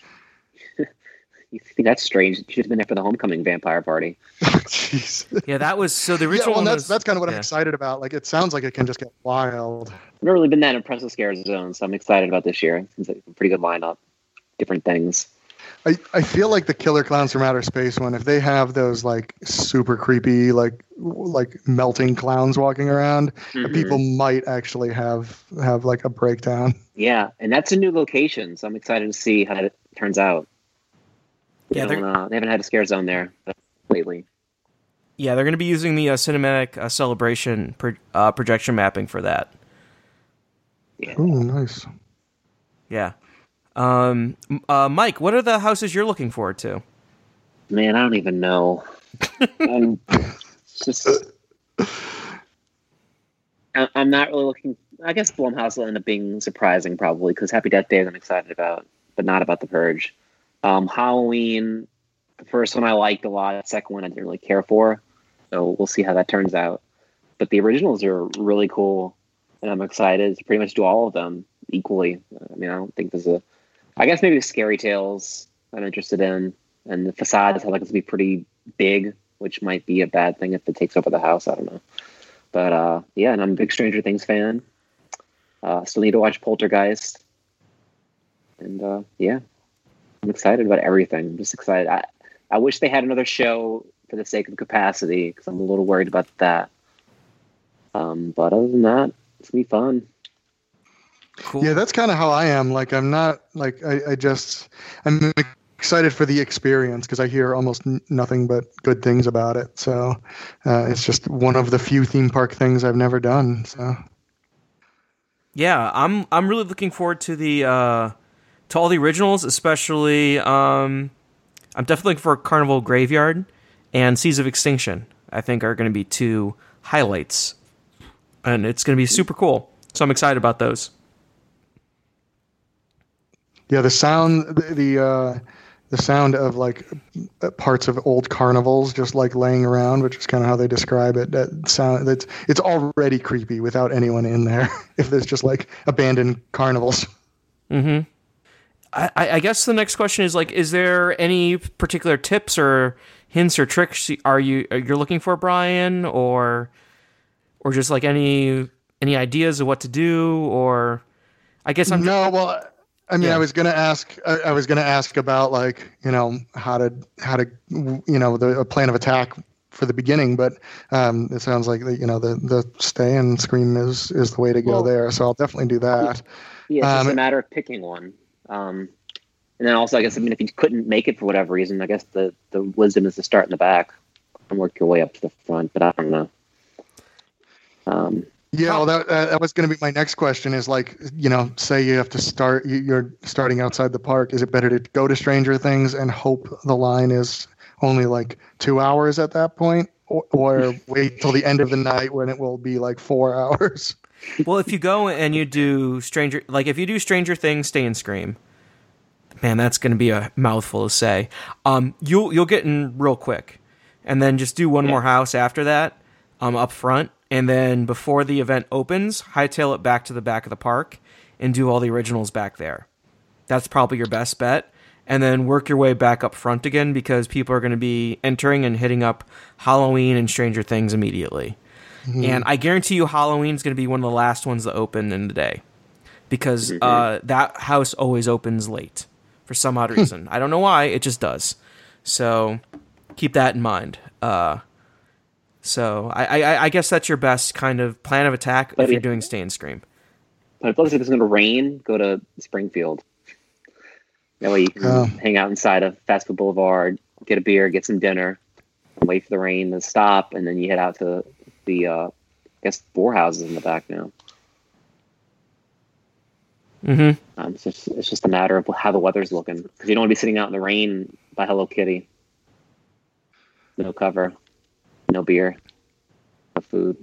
You think that's strange? You should have been there for the homecoming vampire party. Jeez. yeah, that was so the Yeah, original well, one that's was- that's kind of what I'm excited about. Like, it sounds like it can just get wild. I've never really been that impressed with Scare Zone, so I'm excited about this year. It's like a pretty good lineup, different things. I, I feel like the Killer Clowns from Outer Space one, if they have those like super creepy, like like melting clowns walking around, Mhm. people might actually have have like a breakdown. Yeah, and that's a new location, so I'm excited to see how it turns out. They, Yeah, they're- don't, uh, they haven't had a Scare Zone there lately. Yeah, they're going to be using the uh, cinematic uh, celebration pro- uh, projection mapping for that. Yeah. Ooh, nice. Yeah. Um, uh, Mike, what are the houses you're looking forward to? Man, I don't even know. I'm just. I- I'm not really looking. I guess Blumhouse will end up being surprising, probably, because Happy Death Day I'm excited about, but not about The Purge. Um, Halloween, the first one I liked a lot. The second one I didn't really care for, so we'll see how that turns out. But the originals are really cool, and I'm excited to pretty much do all of them equally. I mean, I don't think there's a. I guess maybe Scary Tales I'm interested in, and the facades sound like gonna be pretty big, which might be a bad thing if it takes over the house. I don't know, but uh, yeah, and I'm a big Stranger Things fan. Uh, still need to watch Poltergeist, and uh, yeah, I'm excited about everything. I'm just excited. I I wish they had another show for the sake of capacity because I'm a little worried about that. Um, but other than that, it's gonna be fun. Cool. Yeah, that's kind of how I am. Like, I'm not like I, I just I'm excited for the experience because I hear almost n- nothing but good things about it. So uh, it's just one of the few theme park things I've never done. So Yeah, I'm I'm really looking forward to the uh to all the originals, especially um I'm definitely looking for Carnival Graveyard and Seeds of Extinction. I think are going to be two highlights. And it's going to be super cool. So I'm excited about those. yeah, the sound the, the uh, the sound of like parts of old carnivals just like laying around, which is kind of how they describe it. That sound that's it's already creepy without anyone in there. if there's just like abandoned carnivals. I, I I guess the next question is like, is there any particular tips or hints or tricks are you are you're looking for, Brian, or or just like any any ideas of what to do, or I guess I'm no, well, I mean, Yeah. I was gonna ask. I, I was gonna ask about like you know how to how to you know the a plan of attack for the beginning, but um, it sounds like the, you know the the stay and scream is is the way to go Well- there. So I'll definitely do that. Yeah, it's just Um, a matter of picking one. Um, and then also, I guess, I mean, if you couldn't make it for whatever reason, I guess the, the wisdom is to start in the back and work your way up to the front. But I don't know. Um, Yeah, well, that uh, that was going to be my next question. Is like, you know, say you have to start, you- you're starting outside the park. Is it better to go to Stranger Things and hope the line is only like two hours at that point, or, or wait till the end of the night when it will be like four hours? Well, if you go and you do Stranger, like if you do Stranger Things, stay and scream. Man, that's going to be a mouthful to say. Um, you'll you'll get in real quick, and then just do one Yeah. more house after that, um, up front, and then before the event opens, hightail it back to the back of the park and do all the originals back there. That's probably your best bet. and then work your way back up front again because people are going to be entering and hitting up Halloween and Stranger Things immediately. And I guarantee you, Halloween's going to be one of the last ones to open in the day because uh, that house always opens late for some odd reason. I don't know why, it just does. So keep that in mind. Uh, so I, I, I guess that's your best kind of plan of attack but if you're doing Stay and Scream. But if it looks like it's going to rain, go to Springfield. That way you can Oh. hang out inside of Fast Food Boulevard, get a beer, get some dinner, wait for the rain to stop, and then you head out to the, uh, I guess, four houses in the back now. Mm-hmm. Um, it's, just, it's just a matter of how the weather's looking because you don't want to be sitting out in the rain by Hello Kitty. No cover, no beer, no food.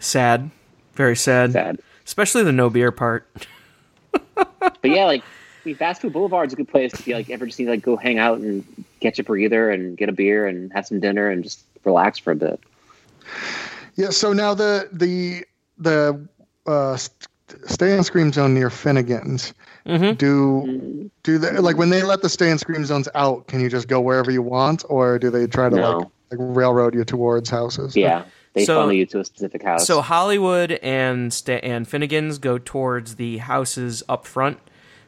Sad, very sad. Sad. Especially the no beer part. But yeah, like I mean, Fast Food Boulevard's a good place if you like ever just need to like go hang out and catch a breather and get a beer and have some dinner and just relax for a bit. Yeah. So now the the the uh, stay and scream zone near Finnegan's. Mhm. Do do they like when they let the stay and scream zones out? Can you just go wherever you want, or do they try to No. like like railroad you towards houses? Yeah, they So- funnel you to a specific house. So Hollywood and Sta- and Finnegan's go towards the houses up front.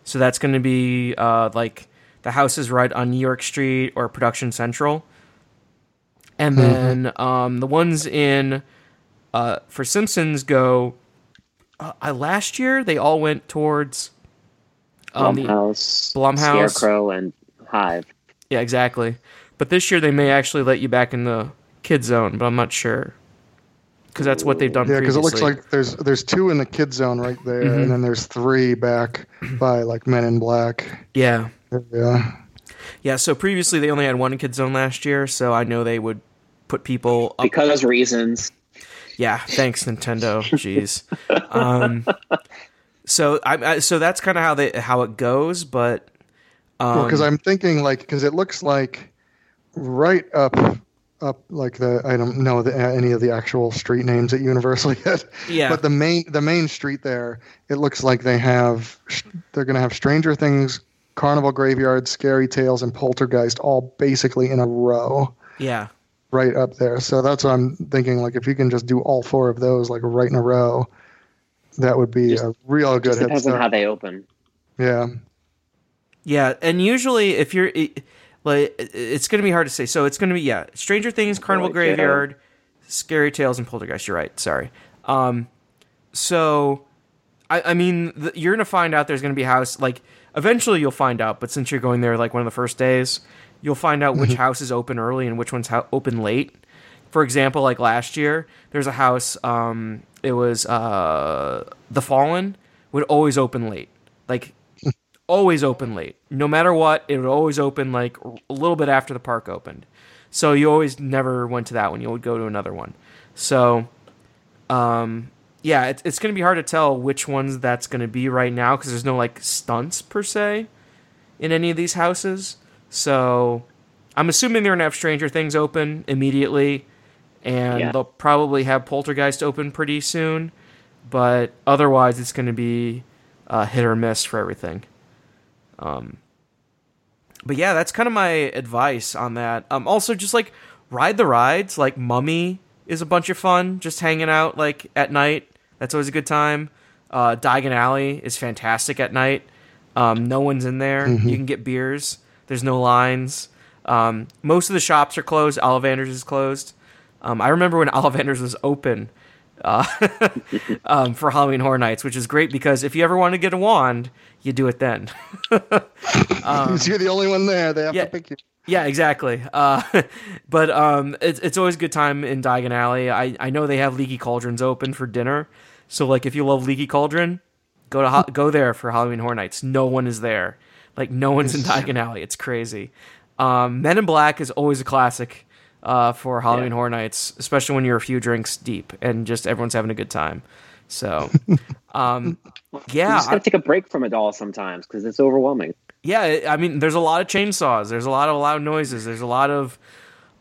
So that's going to be uh, like the houses right on New York Street or Production Central, and then um, the ones in uh, for Simpsons go. Uh, I last year they all went towards. Um, the, Blumhouse, Blumhouse. Scarecrow, and Hive. yeah, exactly. But this year they may actually let you back in the kid zone, but I'm not sure because that's what they've done. Yeah, because it looks like there's there's two in the kid zone right there, Mhm. and then there's three back by like Men in Black. yeah. Yeah. Yeah, so previously they only had one kid zone last year, so I know they would put people up. Because reasons. Yeah, thanks Nintendo. Jeez. Um, so I, I so that's kind of how they how it goes, but um, because I'm thinking like because it looks like right up up like the I don't know the, any of the actual street names at Universal yet. Yeah. But the main the main street there, it looks like they have they're gonna have Stranger Things, Carnival Graveyard, Scary Tales, and Poltergeist all basically in a row yeah, right up there. So that's what I'm thinking. Like if you can just do all four of those like right in a row, that would be Just- a real good Just head depends on how they open. Yeah. yeah, and usually if you're like it's going to be hard to say. So it's going to be yeah, Stranger Things, Carnival Boy, kiddo. Graveyard, Scary Tales, and Poltergeist. You're right. Sorry. Um, so I, I mean, th- you're gonna find out there's gonna be a house. Like eventually, you'll find out. But since you're going there like one of the first days, you'll find out which house is open early and which ones ho- open late. For example, like last year, there's a house. Um, it was uh, the Fallen would always open late. Like always open late. No matter what, it would always open like a little bit after the park opened. So you always never went to that one. You would go to another one. So, um, yeah, it's it's gonna be hard to tell which ones that's gonna be right now because there's no like stunts per se in any of these houses. So, I'm assuming they're gonna have Stranger Things open immediately, and Yeah. they'll probably have Poltergeist open pretty soon. But otherwise, it's gonna be uh, hit or miss for everything. Um, but yeah, that's kind of my advice on that. Um, also, just like ride the rides. Like Mummy is a bunch of fun, just hanging out like at night. That's always a good time. Uh, Diagon Alley is fantastic at night. Um, no one's in there. You can get beers. There's no lines. Um, most of the shops are closed. Ollivanders is closed. Um, I remember when Ollivanders was open uh, um, for Halloween Horror Nights, which is great because if you ever want to get a wand, you do it then. You're the only one there. They have Um, yeah. to pick you. Yeah, exactly. Uh, but um, it's it's always a good time in Diagon Alley. I, I know they have Leaky Cauldrons open for dinner, so like if you love Leaky Cauldron, go to ho- go there for Halloween Horror Nights. No one is there, like no one's in Diagon Alley. It's crazy. Um, Men in Black is always a classic uh, for Halloween Yeah. Horror Nights, especially when you're a few drinks deep and just everyone's having a good time. So, um, You yeah, just gotta take a break from it all sometimes because it's overwhelming. yeah, I mean, there's a lot of chainsaws. There's a lot of loud noises. There's a lot of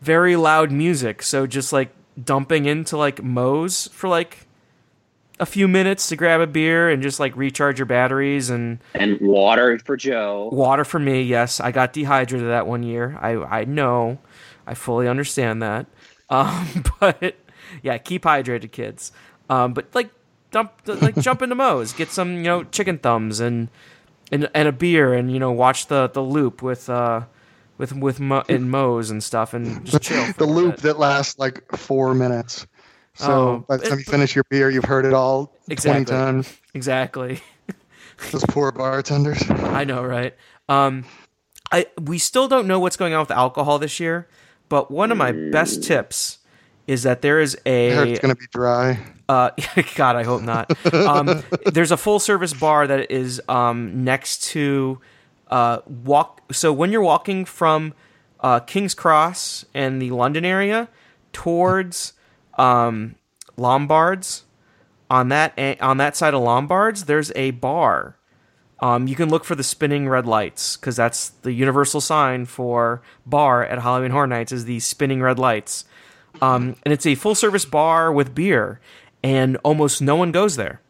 very loud music. So just like dumping into like Moe's for like a few minutes to grab a beer and just like recharge your batteries and And water for Joe. water for me. Yes, I got dehydrated that one year. I I know, I fully understand that. Um, but yeah, keep hydrated, kids. Um, but like dump like jump into Moe's, get some you know chicken thumbs and and and a beer and you know watch the the loop with uh with with Mo, and Moe's and stuff and just chill. for the loop bit. that lasts like four minutes. So Oh, by the time it- you finish your beer, you've heard it all Exactly. twenty times. exactly. Those poor bartenders. I know, right? Um, I we still don't know what's going on with alcohol this year, but one of my best tips is that there is I heard a it's going to be dry. uh, God, I hope not. Um, there's a full service bar that is um, next to uh, walk. So when you're walking from uh, King's Cross and the London area towards um, Lombards, on that on that side of Lombards, there's a bar. Um, you can look for the spinning red lights because that's the universal sign for bar at Halloween Horror Nights is the spinning red lights. Um, and it's a full service bar with beer, and almost no one goes there.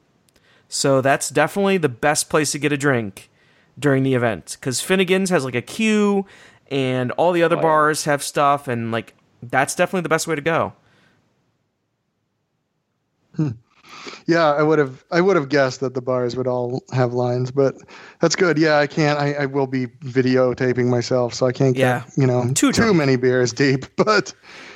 So that's definitely the best place to get a drink during the event because Finnegan's has like a queue, and all the other Oh, yeah. bars have stuff, and like that's definitely the best way to go. Yeah, I would have. I would have guessed that the bars would all have lines, but that's good. Yeah, I can't. I, I will be videotaping myself, so I can't get Yeah. you know Too too, many beers deep. But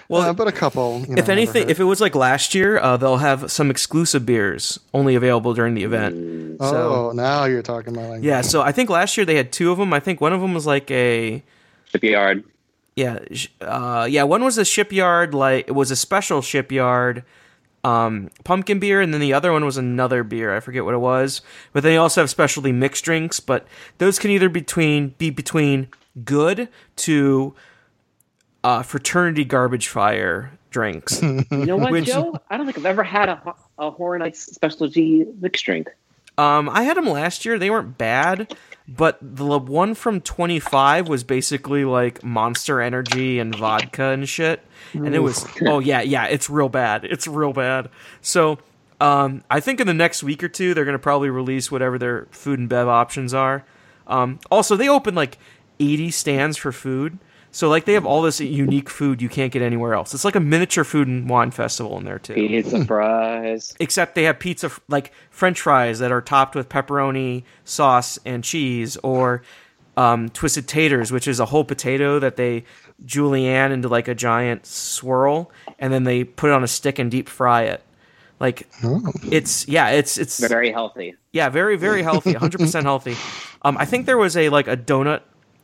Well, uh, but a couple. You know, if anything, if it was like last year, uh, they'll have some exclusive beers only available during the event. So oh, now you're talking my language. yeah, so I think last year they had two of them. I think one of them was like a Shipyard. yeah, uh, yeah. One was a shipyard, like it was a special shipyard um, pumpkin beer, and then the other one was another beer. I forget what it was. But they also have specialty mixed drinks. But those can either between be between good to uh, fraternity garbage fire drinks. You know what, Which- Joe? I don't think I've ever had a, a Horror Nights specialty mixed drink. Um, I had them last year. They weren't bad, but the one from 25 was basically like Monster Energy and vodka and shit. And it was oh yeah, yeah, it's real bad. It's real bad. So, um, I think in the next week or two they're gonna probably release whatever their food and bev options are. Um, also they open like 80 stands for food. So like they have all this unique food you can't get anywhere else. It's like a miniature food and wine festival in there too Pizza fries. except they have pizza like french fries that are topped with pepperoni sauce and cheese or um, twisted taters which is a whole potato that they julienne into like a giant swirl and then they put it on a stick and deep fry it like Oh. it's yeah it's it's very healthy. yeah, very very healthy, 100% healthy. Um I think there was a like a donut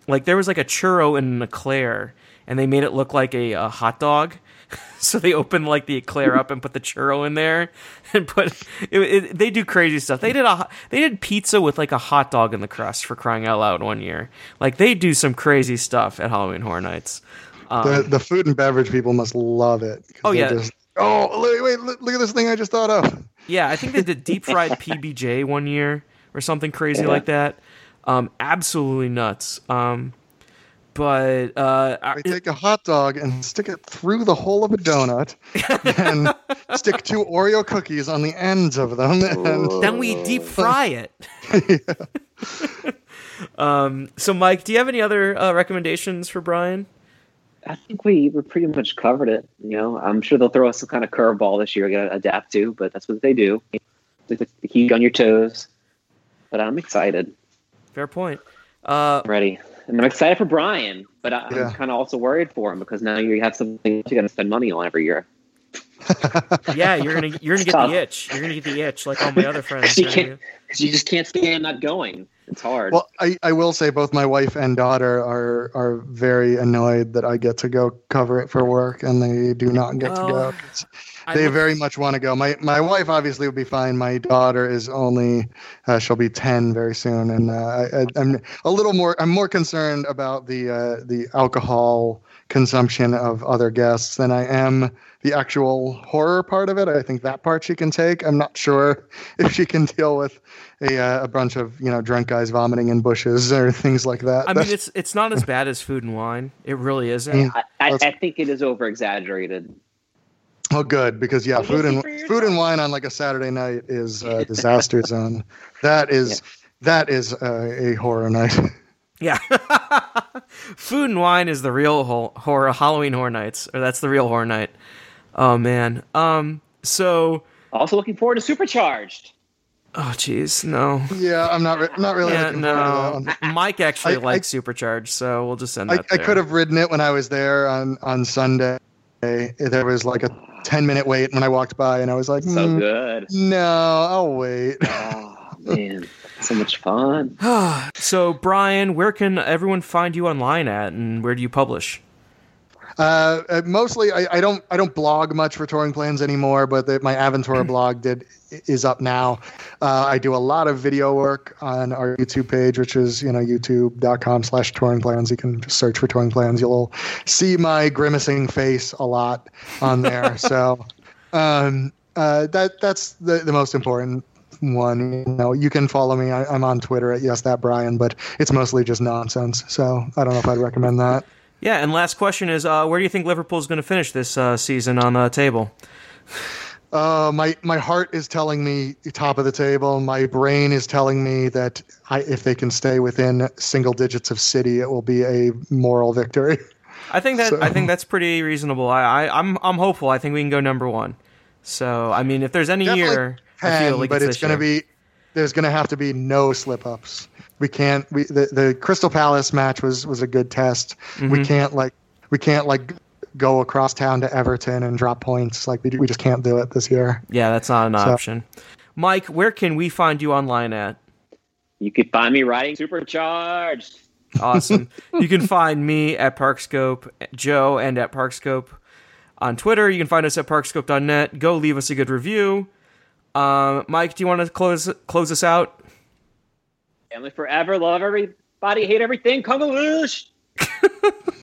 like there was like a churro in an eclair and they made it look like a, a hot dog. so they opened like the eclair up and put the churro in there and put it, it, they do crazy stuff. They did a they did pizza with like a hot dog in the crust for crying out loud one year. Like they do some crazy stuff at Halloween Horror Nights. Um, the the food and beverage people must love it. Oh, yeah. Just, oh wait, wait, look, look at this thing I just thought of. Yeah, I think they did deep fried PBJ one year or something crazy Yeah. like that. Um, absolutely nuts. Um, but uh, They take a hot dog and stick it through the hole of a donut, and stick two Oreo cookies on the ends of them, and then we deep fry it. um, so, Mike, do you have any other uh, recommendations for Brian? I think we, we pretty much covered it. You know, I'm sure they'll throw us some kind of curveball this year we got to adapt to, but that's what they do. They they keep on your toes. But I'm excited. Fair point. Uh, ready. And I'm excited for Brian, but I, Yeah. I'm kind of also worried for him because now you have something you got to spend money on every year. Yeah, you're gonna you're gonna get Tough. the itch. You're gonna get the itch like all my other friends. you can't, you just can't stand not going. It's hard. Well, I, I will say both my wife and daughter are are very annoyed that I get to go cover it for work, and they do not get to go. I They look- very much want to go. My my wife obviously will be fine. My daughter is only uh, she'll be ten very soon, and uh, I, I, I'm a little more. I'm more concerned about the uh, the alcohol consumption of other guests than I am the actual horror part of it. I think that part she can take. I'm not sure if she can deal with a uh, a bunch of you know drunk guys vomiting in bushes or things like that. I mean, it's it's not as bad as food and wine. It really isn't. Mm. I, I, I think it is over exaggerated. Oh, good because yeah, food and see for yourself. food and wine on like a Saturday night is a disaster zone. That is that is a, a horror night. Yeah. Food and wine is the real ho- horror Halloween horror nights, or that's the real horror night. Oh man. Um. So. Also looking forward to Supercharged. Oh jeez, no. yeah, I'm not re- not really Yeah, looking forward to that no. one. Mike actually I- I- likes Supercharged, so we'll just send I, that. I there. could have ridden it when I was there on on Sunday. There was like a ten minute wait when I walked by, and I was like, So "Mm, good. no, I'll wait. Oh man, so much fun. So Brian, where can everyone find you online at, and where do you publish? Uh, uh, mostly, I, I don't I don't blog much for touring plans anymore, but the, my Aventura blog did is up now. Uh, I do a lot of video work on our YouTube page, which is you know youtube.com slash touring plans. You can just search for touring plans. You'll see my grimacing face a lot on there. so um, uh, that that's the, the most important one. You know, you can follow me. I, I'm on Twitter at yes that Brian, but it's mostly just nonsense. So I don't know if I'd recommend that. Yeah, and last question is, uh, where do you think Liverpool's going to finish this uh, season on the table? Uh, my my heart is telling me top of the table. My brain is telling me that I, if they can stay within single digits of City, it will be a moral victory. I think that So- I think that's pretty reasonable. I, I I'm I'm hopeful. I think we can go number one. So I mean, if there's any Definitely year, I feel like but it's, it's going to be. be there's going to have to be no slip ups. We can't. We the, the Crystal Palace match was was a good test. Mm-hmm. We can't like we can't like go across town to Everton and drop points. Like we we just can't do it this year. Yeah, that's not an So- option. Mike, where can we find you online at? You can find me riding Supercharged. Awesome. you can find me at Parkscope, Joe, and at Parkscope on Twitter. You can find us at parkscope.net. Go leave us a good review. Um, Mike, do you want to close close us out? Family forever, love everybody, hate everything. Kungaloosh.